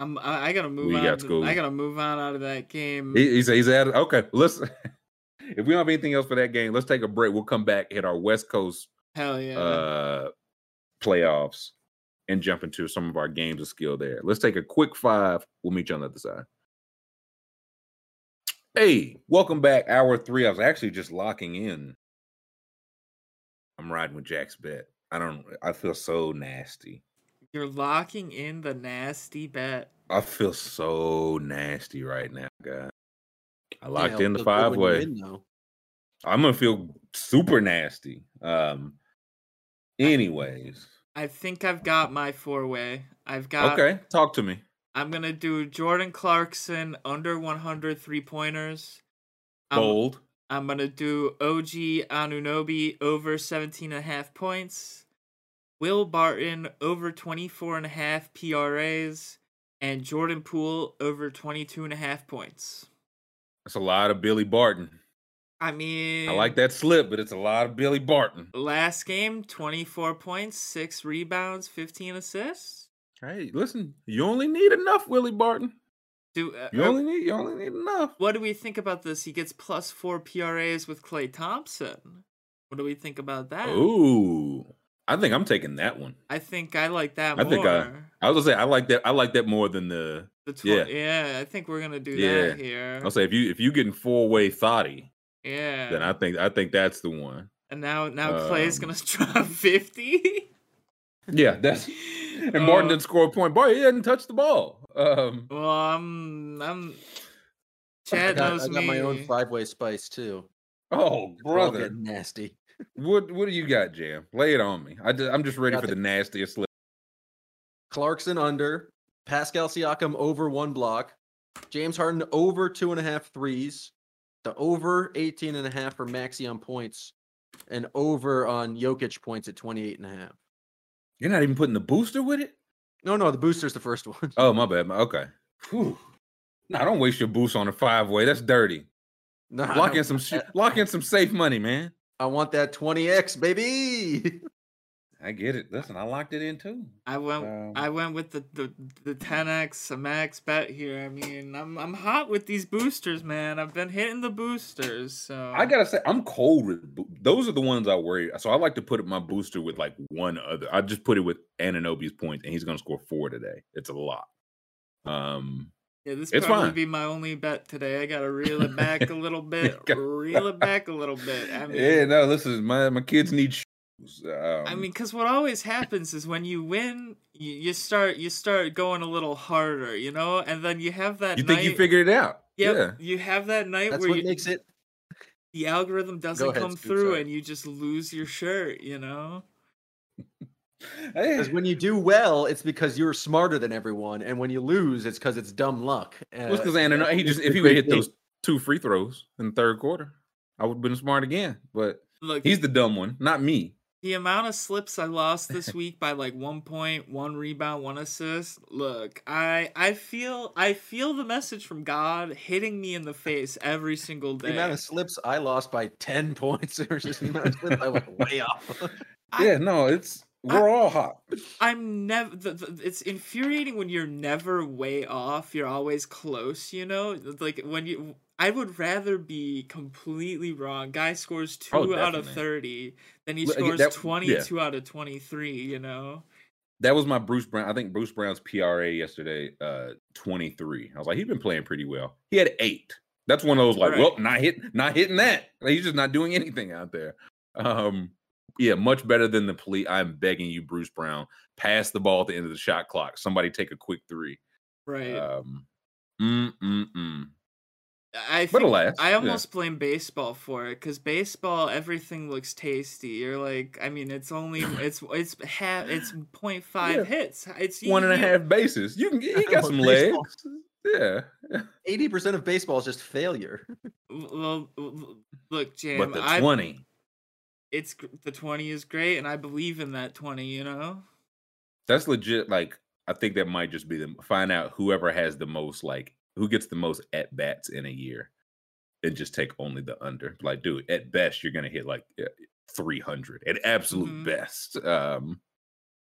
I'm I, I gotta move on. Got I gotta move on out of that game. He, he's he's at okay. Listen, if we don't have anything else for that game, let's take a break. We'll come back hit our West Coast hell yeah uh playoffs and jump into some of our games of skill there. Let's take a quick five. We'll meet you on the other side. Hey, welcome back. Hour three. I was actually just locking in. I'm riding with Jack's bet. I don't. I feel so nasty. You're locking in the nasty bet. I feel so nasty right now, guys. I locked yeah, in the five way. I'm gonna feel super nasty. Um. Anyways, I think I've got my four way. I've got. Okay, talk to me. I'm gonna do Jordan Clarkson under 100 three pointers. Bold. I'm, I'm gonna do OG Anunoby over 17 and a half points. Will Barton over 24 and a half PRAs and Jordan Poole over 22 and a half points. That's a lot of Billy Barton. I mean, I like that slip, but it's a lot of Billy Barton. Last game, 24 points, six rebounds, 15 assists. Hey, listen, you only need enough, Willie Barton. Do uh, you only need you only need enough. What do we think about this? He gets plus four PRAs with Klay Thompson. What do we think about that? Ooh, I think I'm taking that one. I think I like that. I more. think I. I was gonna say I like that. I like that more than the. The tw- yeah, yeah. I think we're gonna do yeah. that here. I'll say if you if you getting four way thotty. yeah, then I think I think that's the one. And now now um, Klay's gonna drop fifty. yeah, that's. And Martin Uh, didn't score a point. Boy, he hadn't touched the ball. Um, well, I'm I'm. I Chad got, knows I got me. my own five way spice too. oh, We're brother, nasty. What what do you got, Jam? Lay it on me. I just, I'm just ready Got for the- the nastiest slip. Clarkson under, Pascal Siakam over one block, James Harden over two and a half threes, the over 18 and a half for Maxey on points, and over on Jokic points at 28 and a half. You're not even putting the booster with it. No, no, the booster's the first one. Oh, my bad. Okay. Whew. Nah, don't waste your boost on a five way. That's dirty. I Lock in some that. Lock in some safe money, man. I want that 20x, baby. I get it. Listen, I locked it in too. I went Um, I went with the the the 10x a max bet here. I mean, I'm I'm hot with these boosters, man. I've been hitting the boosters. So I gotta say, I'm cold with those are the ones I worry. So I like to put my booster with like one other. I just put it with Anunoby's points, and he's gonna score four today. It's a lot. Um, yeah, this it's probably fine. be my only bet today. I gotta reel it back a little bit. Reel it back a little bit. I mean, yeah, no, listen, my my kids need shoes. Um, I mean, because what always happens is when you win, you, you start you start going a little harder, you know, and then you have that. you night, think you figured it out? Yep, Yeah. you have that night That's where what you, makes it. the algorithm doesn't ahead, come Scoob, through, sorry. and you just lose your shirt, you know. Hey, Because when you do well, it's because you're smarter than everyone, and when you lose, it's because it's dumb luck. Well, Uh, because Anano, he just if he would great hit those two free throws in the third quarter, I would have been smart again. But Look, he's the dumb one, not me. the amount of slips I lost this week by like one point, one rebound, one assist. Look, I I feel I feel the message from God hitting me in the face every single day. the amount of slips I lost by 10 points versus the amount of slips I went way off. I- yeah, no, it's we're all hot. I'm never. It's infuriating when you're never way off. You're always close. You know, like when you. I would rather be completely wrong. Guy scores two Oh, out of thirty, then he scores that- twenty-two out of twenty-three. You know. That was my Bruce Brown. I think Bruce Brown's PRA yesterday, uh, 23. I was like, he's been playing pretty well. He had eight. That's one of those like, Right. well, not hit, not hitting that. Like, he's just not doing anything out there. Um, yeah, much better than the police. I'm begging you, Bruce Brown, pass the ball at the end of the shot clock. Somebody take a quick three. Right. Um, mm, mm, mm. I but think alas, I yeah. almost blame baseball for it because baseball everything looks tasty. You're like, I mean, it's only it's it's half it's 0.5 Yeah. hits. It's one and a half bases. You can get, he got Well, some baseball- legs. Yeah, 80% of baseball is just failure. Well, look, Jam. but the I 20. It's the 20 is great and i believe in that 20 you know that's legit like i think that might just be the find out whoever has the most like who gets the most at bats in a year and just take only the under like dude at best you're gonna hit like uh, 300 at absolute Mhm. best um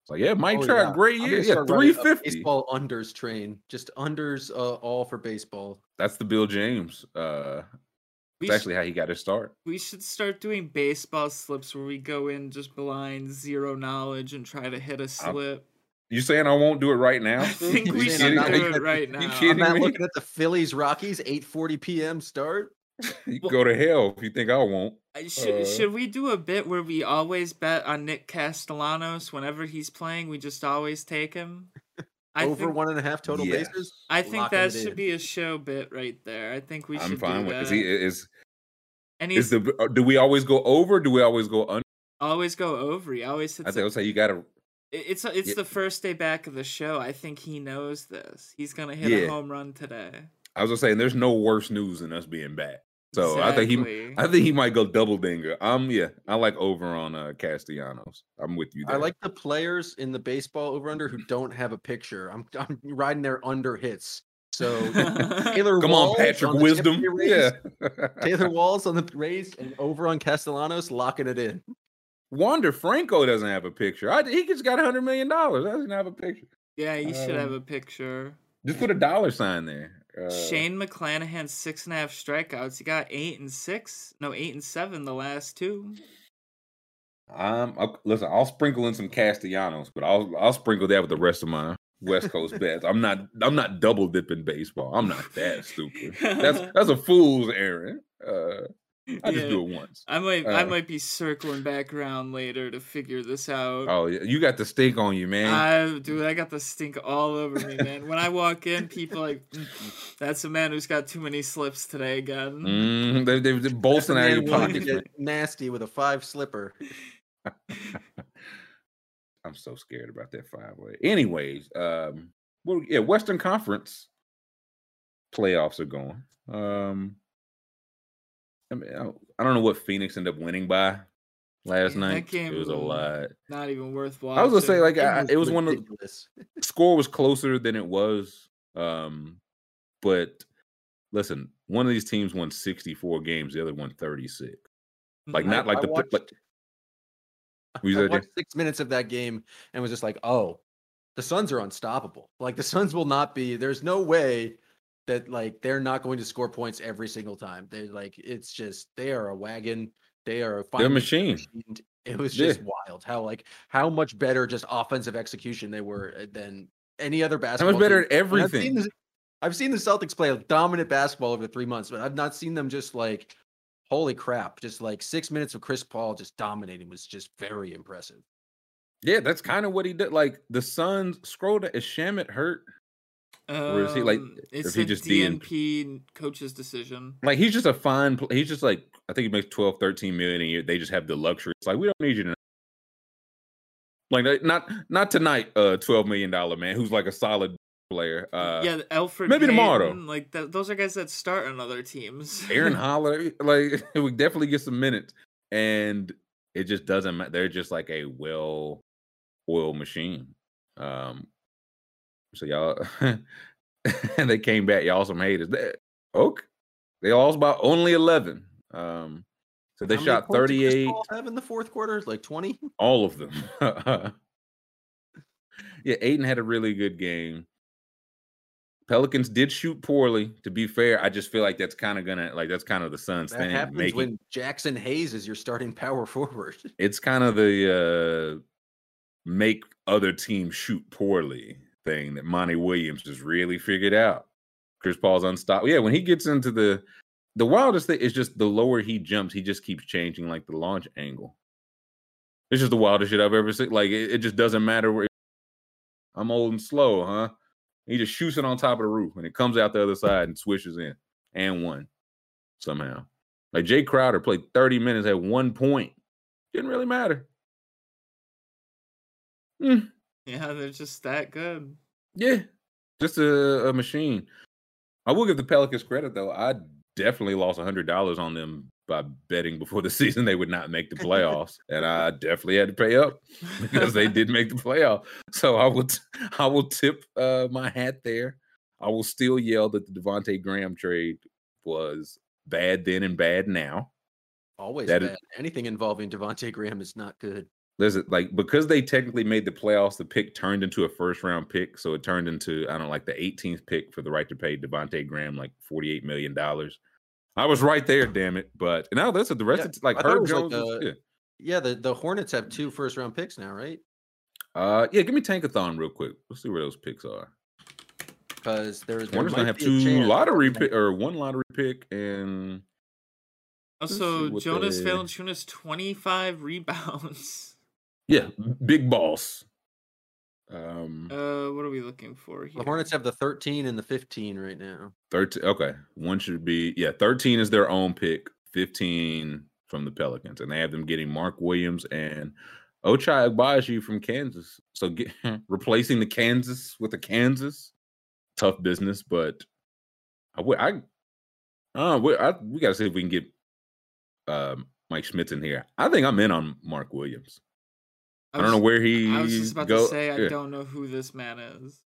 so yeah might Oh, try yeah. great I'm year yeah start running a 350 Baseball unders train. Just unders uh, all for baseball. that's the bill james uh we, that's sh- actually how he got his start we should start doing baseball slips where we go in just blind zero knowledge and try to hit a slip you saying i won't do it right now i think You we should I'm do it at- right you now kidding I'm not me? looking at the Phillies Rockies 8:40 p.m. start. you can go to hell if you think i won't should, uh, should we do a bit where we always bet on nick castellanos whenever he's playing we just always take him I Over think, one and a half total Yes. bases. I think that should in. be a show bit right there. I think we should. i'm fine do with that. is he is and is the uh, do we always go over do we always go under always go over. He always hits i a think i'll say you gotta It- It's it's Yeah. the first day back of the show. I think he knows this. He's gonna hit Yeah. a home run today. I was gonna say, there's no worse news than us being back. So I think he, I think he might go double dinger. Um, yeah, I like over on uh Castellanos. I'm with you. There. I like the players in the baseball over under who don't have a picture. I'm I'm riding their under hits. So Taylor Come Walls on, Patrick on Wisdom. Rays. Yeah. Taylor Walls on the Rays and over on Castellanos, locking it in. Wander Franco doesn't have a picture. I, he just got a hundred million dollars. Doesn't have a picture. Yeah, you should have Um, a picture. Just put a dollar sign there. Uh, Shane McClanahan six and a half strikeouts. He got eight and six. No, eight and seven the last two. Um, I'll, listen, I'll sprinkle in some Castellanos, but I'll I'll sprinkle that with the rest of my West Coast bets. I'm not I'm not double dipping baseball. I'm not that stupid. That's that's a fool's errand. Uh, I just do it once. I might I Uh, might be circling back around later to figure this out. Oh, yeah, you got the stink on you, man. I dude, I got the stink all over me, man. When I walk in, people like, "Mm, that's a man who's got too many slips today again. Mm, they they they're bolting out of your Man willing to pockets. get nasty with a five slipper. I'm so scared about that five way. Anyways, um, well, yeah, Western Conference playoffs are going. Um, I mean, I don't- I don't know what Phoenix ended up winning by last that night. it was a lot. Not even worth watching. I was gonna say like It I, was it was one of the score was closer than it was. Um, but listen, one of these teams won 64 games, the other one 36. Like Mhm. not like I the watched- like I watched six minutes of that game and was just like, oh, the Suns are unstoppable. Like the Suns will not be. There's no way that like they're not going to score points every single time. They like it's just they are a wagon. They are a machine. machined- It was Yeah. just wild how like how much better just offensive execution they were uh, than any other basketball. How much better team. at And I've seen everything. this- I've seen the Celtics play like, dominant basketball over three months, but I've not seen them just like, holy crap, just like six minutes of Chris Paul just dominating was just very impressive. Yeah, that's kind of what he did. Like the Suns scrolled. Is Shamet hurt? Or is he, like, Um, it's he just DNP? DNP coach's decision. Like he's just a fine. He's just like I think he makes 12, 13 million a year. They just have the luxury. It's like we don't need you to. Like not not tonight. Uh, twelve million dollar man who's like a solid player. Uh, yeah, Alfred. maybe tomorrow. Like th- those are guys that start on other teams. Aaron Holler, like we definitely get some minutes, and it just doesn't matter. They're just like a well oiled machine. Um, so y'all, and they came back. Y'all some haters. They, okay, they lost by only eleven. Um, so they How shot points did Chris thirty eight. Have in the fourth quarter, like twenty. All of them. yeah, Ayton had a really good game. Pelicans did shoot poorly. To be fair, I just feel like that's kind of gonna like that's kind of the Suns That thing. happens Making when Jaxson Hayes is your starting power forward. it's kind of the uh make other teams shoot poorly thing that Monty Williams has really figured out. Chris Paul's unstoppable. Yeah, when he gets into the the wildest thing is just the lower he jumps, he just keeps changing like the launch angle. It's just the wildest shit I've ever seen. Like it, it just doesn't matter where I'm old and slow, huh? He just shoots it on top of the roof and it comes out the other side and swishes in and one somehow. Like Jay Crowder played 30 minutes at one point. Didn't really matter. Hmm. Yeah, they're just that good. Yeah, just a, a machine. I will give the Pelicans credit though. I definitely lost a hundred dollars on them by betting before the season they would not make the playoffs, and I definitely had to pay up because they did make the playoff. So I will, t- I will tip uh, my hat there. I will still yell that the Devonte Graham trade was bad then and bad now. Always That is- bad. Anything involving Devonte Graham is not good. Listen, like because they technically made the playoffs, the pick turned into a first round pick. So it turned into, I don't know, like the 18th pick for the right to pay Devontae Graham like $48 million. I was right there, damn it. But now listen, the rest Yeah, of like I Herb was like, uh, yeah. Yeah, the, the Hornets have two first round picks now, right? Uh yeah, give me Tankathon real quick. Let's see where those picks are. Because there's there Hornets gonna have two lottery pick or one lottery pick and Also, see what Jonas they- Valanciunas 25 rebounds. Yeah, big boss. Um Uh, what are we looking for here? The Hornets have the 13 and the 15 right now. 13 okay. One should be yeah, 13 is their own pick, 15 from the Pelicans, and they have them getting Mark Williams and Ochai Agbaji from Kansas. So get, replacing the Kansas with the Kansas, tough business. But I, I, uh, we, I, we got to see if we can get um, Mike Schmitz in here. I think I'm in on Mark Williams. I, don't know where he I was just about go. to say I yeah. don't know who this man is.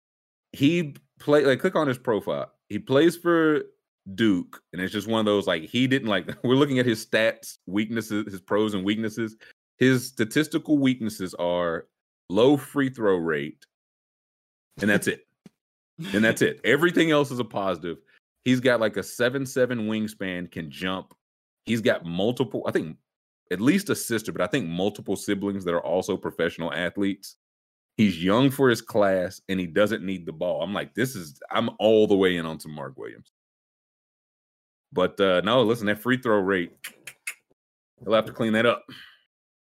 He play like click on his profile. he plays for Duke, and it's just one of those like he didn't like. We're looking at his stats, weaknesses, his pros and weaknesses. His statistical weaknesses are low free throw rate, and that's it. and that's it. Everything else is a positive. He's got like a seven seven wingspan, can jump. He's got multiple. I think at least a sister, but I think multiple siblings that are also professional athletes. He's young for his class and he doesn't need the ball. I'm like, this is I'm all the way in on some Mark Williams. But uh no, listen, that free throw rate, he'll have to clean that up.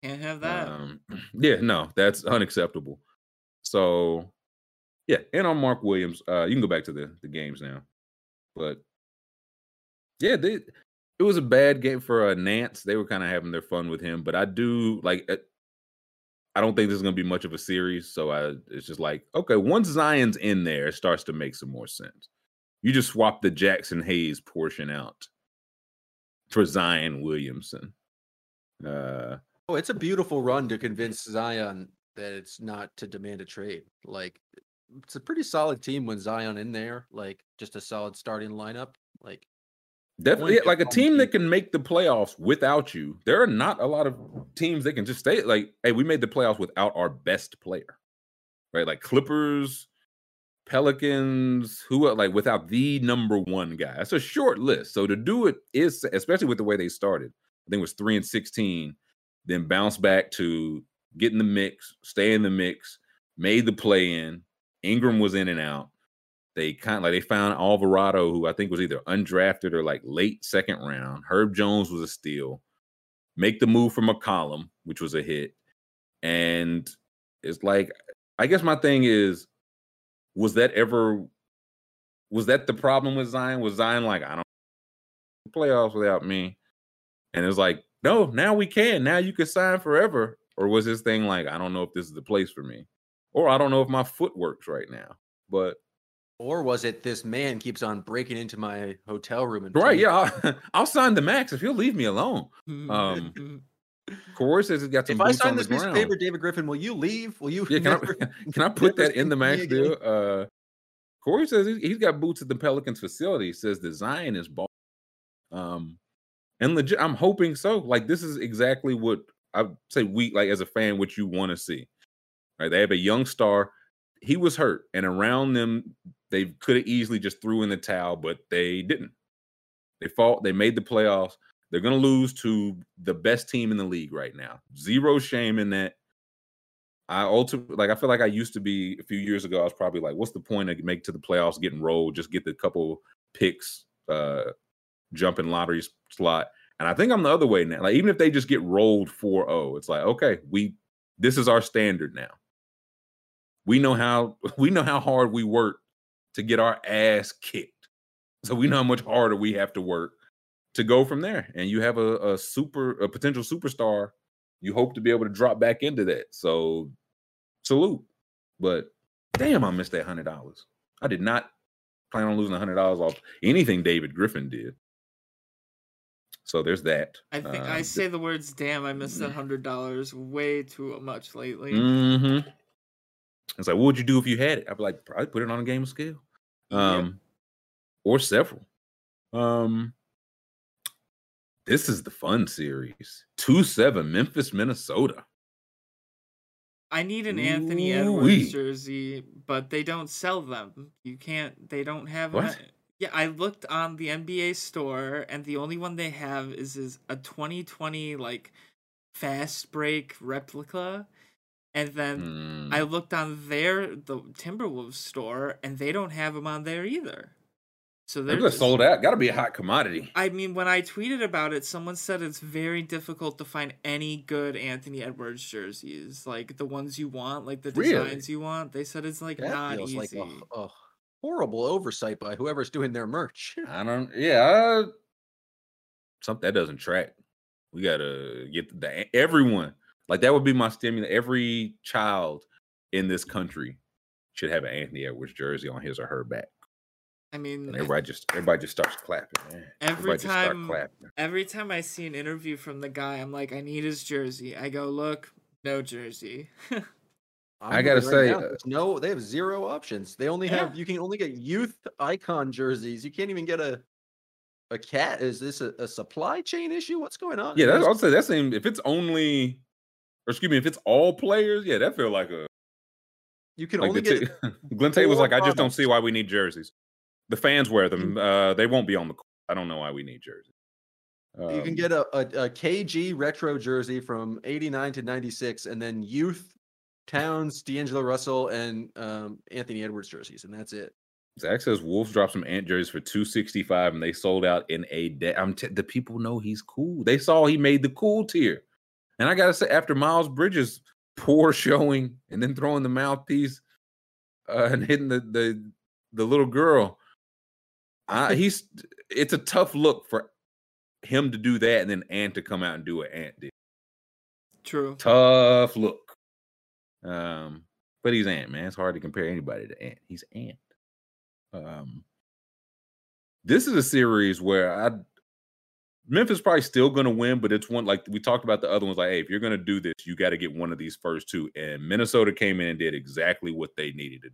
Can't have that. Um, yeah, no, that's unacceptable. So yeah, and on Mark Williams, uh, you can go back to the the games now. But yeah, they it was a bad game for uh, Nance. They were kind of having their fun with him, but I do like. Uh, I don't think this is going to be much of a series, so I it's just like okay, once Zion's in there, it starts to make some more sense. You just swap the Jaxson Hayes portion out for Zion Williamson. Uh, oh, it's a beautiful run to convince Zion that it's not to demand a trade. Like it's a pretty solid team when Zion in there, like just a solid starting lineup. Like Definitely, yeah, like a team that can make the playoffs without you. There are not a lot of teams that can just stay like, hey, we made the playoffs without our best player, right? Like Clippers, Pelicans, who like without the number one guy. That's a short list. So to do it is, especially with the way they started, I think it was three and sixteen, then bounce back to get in the mix, stay in the mix, made the play in. Ingram was in and out. They kind of like they found Alvarado, who I think was either undrafted or like late second round. Herb Jones was a steal. Make the move for McCollum, which was a hit. And it's like, I guess my thing is, was that ever was that the problem with Zion? Was Zion like, I don't playoffs without me? And it's like, no, now we can. Now you can sign forever. Or was this thing like, I don't know if this is the place for me? Or I don't know if my foot works right now. But or was it this man keeps on breaking into my hotel room and right? Yeah, I'll, I'll, sign the max if he'll leave me alone. Um, Corey says he's got some. If I sign this piece of paper, David Griffin, will you leave? Will you? Yeah, can, never, I, can I put that in the max deal? Uh, Corey says he's got boots at the Pelicans facility. He says the Zion is ball. Um, and legit, I'm hoping so. Like this is exactly what I say. We like as a fan, what you want to see. Right? They have a young star. He was hurt, and around them, they could have easily just threw in the towel, but they didn't. They fought. They made the playoffs. They're going to lose to the best team in the league right now. Zero shame in that. I ultimately like. I feel like I used to be a few years ago. I was probably like, "What's the point of make to the playoffs, getting rolled, just get the couple picks, uh, jumping lottery slot." And I think I'm the other way now. Like even if they just get rolled 4-0, it's like, okay, we this is our standard now. We know how we know how hard we work to get our ass kicked. So we know how much harder we have to work to go from there. And you have a, a super, a potential superstar. You hope to be able to drop back into that. So salute. But damn, I missed that hundred dollars. I did not plan on losing a hundred dollars off anything David Griffin did. So there's that. I think I um, say the words "damn." I missed that mm. hundred dollars way too much lately. Mm-hmm. It's like, what would you do if you had it? I'd be like, probably put it on a game of scale, um, yeah. or several. Um, this is the fun series. Two seven, Memphis, Minnesota. I need an Anthony Edwards jersey, but they don't sell them. You can't. They don't have. What? yeah, I looked on the NBA store, and the only one they have is is a 2020 like fast break replica and then mm. I looked on their the Timberwolves store, and they don't have them on there either. So they're just, sold out. Got to be a hot commodity. I mean, when I tweeted about it, someone said it's very difficult to find any good Anthony Edwards jerseys, like the ones you want, like the designs really? you want. They said it's like that not feels easy. Like a, a, horrible oversight by whoever's doing their merch. I don't. Yeah, something that doesn't track. We gotta get the everyone like that would be my stimulus. Every child in this country should have an Anthony Edwards jersey on his or her back. I mean, and everybody just everybody just starts clapping. Man. Every everybody time, every time I see an interview from the guy, I'm like, I need his jersey. I go, look, no jersey. I'm gotta say, right uh, no, they have zero options. They only yeah. have you can only get youth icon jerseys. You can't even get a a cat. Is this a, a supply chain issue? What's going on? Yeah, that's, I'll say that's same. If it's only, or excuse me, if it's all players, yeah, that feel like a. You can like only get. T- Glenn Tate was like, I just don't see why we need jerseys. The fans wear them. Uh, they won't be on the. Court. I don't know why we need jerseys. Um, you can um, get a, a, a KG retro jersey from 89 to 96 and then youth Towns, D'Angelo Russell, and um, Anthony Edwards jerseys, and that's it. Zach says Wolves dropped some Ant jerseys for 265 and they sold out in a day. I'm t- the people know he's cool. They saw he made the cool tier. And I gotta say, after Miles Bridges poor showing and then throwing the mouthpiece uh, and hitting the the the little girl, uh, he's it's a tough look for him to do that and then Ant to come out and do what Ant did. True. Tough look. Um, but he's Ant, man. It's hard to compare anybody to Ant. He's Ant. Um, this is a series where I Memphis probably still going to win, but it's one like we talked about the other ones. Like, hey, if you're going to do this, you got to get one of these first two. And Minnesota came in and did exactly what they needed to.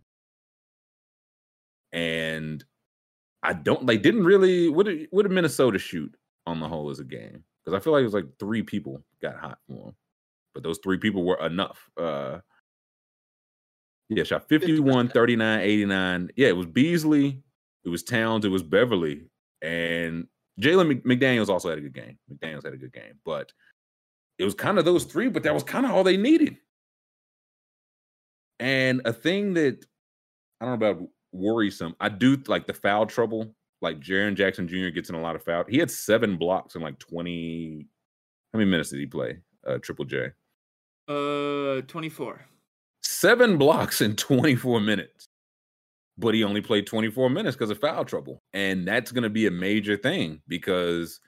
And I don't they didn't really what did what did Minnesota shoot on the whole as a game? Because I feel like it was like three people got hot for them, but those three people were enough. Uh yeah, shot 51, 39, 89. Yeah, it was Beasley, it was Towns, it was Beverley, and Jaden McDaniels also had a good game. McDaniels had a good game, but it was kind of those three, but that was kind of all they needed. And a thing that I don't know about worrisome, I do like the foul trouble. Like Jaren Jackson Jr. gets in a lot of foul. He had seven blocks in like 20. How many minutes did he play? Uh, Triple J. Uh, 24 seven blocks in 24 minutes. But he only played 24 minutes because of foul trouble. And that's going to be a major thing because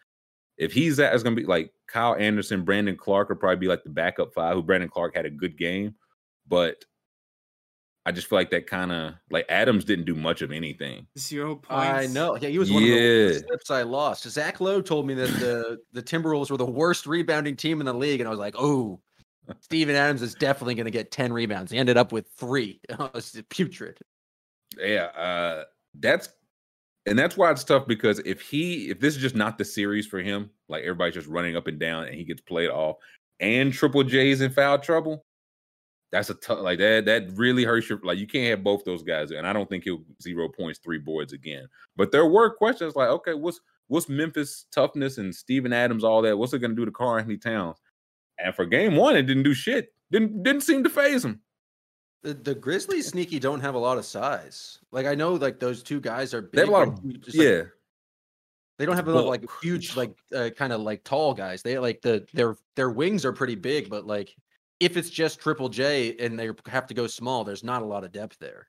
if he's that, it's going to be like Kyle Anderson, Brandon Clarke will probably be like the backup five, who Brandon Clarke had a good game. But I just feel like that kind of like Adams didn't do much of anything. Zero points. I know. Yeah, he was one yeah. of the steps I lost. Zach Lowe told me that the the Timberwolves were the worst rebounding team in the league, and I was like, oh, Steven Adams is definitely going to get 10 rebounds. He ended up with three. it was putrid. Yeah. Uh, that's, and that's why it's tough because if he, if this is just not the series for him, like everybody's just running up and down and he gets played off and triple J's in foul trouble, that's a tough, like that, that really hurts your, like you can't have both those guys. And I don't think he'll zero points, three boards again. But there were questions like, okay, what's, what's Memphis toughness and Steven Adams, all that? What's it going to do to Karl-Anthony Towns? And for game one, it didn't do shit. Didn't didn't seem to phase him. The, the Grizzlies sneaky don't have a lot of size. Like I know, like those two guys are big. They have a lot of, yeah. Like, they don't have a lot of like huge, like uh, kind of like tall guys. They like the their their wings are pretty big, but like if it's just Triple J and they have to go small, there's not a lot of depth there.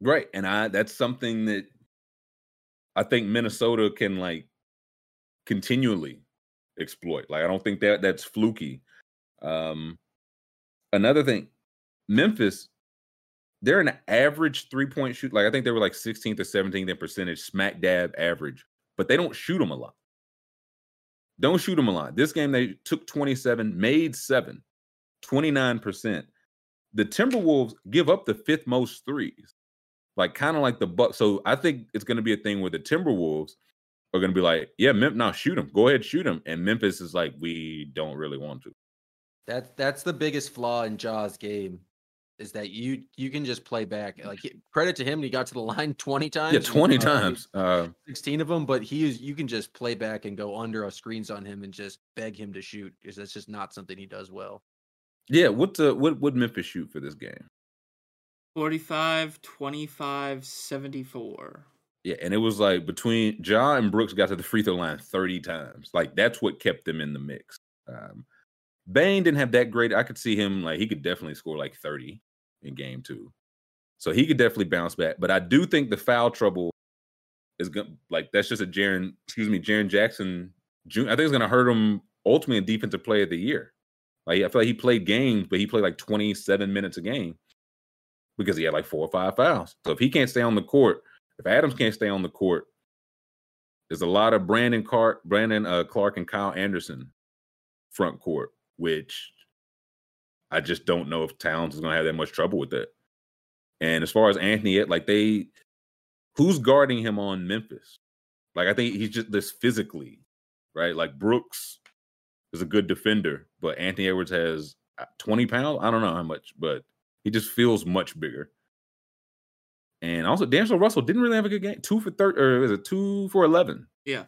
Right, and I that's something that I think Minnesota can like continually exploit. Like I don't think that that's fluky. Um, another thing, Memphis, they're an average three point shoot. Like I think they were like 16th or 17th in percentage, smack dab average, but they don't shoot them a lot. Don't shoot them a lot. This game they took 27, made seven, 29%. The Timberwolves give up the fifth most threes, like kind of like the Buck. So I think it's going to be a thing where the Timberwolves are going to be like, yeah, Mem- now shoot them, go ahead, shoot them, and Memphis is like, we don't really want to. That's that's the biggest flaw in Ja's game is that you you can just play back. Like credit to him, he got to the line twenty times. Yeah, twenty times, uh, sixteen of them. But he is you can just play back and go under our screens on him and just beg him to shoot because that's just not something he does well. Yeah, what uh, what would Memphis shoot for this game? 45, 25, 74. Yeah, and it was like between Ja and Brooks got to the free throw line 30 times. Like that's what kept them in the mix. Um, Bane didn't have that great. I could see him like he could definitely score like 30 in game two. So he could definitely bounce back. But I do think the foul trouble is gonna like that's just a Jaren, excuse me, Jaren Jackson Jr. I think it's gonna hurt him ultimately in defensive play of the year. Like I feel like he played games, but he played like 27 minutes a game because he had like four or five fouls. So if he can't stay on the court, if Adams can't stay on the court, there's a lot of Brandon Clarke, Brandon uh, Clarke, and Kyle Anderson front court which I just don't know if Towns is going to have that much trouble with that. And as far as Anthony, like they, who's guarding him on Memphis? Like I think he's just this physically, right? Like Brooks is a good defender, but Anthony Edwards has uh, 20 pounds. I don't know how much, but he just feels much bigger. And also, D'Angelo Russell didn't really have a good game. Two for thirty, or is it two for eleven? Yeah,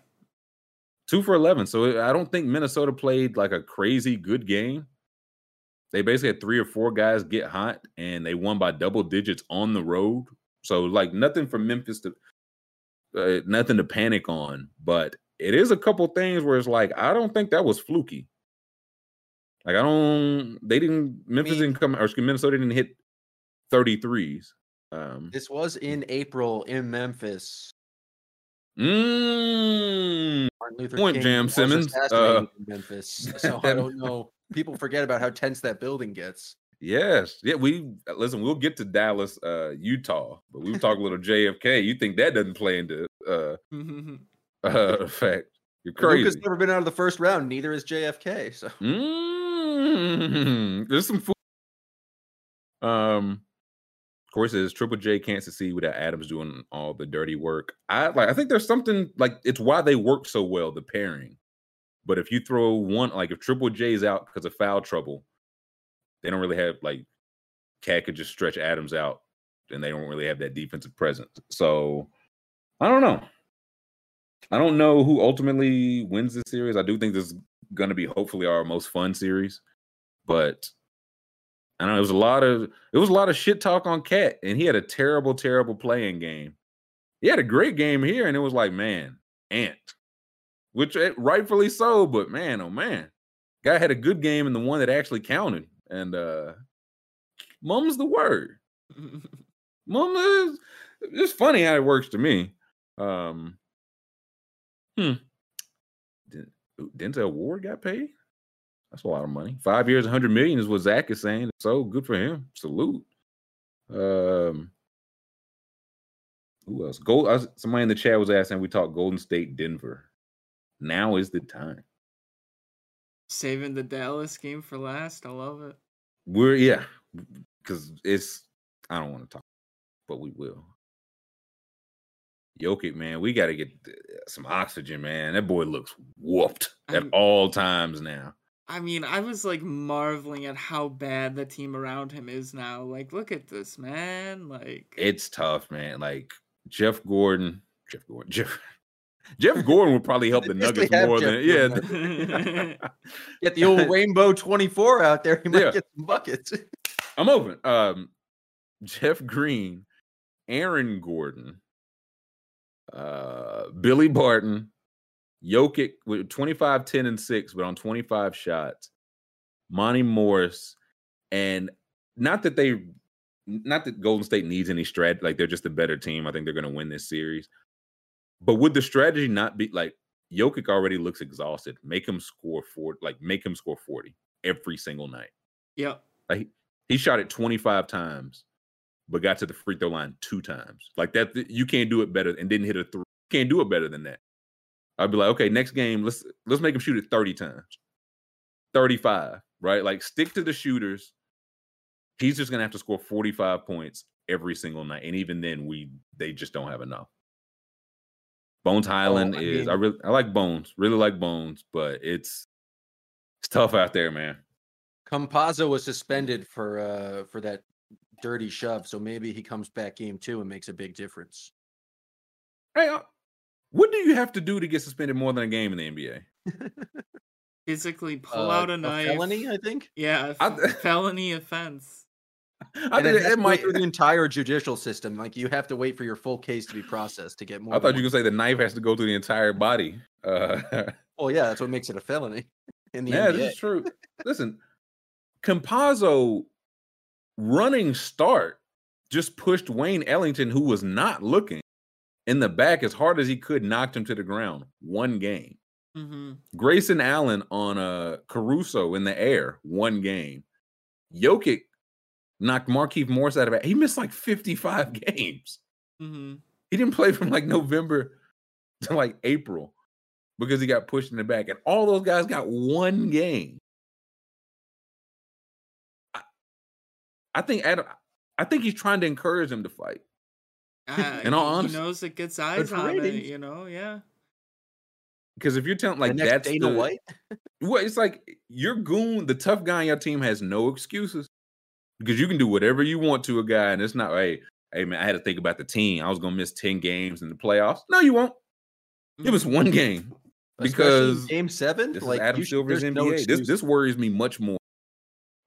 two for eleven. So I don't think Minnesota played like a crazy good game. They basically had three or four guys get hot, and they won by double digits on the road. So like nothing for Memphis to, uh, nothing to panic on. But it is a couple things where it's like I don't think that was fluky. Like I don't, they didn't. Memphis I mean, didn't come, or excuse, Minnesota didn't hit 33s. Um, this was in April in Memphis. Mm, point, King Jam Simmons. Uh, Memphis. So I don't know. People forget about how tense that building gets. Yes. Yeah, we listen, we'll get to Dallas, uh, Utah, but we'll talk a little JFK. You think that doesn't play into uh uh effect. You're crazy. Luka's never been out of the first round, neither is JFK. So mm, there's some food. Um of course, is Triple J can't succeed without Adams doing all the dirty work. I like. I think there's something like it's why they work so well, the pairing. But if you throw one, like if Triple J is out because of foul trouble, they don't really have like KAT could just stretch Adams out, and they don't really have that defensive presence. So I don't know. I don't know who ultimately wins this series. I do think this is going to be hopefully our most fun series, but I don't know it was a lot of it was a lot of shit talk on KAT, and he had a terrible, terrible playing game. He had a great game here, and it was like, man, Ant, which eh, rightfully so, but man, oh man, guy had a good game and the one that actually counted. And uh mum's the word. Mum is it's funny how it works to me. Um hmm. Denzel Ward got paid? That's a lot of money. Five years, 100 million is what Zach is saying. So good for him. Salute. Um, who else? Gold. Somebody in the chat was asking. We talked Golden State, Denver. Now is the time. Saving the Dallas game for last. I love it. We're yeah, because it's. I don't want to talk, but we will. Jokic, man, we got to get some oxygen, man. That boy looks whooped at I'm, all times now. I mean, I was like marveling at how bad the team around him is now. Like, look at this, man. Like, it's tough, man. Like Jeff Gordon, Jeff Gordon, Jeff. Jeff Gordon would probably help the Nuggets more Jeff than yeah. get the old Rainbow Twenty Four out there. He might yeah. get some buckets. I'm open. Um, Jeff Green, Aaron Gordon, uh, Billy Barton, Jokic with 25, 10, and 6, but on 25 shots. Monte Morris, and not that they not that Golden State needs any strat, like they're just a better team. I think they're gonna win this series. But would the strategy not be like Jokic already looks exhausted? Make him score four, like make him score 40 every single night. Yeah. Like he shot it 25 times, but got to the free throw line two times. Like that, you can't do it better and didn't hit a three. Can't do it better than that. I'd be like, okay, next game, let's let's make him shoot it 30 times. 35, right? Like stick to the shooters. He's just gonna have to score 45 points every single night. And even then, we they just don't have enough. Bones Hyland oh, I is mean, I really I like Bones, really like Bones, but it's it's tough out there, man. Campazzo was suspended for uh for that dirty shove, so maybe he comes back game two and makes a big difference. Hey, uh, what do you have to do to get suspended more than a game in the NBA? Physically pull uh, out a, a knife. felony, I think. Yeah, I, felony offense. I think it, it might through the entire judicial system. Like you have to wait for your full case to be processed to get more. I thought you could say the knife has to go through the entire body. Uh, well, yeah, that's what makes it a felony in the yeah, NBA. this is true. Listen, Campazzo running start just pushed Wayne Ellington, who was not looking, in the back as hard as he could, knocked him to the ground. One game. Mm-hmm. Grayson Allen on a uh, Caruso in the air. One game. Jokic knocked Markieff Morris out of it. He missed like 55 games. Mm-hmm. He didn't play from like November to like April because he got pushed in the back. And all those guys got one game. I think Adam. I think he's trying to encourage him to fight. Uh, In all honesty, he knows it gets eyes on it. You know, yeah. Because if you're telling like the that's Dana the, White, well, it's like your goon, the tough guy on your team has no excuses because you can do whatever you want to a guy, and it's not hey, hey man, I had to think about the team. I was gonna miss ten games in the playoffs. No, you won't. Give us one game because game seven, this like Adam Silver's NBA. No this this worries me much more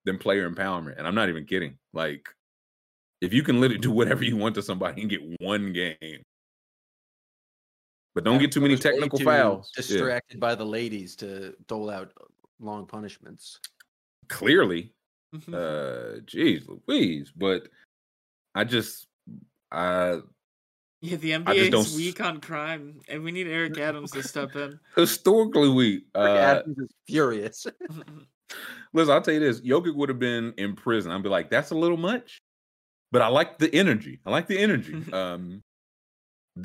than player empowerment, and I'm not even kidding. Like, if you can literally do whatever you want to somebody and get one game, but don't get too many technical fouls. Distracted yeah. by the ladies to dole out long punishments. Clearly, mm-hmm. Uh, geez, Louise. But I just, I yeah, the NBA is weak on crime, and we need Eric Adams to step in. Historically weak. Eric uh, Adams is furious. listen, I'll tell you this: Jokic would have been in prison. I'd be like, "That's a little much," but I like the energy. I like the energy. um,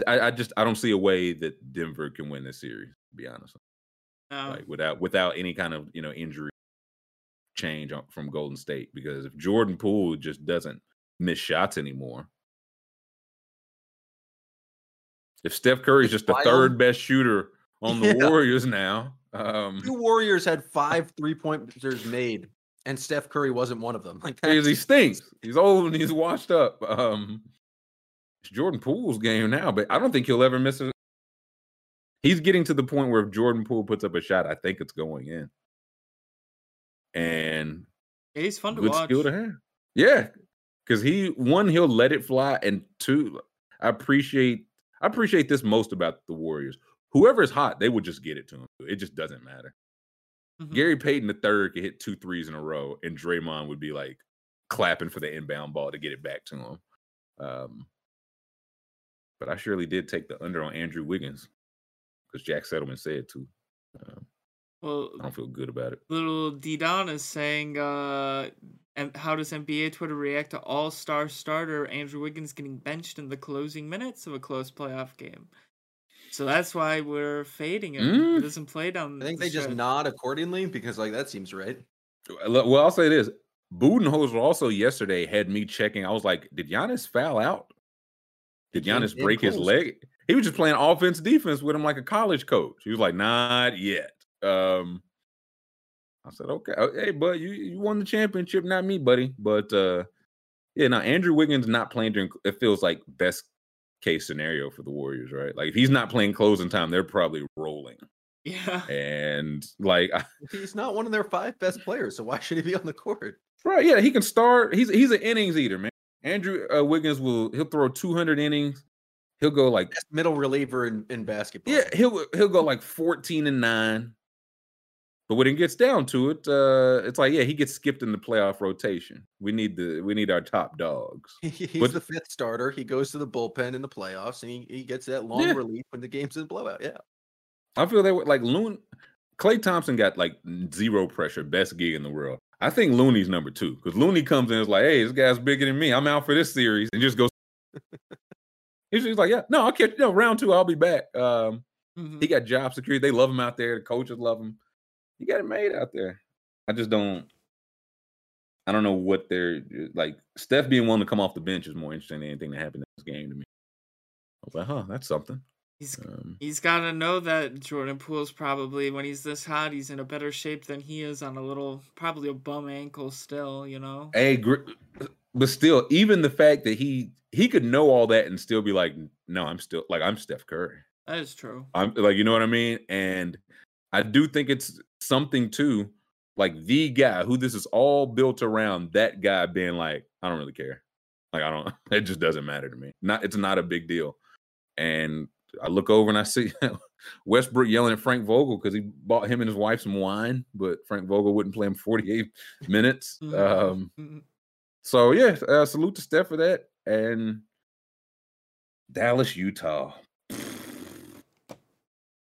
I, I, just I don't see a way that Denver can win this series. To be honest, no. like without without any kind of you know injury change from Golden State, because if Jordan Poole just doesn't miss shots anymore, if Steph Curry is just the third best shooter on the yeah. Warriors now, um, two Warriors had five three pointers made, and Steph Curry wasn't one of them. Like he stinks. He's old and he's washed up. Um, it's Jordan Poole's game now, but I don't think he'll ever miss it. He's getting to the point where if Jordan Poole puts up a shot, I think it's going in. And yeah, he's fun to watch. Skill to have. Yeah, because he one he'll let it fly, and two, I appreciate I appreciate this most about the Warriors. Whoever is hot, they would just get it to him. It just doesn't matter. Mm-hmm. Gary Payton the third could hit two threes in a row, and Draymond would be like clapping for the inbound ball to get it back to him. Um, but I surely did take the under on Andrew Wiggins because Jack Settleman said to. Um, well, I don't feel good about it. Little D Don is saying, uh, and how does NBA Twitter react to All Star starter Andrew Wiggins getting benched in the closing minutes of a close playoff game? So that's why we're fading him. Mm. He doesn't play down. I think the they stretch. just nod accordingly because like that seems right. Well, I'll say this: Budenholzer also yesterday had me checking. I was like, did Giannis foul out? Did Giannis break his leg? He was just playing offense defense with him like a college coach. He was like, not yet. Um, I said, okay, oh, hey, bud, you, you won the championship, not me, buddy. But uh, yeah, now Andrew Wiggins not playing during it feels like best case scenario for the Warriors, right? Like if he's not playing closing time, they're probably rolling. Yeah. And like he's not one of their five best players, so why should he be on the court? Right. Yeah, he can start. He's he's an innings eater, man. Andrew uh, Wiggins will he'll throw 200 innings. He'll go like Best middle reliever in, in basketball. Yeah, he'll he'll go like 14 and 9. But when it gets down to it, uh, it's like, yeah, he gets skipped in the playoff rotation. We need the we need our top dogs. He's but, the fifth starter. He goes to the bullpen in the playoffs, and he, he gets that long yeah. relief when the game's in blowout. Yeah, I feel that like Loon, Klay Thompson got like zero pressure, best gig in the world. I think Looney's number two because Looney comes in and is like, hey, this guy's bigger than me. I'm out for this series, and just goes. he's just like, yeah, no, I'll catch. you. No, round two, I'll be back. Um, mm-hmm. He got job security. They love him out there. The coaches love him you got it made out there. I just don't. I don't know what they're like. Steph being willing to come off the bench is more interesting than anything that happened in this game to me. I was like, huh, that's something. He's um, he's got to know that Jordan Poole's probably when he's this hot, he's in a better shape than he is on a little probably a bum ankle still. You know. Hey, but still, even the fact that he he could know all that and still be like, no, I'm still like I'm Steph Curry. That is true. I'm like, you know what I mean, and I do think it's something too, like the guy who this is all built around. That guy being like, I don't really care. Like I don't. It just doesn't matter to me. Not. It's not a big deal. And I look over and I see Westbrook yelling at Frank Vogel because he bought him and his wife some wine, but Frank Vogel wouldn't play him 48 minutes. Um, so yeah, uh, salute to Steph for that. And Dallas, Utah.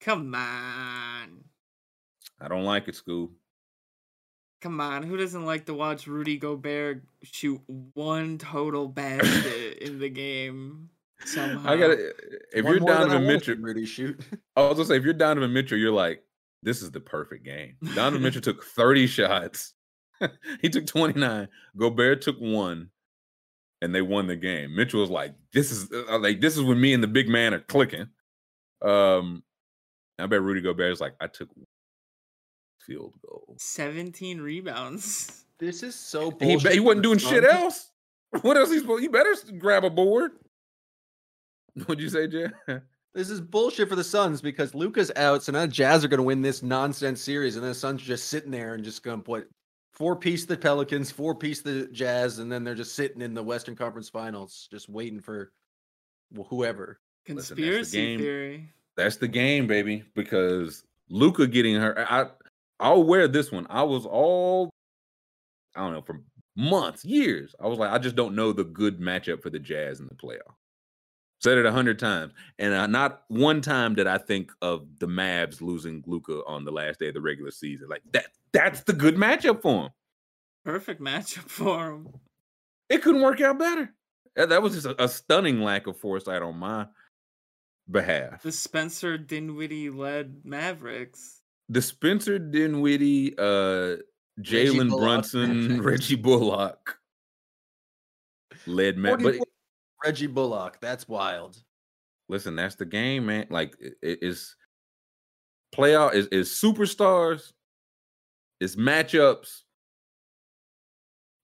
Come on. I don't like it, Scoob. Come on, who doesn't like to watch Rudy Gobert shoot one total basket in the game? Somehow. I gotta. If one you're Donovan Mitchell, Rudy shoot. I was gonna say, if you're Donovan Mitchell, you're like, this is the perfect game. Donovan Mitchell took 30 shots. he took 29. Gobert took one. and they won the game. Mitchell was like, "This is uh, like this is when me and the big man are clicking." Um, I bet Rudy Gobert is like, "I took field goal, seventeen rebounds." This is so bullshit. He, he wasn't doing shit else. What else? He's supposed? You better grab a board. What'd you say, Jay? This is bullshit for the Suns because Luka's out, so now the Jazz are going to win this nonsense series, and then the Suns are just sitting there and just going to put four piece the Pelicans, four piece the Jazz, and then they're just sitting in the Western Conference Finals, just waiting for whoever. Conspiracy Listen, that's the theory. That's the game, baby. Because Luca getting her, I I'll wear this one. I was all, I don't know, for months, years. I was like, I just don't know the good matchup for the Jazz in the playoff. Said it a hundred times, and uh, not one time did I think of the Mavs losing Luka on the last day of the regular season. Like that, that's the good matchup for him. Perfect matchup for him. It couldn't work out better. That was just a, a stunning lack of foresight on my behalf. The Spencer Dinwiddie led Mavericks. The Spencer Dinwiddie, uh, Jalen Brunson, Reggie Bullock led Mavericks. Reggie Bullock. That's wild. Listen, that's the game, man. Like it, it's playoff is is superstars, it's matchups,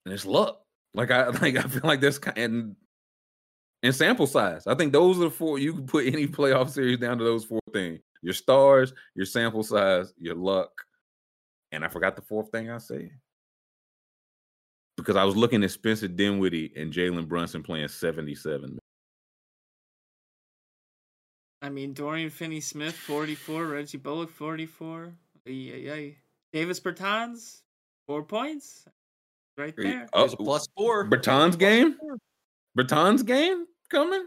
and it's luck. Like I like I feel like this kind and and sample size. I think those are the four you can put any playoff series down to those four things. Your stars, your sample size, your luck. And I forgot the fourth thing I said because I was looking at Spencer Dinwiddie and Jalen Brunson playing 77. I mean, Dorian Finney Smith, 44, Reggie Bullock, 44. Yeah, yeah. Davis Bertans, four points. Right there. Oh, plus four. Bertans game? Bertans game coming?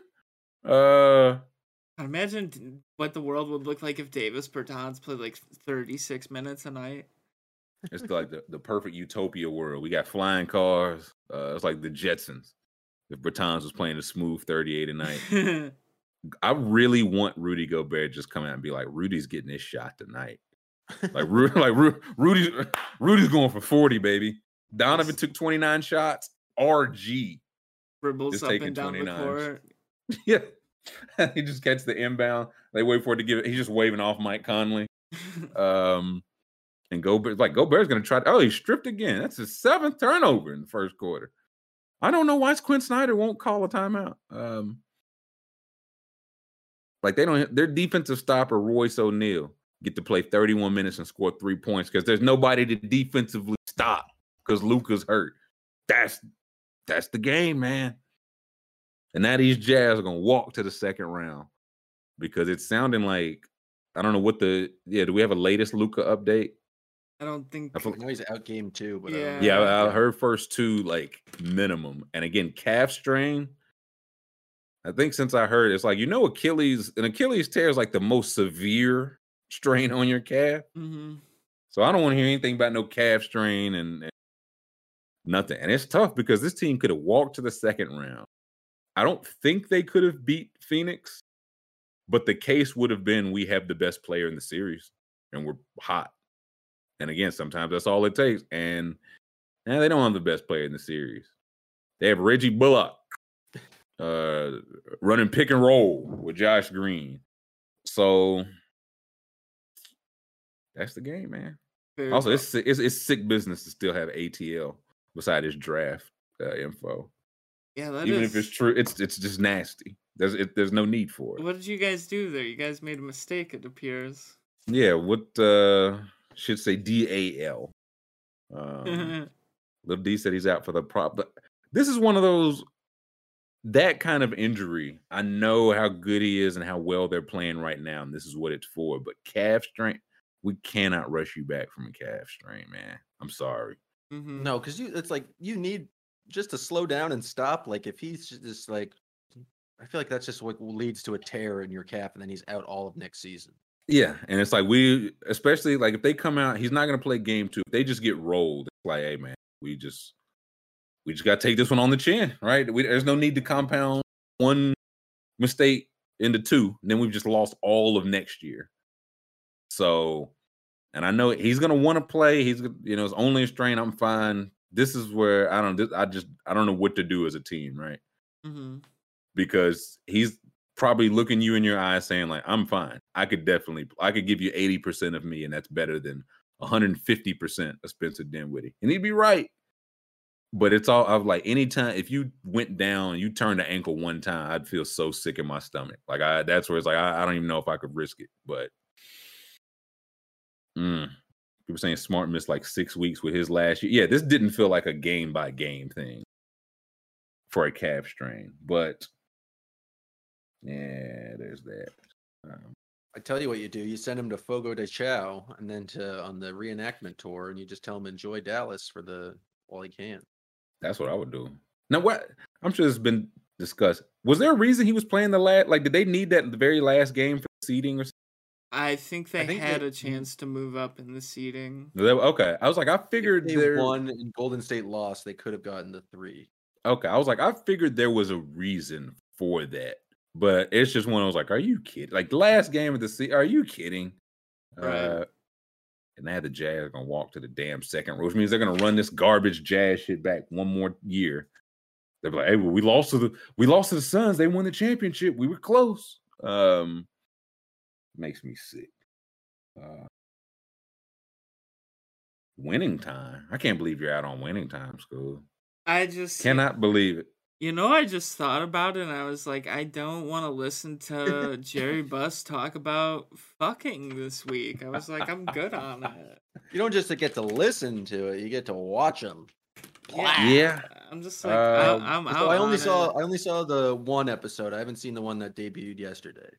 Uh imagine what the world would look like if Davis Bertans played like 36 minutes a night. It's like the, the perfect utopia world. We got flying cars. Uh, it's like the Jetsons. If Bertans was playing a smooth 38 a night. I really want Rudy Gobert just come out and be like, Rudy's getting his shot tonight. Like, like Ru- Rudy's Rudy's going for 40, baby. Donovan took 29 shots. RG. Dribbles up and down 29. the court. yeah. he just gets the inbound. They wait for it to give it. He's just waving off Mike Conley. um, and Gobert, like Gobert's going to try. Oh, he stripped again. That's his seventh turnover in the first quarter. I don't know why Quin Snyder won't call a timeout. Um, like they don't. Their defensive stopper Royce O'Neale get to play 31 minutes and score three points because there's nobody to defensively stop because Luka's hurt. That's that's the game, man. And now these Jazz are gonna walk to the second round because it's sounding like I don't know what the yeah. Do we have a latest Luka update? I don't think. I know he's out game two, but yeah, I yeah, I, I heard first two like minimum, and again calf strain. I think since I heard it's like you know Achilles an Achilles tear is like the most severe strain on your calf. Mm-hmm. So I don't want to hear anything about no calf strain and, and nothing. And it's tough because this team could have walked to the second round. I don't think they could have beat Phoenix, but the case would have been we have the best player in the series and we're hot. And again, sometimes that's all it takes. And now they don't have the best player in the series. They have Reggie Bullock uh, running pick and roll with Josh Green. So that's the game, man. Also, it's, it's, it's sick business to still have ATL beside his draft uh, info. Yeah, even is... if it's true, it's it's just nasty. There's it, there's no need for it. What did you guys do there? You guys made a mistake. It appears. Yeah. What? uh should say D A L. Um, Little D said he's out for the prop. But this is one of those that kind of injury. I know how good he is and how well they're playing right now, and this is what it's for. But calf strain, we cannot rush you back from a calf strain, man. I'm sorry. Mm-hmm. No, because you it's like you need just to slow down and stop. Like if he's just like I feel like that's just what leads to a tear in your calf, and then he's out all of next season. Yeah, and it's like we, especially like if they come out, he's not going to play game two. If they just get rolled. It's like, hey man, we just we just got to take this one on the chin, right? We, there's no need to compound one mistake into two. then we've just lost all of next year. So, and I know he's going to want to play. He's you know it's only a strain. I'm fine this is where I don't. I just I don't know what to do as a team, right? Mm-hmm. Because he's probably looking you in your eyes, saying like, "I'm fine. I could definitely. I could give you eighty percent of me, and that's better than 150 percent of Spencer Dinwiddie." And he'd be right. But it's all of like anytime if you went down, you turned the ankle one time, I'd feel so sick in my stomach. Like I, that's where it's like I, I don't even know if I could risk it. But mm, people saying Smart missed like six weeks with his last year. Yeah, this didn't feel like a game by game thing for a calf strain, but yeah, there's that. Um, I tell you what you do: you send him to Fogo de Chao, and then to on the reenactment tour, and you just tell him enjoy Dallas for the while he can. That's what I would do. Now, what I'm sure it's been discussed. Was there a reason he was playing the last? Like, did they need that the very last game for seeding or? Something? I think they I think had they, a chance to move up in the seeding. Okay, I was like, I figured if they won and Golden State lost, they could have gotten the three. Okay, I was like, I figured there was a reason for that, but it's just one I was like, are you kidding? Like last game of the season, are you kidding? Right. Uh, and now the Jazz are gonna walk to the damn second row, which means they're gonna run this garbage Jazz shit back one more year. They're like, hey, well, we lost to the we lost to the Suns. They won the championship. We were close. Um, makes me sick. Uh, winning time. I can't believe you're out on winning time, Scoob. I just cannot believe it. You know, I just thought about it and I was like, I don't want to listen to Jerry Buss talk about fucking this week. I was like, I'm good on it. You don't just get to listen to it; you get to watch them. Yeah, yeah. I'm just like, uh, I, am so I only saw, it. I only saw the one episode. I haven't seen the one that debuted yesterday.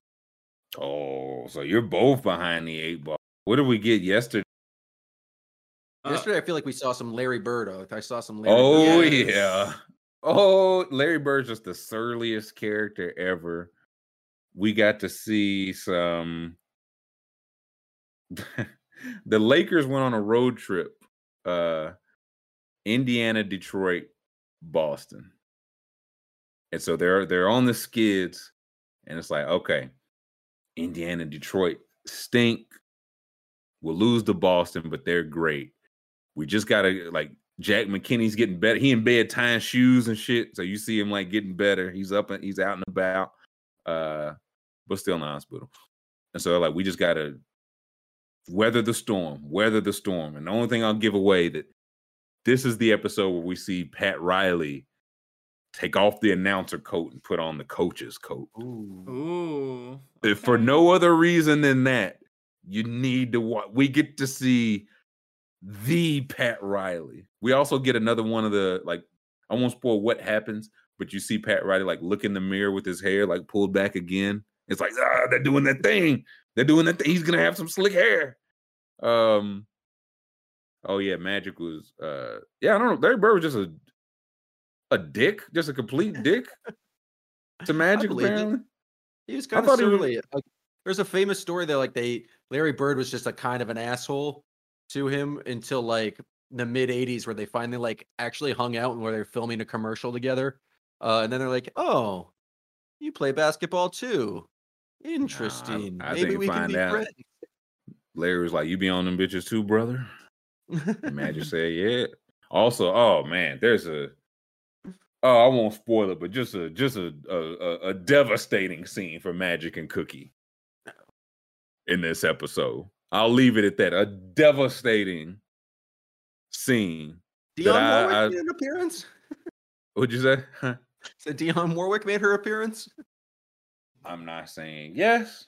Oh, so you're both behind the eight ball. What did we get yesterday? Yesterday, uh, I feel like we saw some Larry Bird. I saw some. Larry oh Bird. yeah. Oh, Larry Bird's just the surliest character ever. We got to see some. the Lakers went on a road trip. Uh, Indiana, Detroit, Boston, and so they're they're on the skids, and it's like okay, Indiana, Detroit stink. We'll lose to Boston, but they're great. We just gotta like Jack McKinney's getting better. He in bed tying shoes and shit. So you see him like getting better. He's up and he's out and about. Uh, but still in the hospital. And so like we just gotta weather the storm, weather the storm. And the only thing I'll give away that this is the episode where we see Pat Riley take off the announcer coat and put on the coach's coat. Ooh. Ooh. If for no other reason than that, you need to watch. We get to see the Pat Riley. We also get another one of the like I won't spoil what happens, but you see Pat Riley like look in the mirror with his hair like pulled back again. It's like ah, they're doing that thing. They're doing that thing. He's gonna have some slick hair. Um. Oh yeah, Magic was. uh Yeah, I don't know. Larry Bird was just a a dick, just a complete dick to Magic. Apparently, he was kind of surly. Was... Like, there's a famous story that like they Larry Bird was just a kind of an asshole to him until like the mid 80s where they finally like actually hung out and where they're filming a commercial together. Uh, and then they're like, "Oh, you play basketball too? Interesting. I, I Maybe we can be out. friends." Larry was like, "You be on them bitches too, brother." Magic said, "Yeah." Also, oh man, there's a oh, I won't spoil it, but just a just a a, a devastating scene for Magic and Cookie in this episode. I'll leave it at that. A devastating scene. Dionne Warwick I, made an appearance. What'd you say? Said Dionne Warwick made her appearance. I'm not saying yes,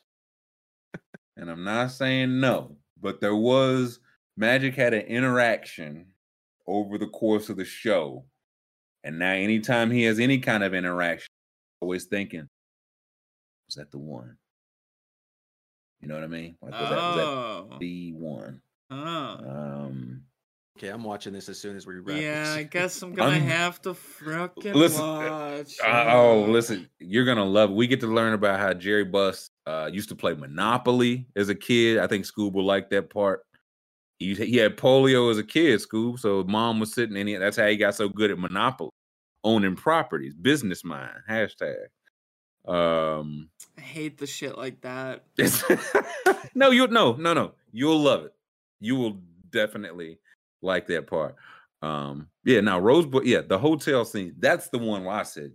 and I'm not saying no, but there was Magic had an interaction over the course of the show, and now anytime he has any kind of interaction, always thinking, "Was that the one?" You know what I mean? Like, was, oh. that, was that oh. the one? Oh. Um, okay, I'm watching this as soon as we wrap. Yeah, this. I guess I'm gonna have to freaking listen, watch. Uh, oh, listen, you're gonna love. It. We get to learn about how Jerry Buss uh, used to play Monopoly as a kid. I think Scoob will like that part. He, he had polio as a kid, Scoob. So mom was sitting in it. That's how he got so good at Monopoly, owning properties, business mind. Hashtag. Um, I hate the shit like that. no, you no no no. You'll love it. You will definitely like that part. Um, yeah, now Rosebud, yeah, the hotel scene, that's the one where I said,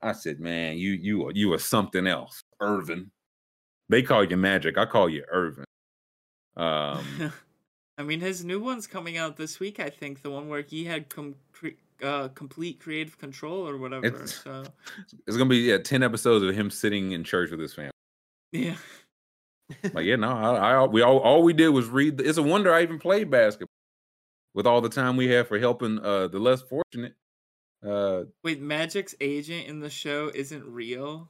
I said, man, you you are you are something else, Earvin. They call you magic. I call you Earvin. Um I mean, his new one's coming out this week. I think the one where he had com- cre- uh, complete creative control or whatever. It's, so it's gonna be yeah, ten episodes of him sitting in church with his family. yeah, like yeah, no, I, I we all all we did was read. The, it's a wonder I even played basketball with all the time we have for helping uh the less fortunate. Uh, wait, Magic's agent in the show isn't real.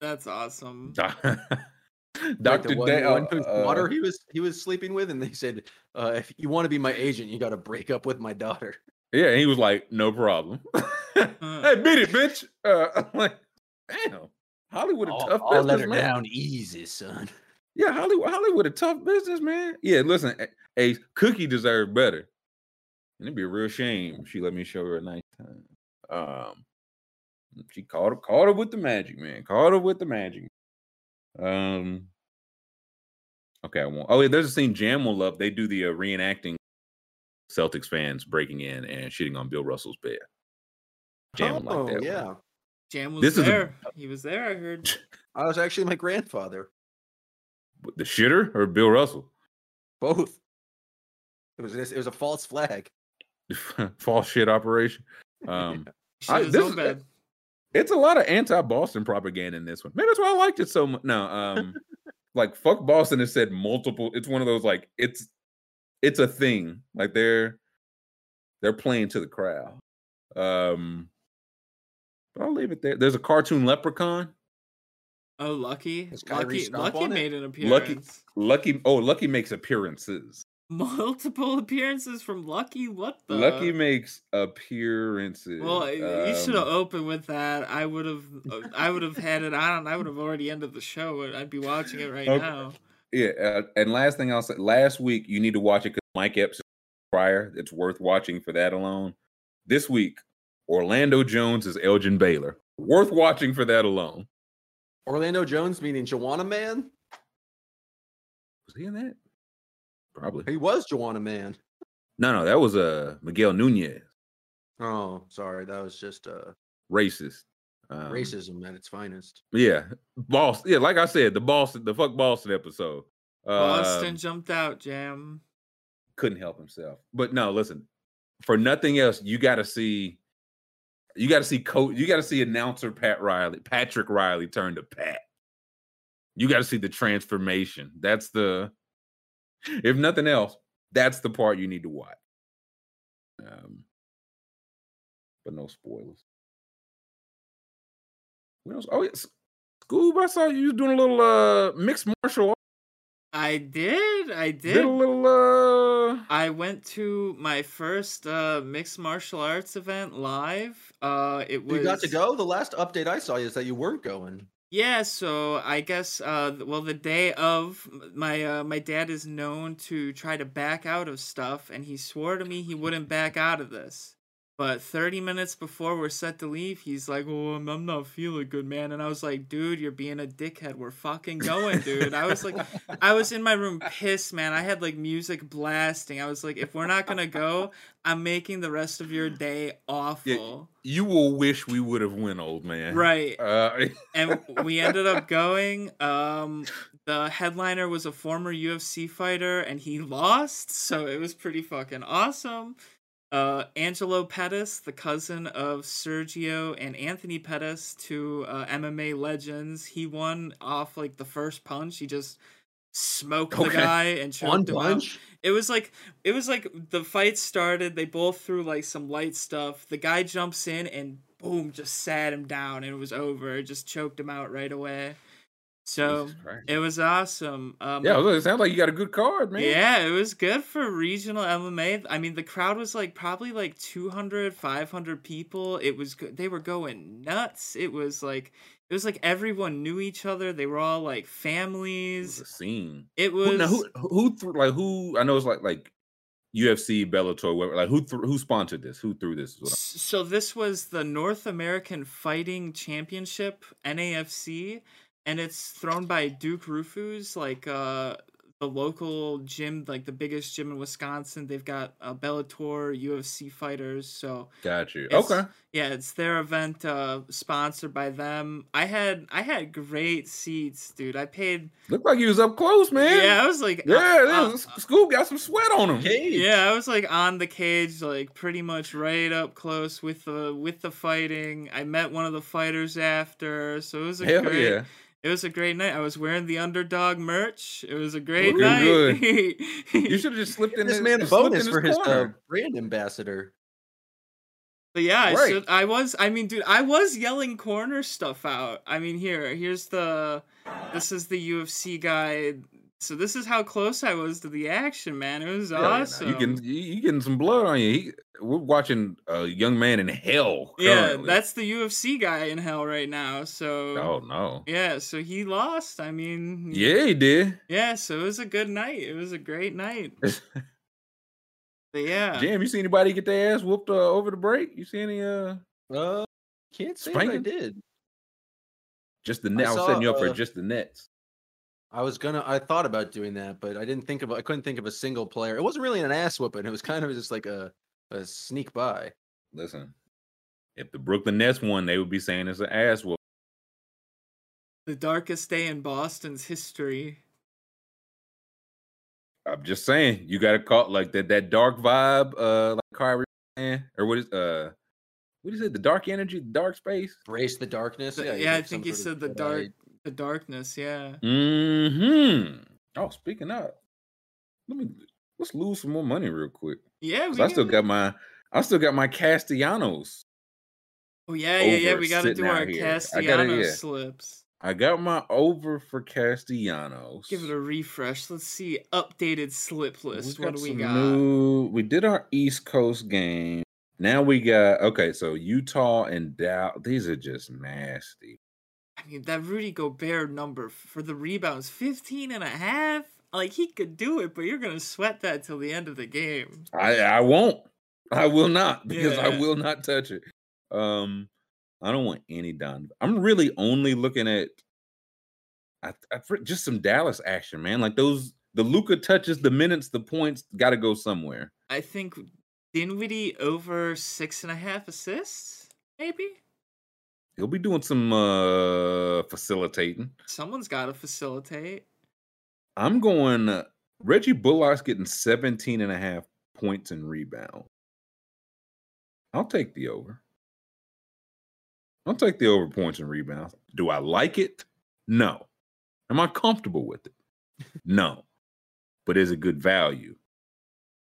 That's awesome. Doctor like Day, one, uh, water he was he was sleeping with, and they said, uh, "If you want to be my agent, you got to break up with my daughter." Yeah, and he was like, "No problem." hey, beat it, bitch. Uh, I'm like, damn, Hollywood a I'll, tough I'll business, let her man. down easy, son. Yeah, Hollywood, Hollywood a tough business, man. Yeah, listen, a, a Cookie deserved better. And it'd be a real shame if she let me show her a nice time. Um, she caught her, caught her with the magic, man. Caught her with the magic. Um. Okay, I won't. Oh, yeah, there's a scene Jam will love. They do the uh, reenacting Celtics fans breaking in and shitting on Bill Russell's bed. Jam oh, like that. one. yeah. Jam was This is a- there. He was there. I heard. I was actually my grandfather. The shitter or Bill Russell? Both. It was this, it was a false flag. False shit operation. Um, Shit I- this so is- bad. it's a lot of anti-Boston propaganda in this one. Maybe that's why I liked it so much. No, um, like fuck Boston has said multiple. It's one of those like it's it's a thing. Like they're they're playing to the crowd. Um, but I'll leave it there. There's a cartoon leprechaun. Oh, Lucky. Lucky, Lucky on it? made an appearance. Lucky, oh, Lucky makes appearances. Multiple appearances from Lucky. What the? Lucky makes appearances. Well, you should have Um, opened with that. I would have. I would have had it on. I would have already ended the show. and I'd be watching it right Okay. now. Yeah, uh, and last thing I'll say, last week you need to watch it because Mike Epps is Pryor. It's worth watching for that alone. This week, Orlando Jones is Elgin Baylor. Worth watching for that alone. Orlando Jones meaning Juwanna Mann. Was he in that? Probably. He was Juwanna Mann. No, no, that was uh Miguel Nunez, Oh, sorry, that was just uh, racist. Um, racism at its finest. Yeah, Boston. Yeah, like I said, the Boston, the fuck Boston episode. Boston Um, jumped out, Jam. couldn't help himself. But no, listen, for nothing else, you got to see, you got to see coach, you got to see announcer Pat Riley, Patrick Riley turn to Pat. You got to see the transformation. That's the, if nothing else, that's the part you need to watch. Um, but no spoilers. What else? Oh yes, Scoob. I saw you doing a little uh mixed martial. arts. I did. I Did did. a little uh. I went to my first uh, mixed martial arts event live. Uh, it was You got to go. The last update I saw is that you weren't going. Yeah, so I guess uh well the day of my uh my dad is known to try to back out of stuff and he swore to me he wouldn't back out of this. But 30 minutes before we're set to leave, he's like, "Oh, I'm, I'm not feeling good, man." And I was like, "Dude, you're being a dickhead. We're fucking going, dude." I was like I was in my room pissed, man. I had like music blasting. I was like, "If we're not going to go, I'm making the rest of your day awful." You will wish we would have went, old man. Right. Uh, and we ended up going. Um, the headliner was a former UFC fighter, and he lost, so it was pretty fucking awesome. Uh, Angelo Pettis, the cousin of Sergio and Anthony Pettis, two uh, MMA legends, he won off like the first punch. He just smoked the guy and One choked him out. punch. It was like it was like the fight started. They both threw like some light stuff. The guy jumps in and boom, just sat him down, and it was over. It just choked him out right away. So it was awesome. Um, yeah, it sounds like you got a good card, man. yeah, it was good for regional MMA. I mean, the crowd was like probably like 200, 500 people. It was good. They were going nuts. It was like it was like everyone knew each other. They were all like It was families. a scene. It Who, was now, who, who, threw, like, who? I know it's like, like UFC, Bellator, whatever. Like, who, threw who sponsored this? Who threw this? is what I'm- S- So this was the North American Fighting Championship (NAFC), and it's thrown by Duke Roufus, like uh the local gym, like the biggest gym in Wisconsin. They've got a Bellator, UFC fighters. So got you. Okay. yeah, it's their event, uh, sponsored by them. I had I had great seats, dude. I paid. Looked like he was up close, man. Yeah, I was like, uh, Yeah, uh, this Scoob got some sweat on him. yeah, I was like on the cage, like pretty much right up close with the with the fighting. I met one of the fighters after, so it was a Hell great. yeah. It was a great night. I was wearing the underdog merch. It was a great Looking night. good. You should have just slipped in this the- man a slipped in bonus for his uh, brand ambassador. But yeah, I, should, I was. I mean, dude, I was yelling corner stuff out. I mean, here, here's the. This is the UFC guy. So this is how close I was to the action, man. It was Yeah, yeah, awesome. You can you, you getting some blood on you. He, we're watching a young man in hell. yeah, that's the UFC guy in hell right now. So Oh no. yeah, so he lost. I mean, Yeah, he did. yeah. So it was a good night. It was a great night. Yeah, Jam, you see anybody get their ass whooped uh, over the break? You see any uh Uh, can't say I did. just the net? I, was saw, setting you up for uh, just the nets. I was gonna. I thought about doing that, but I didn't think of. I couldn't think of a single player. It wasn't really an ass whooping. It was kind of just like a a sneak by. Listen, if the Brooklyn Nets won, they would be saying it's an ass whoop. the darkest day in Boston's history. I'm just saying, you got to call like that that dark vibe, uh, like Kyrie, man, or what is uh, what is it? The dark energy, the dark space. Brace the darkness. The- Yeah, yeah, I think you sort of said the Jedi- dark, the darkness. Yeah. Mm-hmm. Oh, speaking of, let me let's lose some more money real quick. Yeah, we I still got my I still got my Castellanos. Oh yeah, yeah, yeah. We got to do our here. I gotta- yeah. slips. I got my over for Castellanos. Give it a refresh. Let's see updated slip list. What do we got? New, we did our East Coast game. Now we got okay. So Utah and Dow. These are just nasty. That Rudy Gobert number for the rebounds, 15 and a half. Like he could do it, but you're gonna sweat that till the end of the game. I I won't. I will not because I will not touch it. Um, I don't want any Don. I'm really only looking at. I, I just some Dallas action, man. Like those, the Luka touches, the minutes, the points, got to go somewhere. I think Dinwiddie over six and a half assists, maybe. He'll be doing some uh facilitating. Someone's got to facilitate. I'm going uh, Reggie Bullock's getting 17 and a half points and rebound. I'll take the over. I'll take the over points and rebounds. Do I like it? No. Am I comfortable with it? No. But is it good value?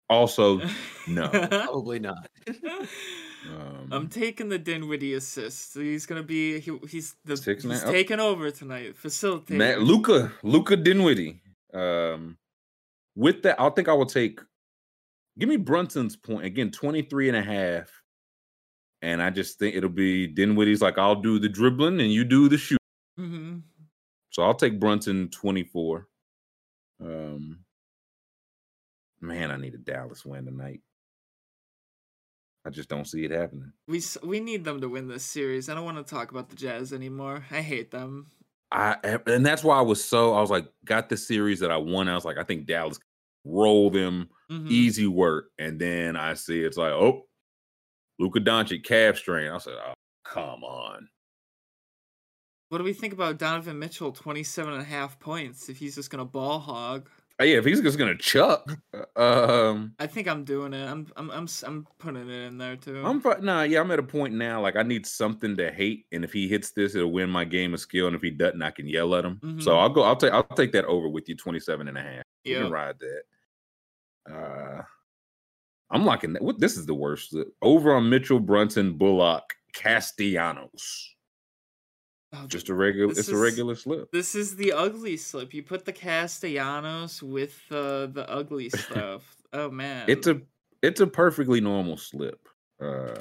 Also, no. Probably not. Um, I'm taking the Dinwiddie assist. He's gonna be he, he's the Six and a he's oh. taking over tonight. Facilitate. Matt, Luka, Luka Dinwiddie. Um, with that, I think I will take. Give me Brunson's point again, 23 and a half. And I just think it'll be Dinwiddie's like, I'll do the dribbling and you do the shoot. hmm So I'll take Brunson 24. Um, man, I need a Dallas win tonight. I just don't see it happening. We we need them to win this series. I don't want to talk about the Jazz anymore. I hate them. I and that's why I was so I was like, got the series that I won. I was like, I think Dallas roll them Mhm. easy work. And then I see it's like, oh, Luka Doncic calf strain. I said, oh, come on. What do we think about Donovan Mitchell 27 and a half points if he's just going to ball hog? Uh, Yeah, if he's just gonna chuck, um, I think I'm doing it. I'm I'm I'm I'm putting it in there too. I'm nah, yeah, I'm at a point now. Like I need something to hate, and if he hits this, it'll win my game of skill. And if he doesn't, I can yell at him. So Mhm. I'll go. I'll take. I'll take that over with you, 27 and a half. You Yep. can ride that. Uh, I'm locking that. What? This is the worst. Over on Mitchell, Brunson, Bullock, Castellanos. Oh, Just a regular. This It's a regular slip. This is the ugly slip. You put the Castellanos with the the ugly stuff. oh man, It's a. It's a perfectly normal slip. Uh,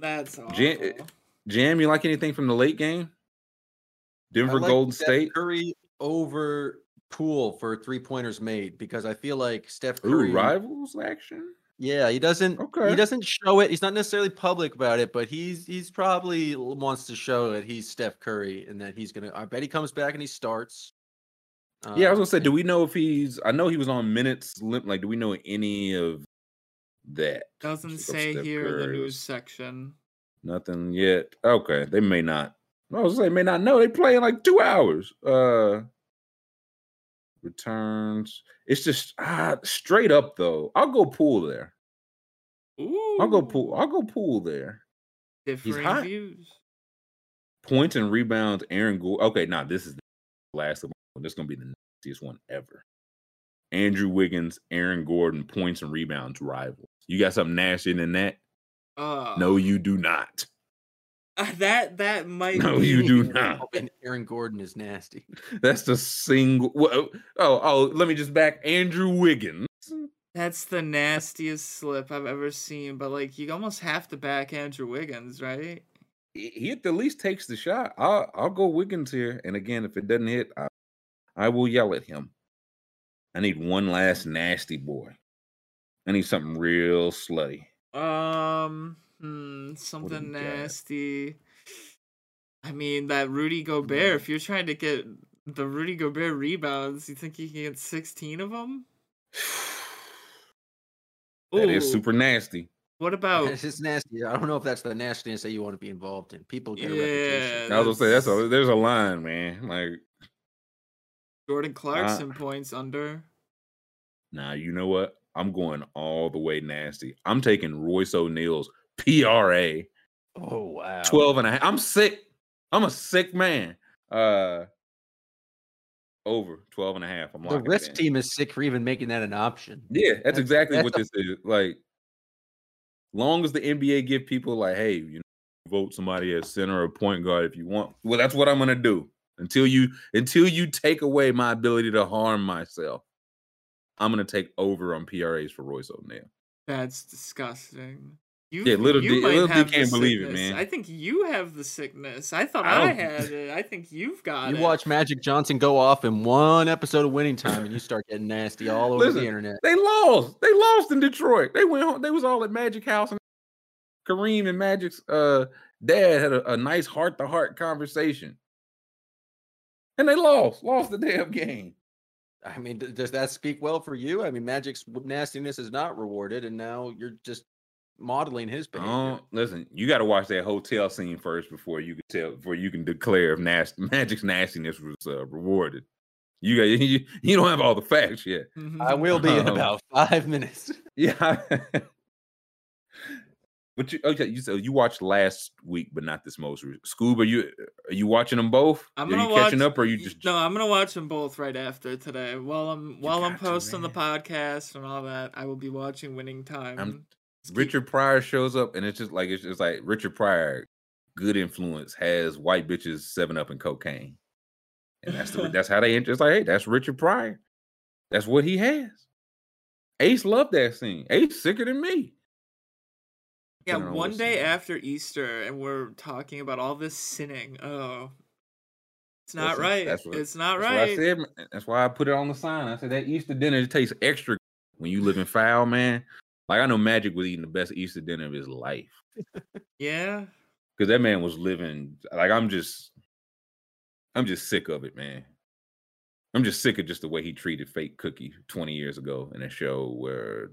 that's awful. Jan- Jam, you like anything from the late game? Denver, like Golden Steph State. Curry over Poole for three pointers made because I feel like Steph Ooh, Curry. rivals action. Yeah, he doesn't. Okay. He doesn't show it. He's not necessarily public about it, but he's he's probably wants to show that he's Steph Curry and that he's gonna. I bet he comes back and he starts. yeah, I was gonna say, do we know if he's? I know he was on minutes. Limp. Like, do we know any of that? Doesn't say here in the news section. Nothing yet. Okay, they may not. I was say may not know. They play in like two hours. Uh returns. It's just ah, straight up though. I'll go Poole there. Ooh. I'll go Poole. I'll go Poole there. Different views. Points and rebounds. Aaron Gordon. Okay, now this is the last one. This is gonna be the nastiest one ever. Andrew Wiggins, Aaron Gordon, points and rebounds rivals. You got something nastier than that? Uh, no, you do not. Uh, that that might. No, be... you do not. And Aaron Gordon is nasty. That's the single. Oh, oh, oh, let me just back Andrew Wiggins. That's the nastiest slip I've ever seen. But like, you almost have to back Andrew Wiggins, right? He at the least takes the shot. I'll I'll go Wiggins here. And again, if it doesn't hit, I, I will yell at him. I need one last nasty boy. I need something real slutty. Um, hmm, something nasty. I mean, that Rudy Gobert. If you're trying to get the Rudy Gobert rebounds, you think you can get 16 of them? that Ooh. is super nasty. What about? It's just nasty. I don't know if that's the nastiness that you want to be involved in. People get yeah, a reputation. I was gonna say that's a there's a line, man. Like Jordan Clarkson uh, points under. Nah, you know what? I'm going all the way nasty. I'm taking Royce O'Neale's PRA. Oh wow. 12 and a half. I'm sick. I'm a sick man. Uh over 12 and a half. I'm the risk team is sick for even making that an option. Yeah, that's, that's exactly that's what a- this is. Like long as the NBA give people like, hey, you know, vote somebody as center or point guard if you want. Well, that's what I'm gonna do until you until you take away my ability to harm myself. I'm gonna take over on PRAs for Royce O'Neale. That's disgusting. You, yeah, little you D, little D can't believe sickness. it, man. I think you have the sickness. I thought I, I had it. I think you've got you it. You watch Magic Johnson go off in one episode of Winning Time, and you start getting nasty all over Listen, the internet. They lost. They lost in Detroit. They went home. They was all at Magic House, and Kareem and Magic's uh, dad had a, a nice heart to heart conversation, and they lost. Lost the damn game. I mean, does that speak well for you? I mean, Magic's nastiness is not rewarded, and now you're just modeling his behavior. Oh, listen, you got to watch that hotel scene first before you can tell, before you can declare if nasty, Magic's nastiness was uh, rewarded. You got you, you don't have all the facts yet. I will be in um, about five minutes. Yeah. But you okay? You said you watched last week, but not this most. Scoob, are you are you watching them both? I'm are you watch, catching up, or you just no? I'm gonna watch them both right after today. While I'm while I'm posting to, the podcast and all that, I will be watching Winning Time. I'm, Richard Pryor shows up, and it's just like it's just like Richard Pryor, good influence, has white bitches seven up and cocaine, and that's the, that's how they enter. It's like, hey, that's Richard Pryor. That's what he has. Ace loved that scene. Ace sicker than me. Yeah, one day after Easter, and we're talking about all this sinning. Oh, it's not Listen, right. What, it's not that's right. Said, that's why I put it on the sign. I said that Easter dinner tastes extra when you live in foul, man. Like I know Magic was eating the best Easter dinner of his life. yeah, because that man was living. Like I'm just, I'm just sick of it, man. I'm just sick of just the way he treated fake Cookie 20 years ago in a show where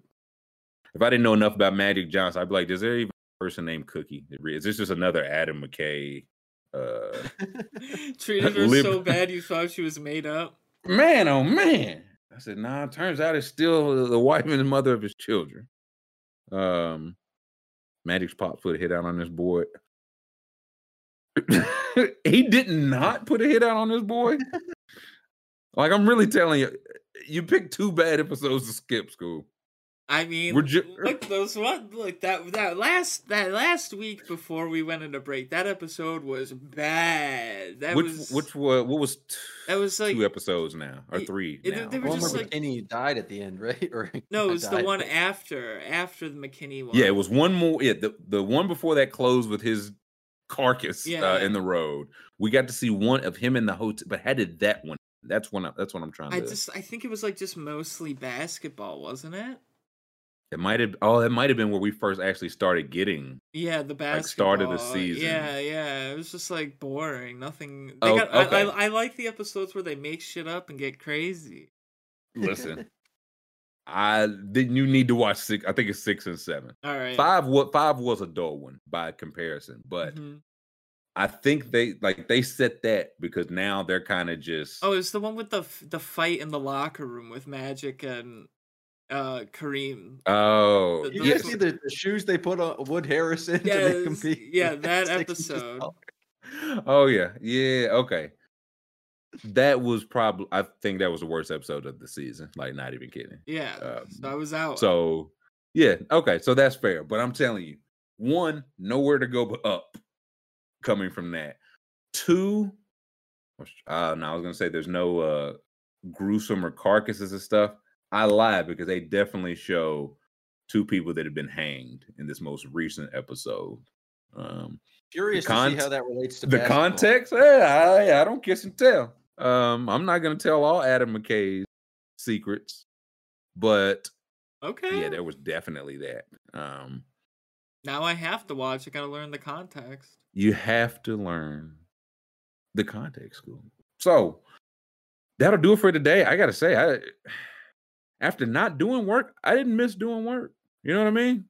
if I didn't know enough about Magic Johnson, I'd be like, is there even a person named Cookie? Is this just another Adam McKay? Uh, Treated her lib- so bad you thought she was made up. Man, oh man! I said, nah. Turns out it's still the wife and the mother of his children. Um, Magic's pop put a hit out on this boy. he did not put a hit out on this boy. like I'm really telling you, you picked two bad episodes to skip school. I mean, We're ju- look those one look that that last that last week before we went into break. That episode was bad. That which, was which was what was t- that was like two episodes now or three. It, now. They were just like, McKinney died at the end, right? Or no, it was the one after after the McKinney one. Yeah, it was one more. Yeah, the the one before that closed with his carcass yeah. uh, in the road. We got to see one of him in the hotel, but how did that one? That's one. That's what I'm trying I to. just I think it was like just mostly basketball, wasn't it? It might have. Oh, it might have been where we first actually started getting. Yeah, the basketball. Like start of the season. Yeah, yeah. It was just like boring. Nothing. They Oh, got. I, okay. I, I like the episodes where they make shit up and get crazy. Listen, I didn't. You need to watch six. I think it's six and seven. All right. Five. What five was a dull one by comparison, but Mhm. I think they like they set that because now they're kind of just. Oh, it's the one with the the fight in the locker room with Magic and uh Kareem. Oh, The- You guys see the, the shoes they put on Wood Harrison to Yes, make compete? yeah, that episode. oh yeah, yeah. Okay, that was probably. I think that was the worst episode of the season. Like, not even kidding. Yeah, Um, so I was out. So yeah, okay, so that's fair. But I'm telling you, one, nowhere to go but up coming from that. Two, uh no, I was gonna say there's no uh gruesome or carcasses and stuff. I lied because they definitely show two people that have been hanged in this most recent episode. Um Curious to see how that relates to the basketball. context, yeah, I, I don't kiss and tell. Um, I'm not gonna tell all Adam McKay's secrets, but okay. yeah, there was definitely that. Um, now I have to watch. I gotta learn the context. you have to learn the context school. So that'll do it for today. I gotta say, I after not doing work, I didn't miss doing work. You know what I mean?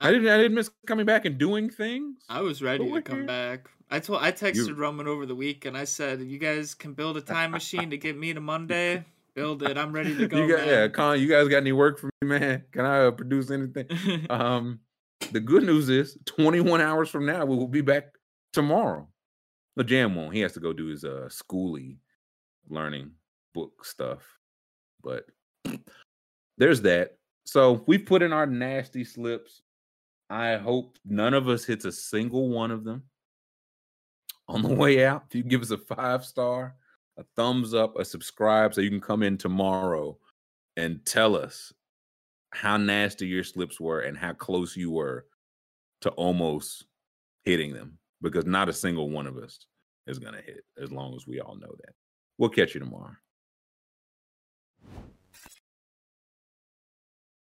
I didn't. I didn't miss coming back and doing things. I was ready to come here. back. I told I texted Roman over the week and I said, "You guys can build a time machine to get me to Monday. Build it. I'm ready to go." you got, yeah, man." Con, you guys got any work for me, man? Can I uh, produce anything? Um, the good news is 21 hours from now, we will be back tomorrow. The jam won't. He has to go do his uh schooly learning book stuff. But there's that. So we've put in our nasty slips. I hope none of us hits a single one of them. On the way out, if you give us a five star, a thumbs up, a subscribe, so you can come in tomorrow and tell us how nasty your slips were and how close you were to almost hitting them because not a single one of us is going to hit as long as we all know that. We'll catch you tomorrow.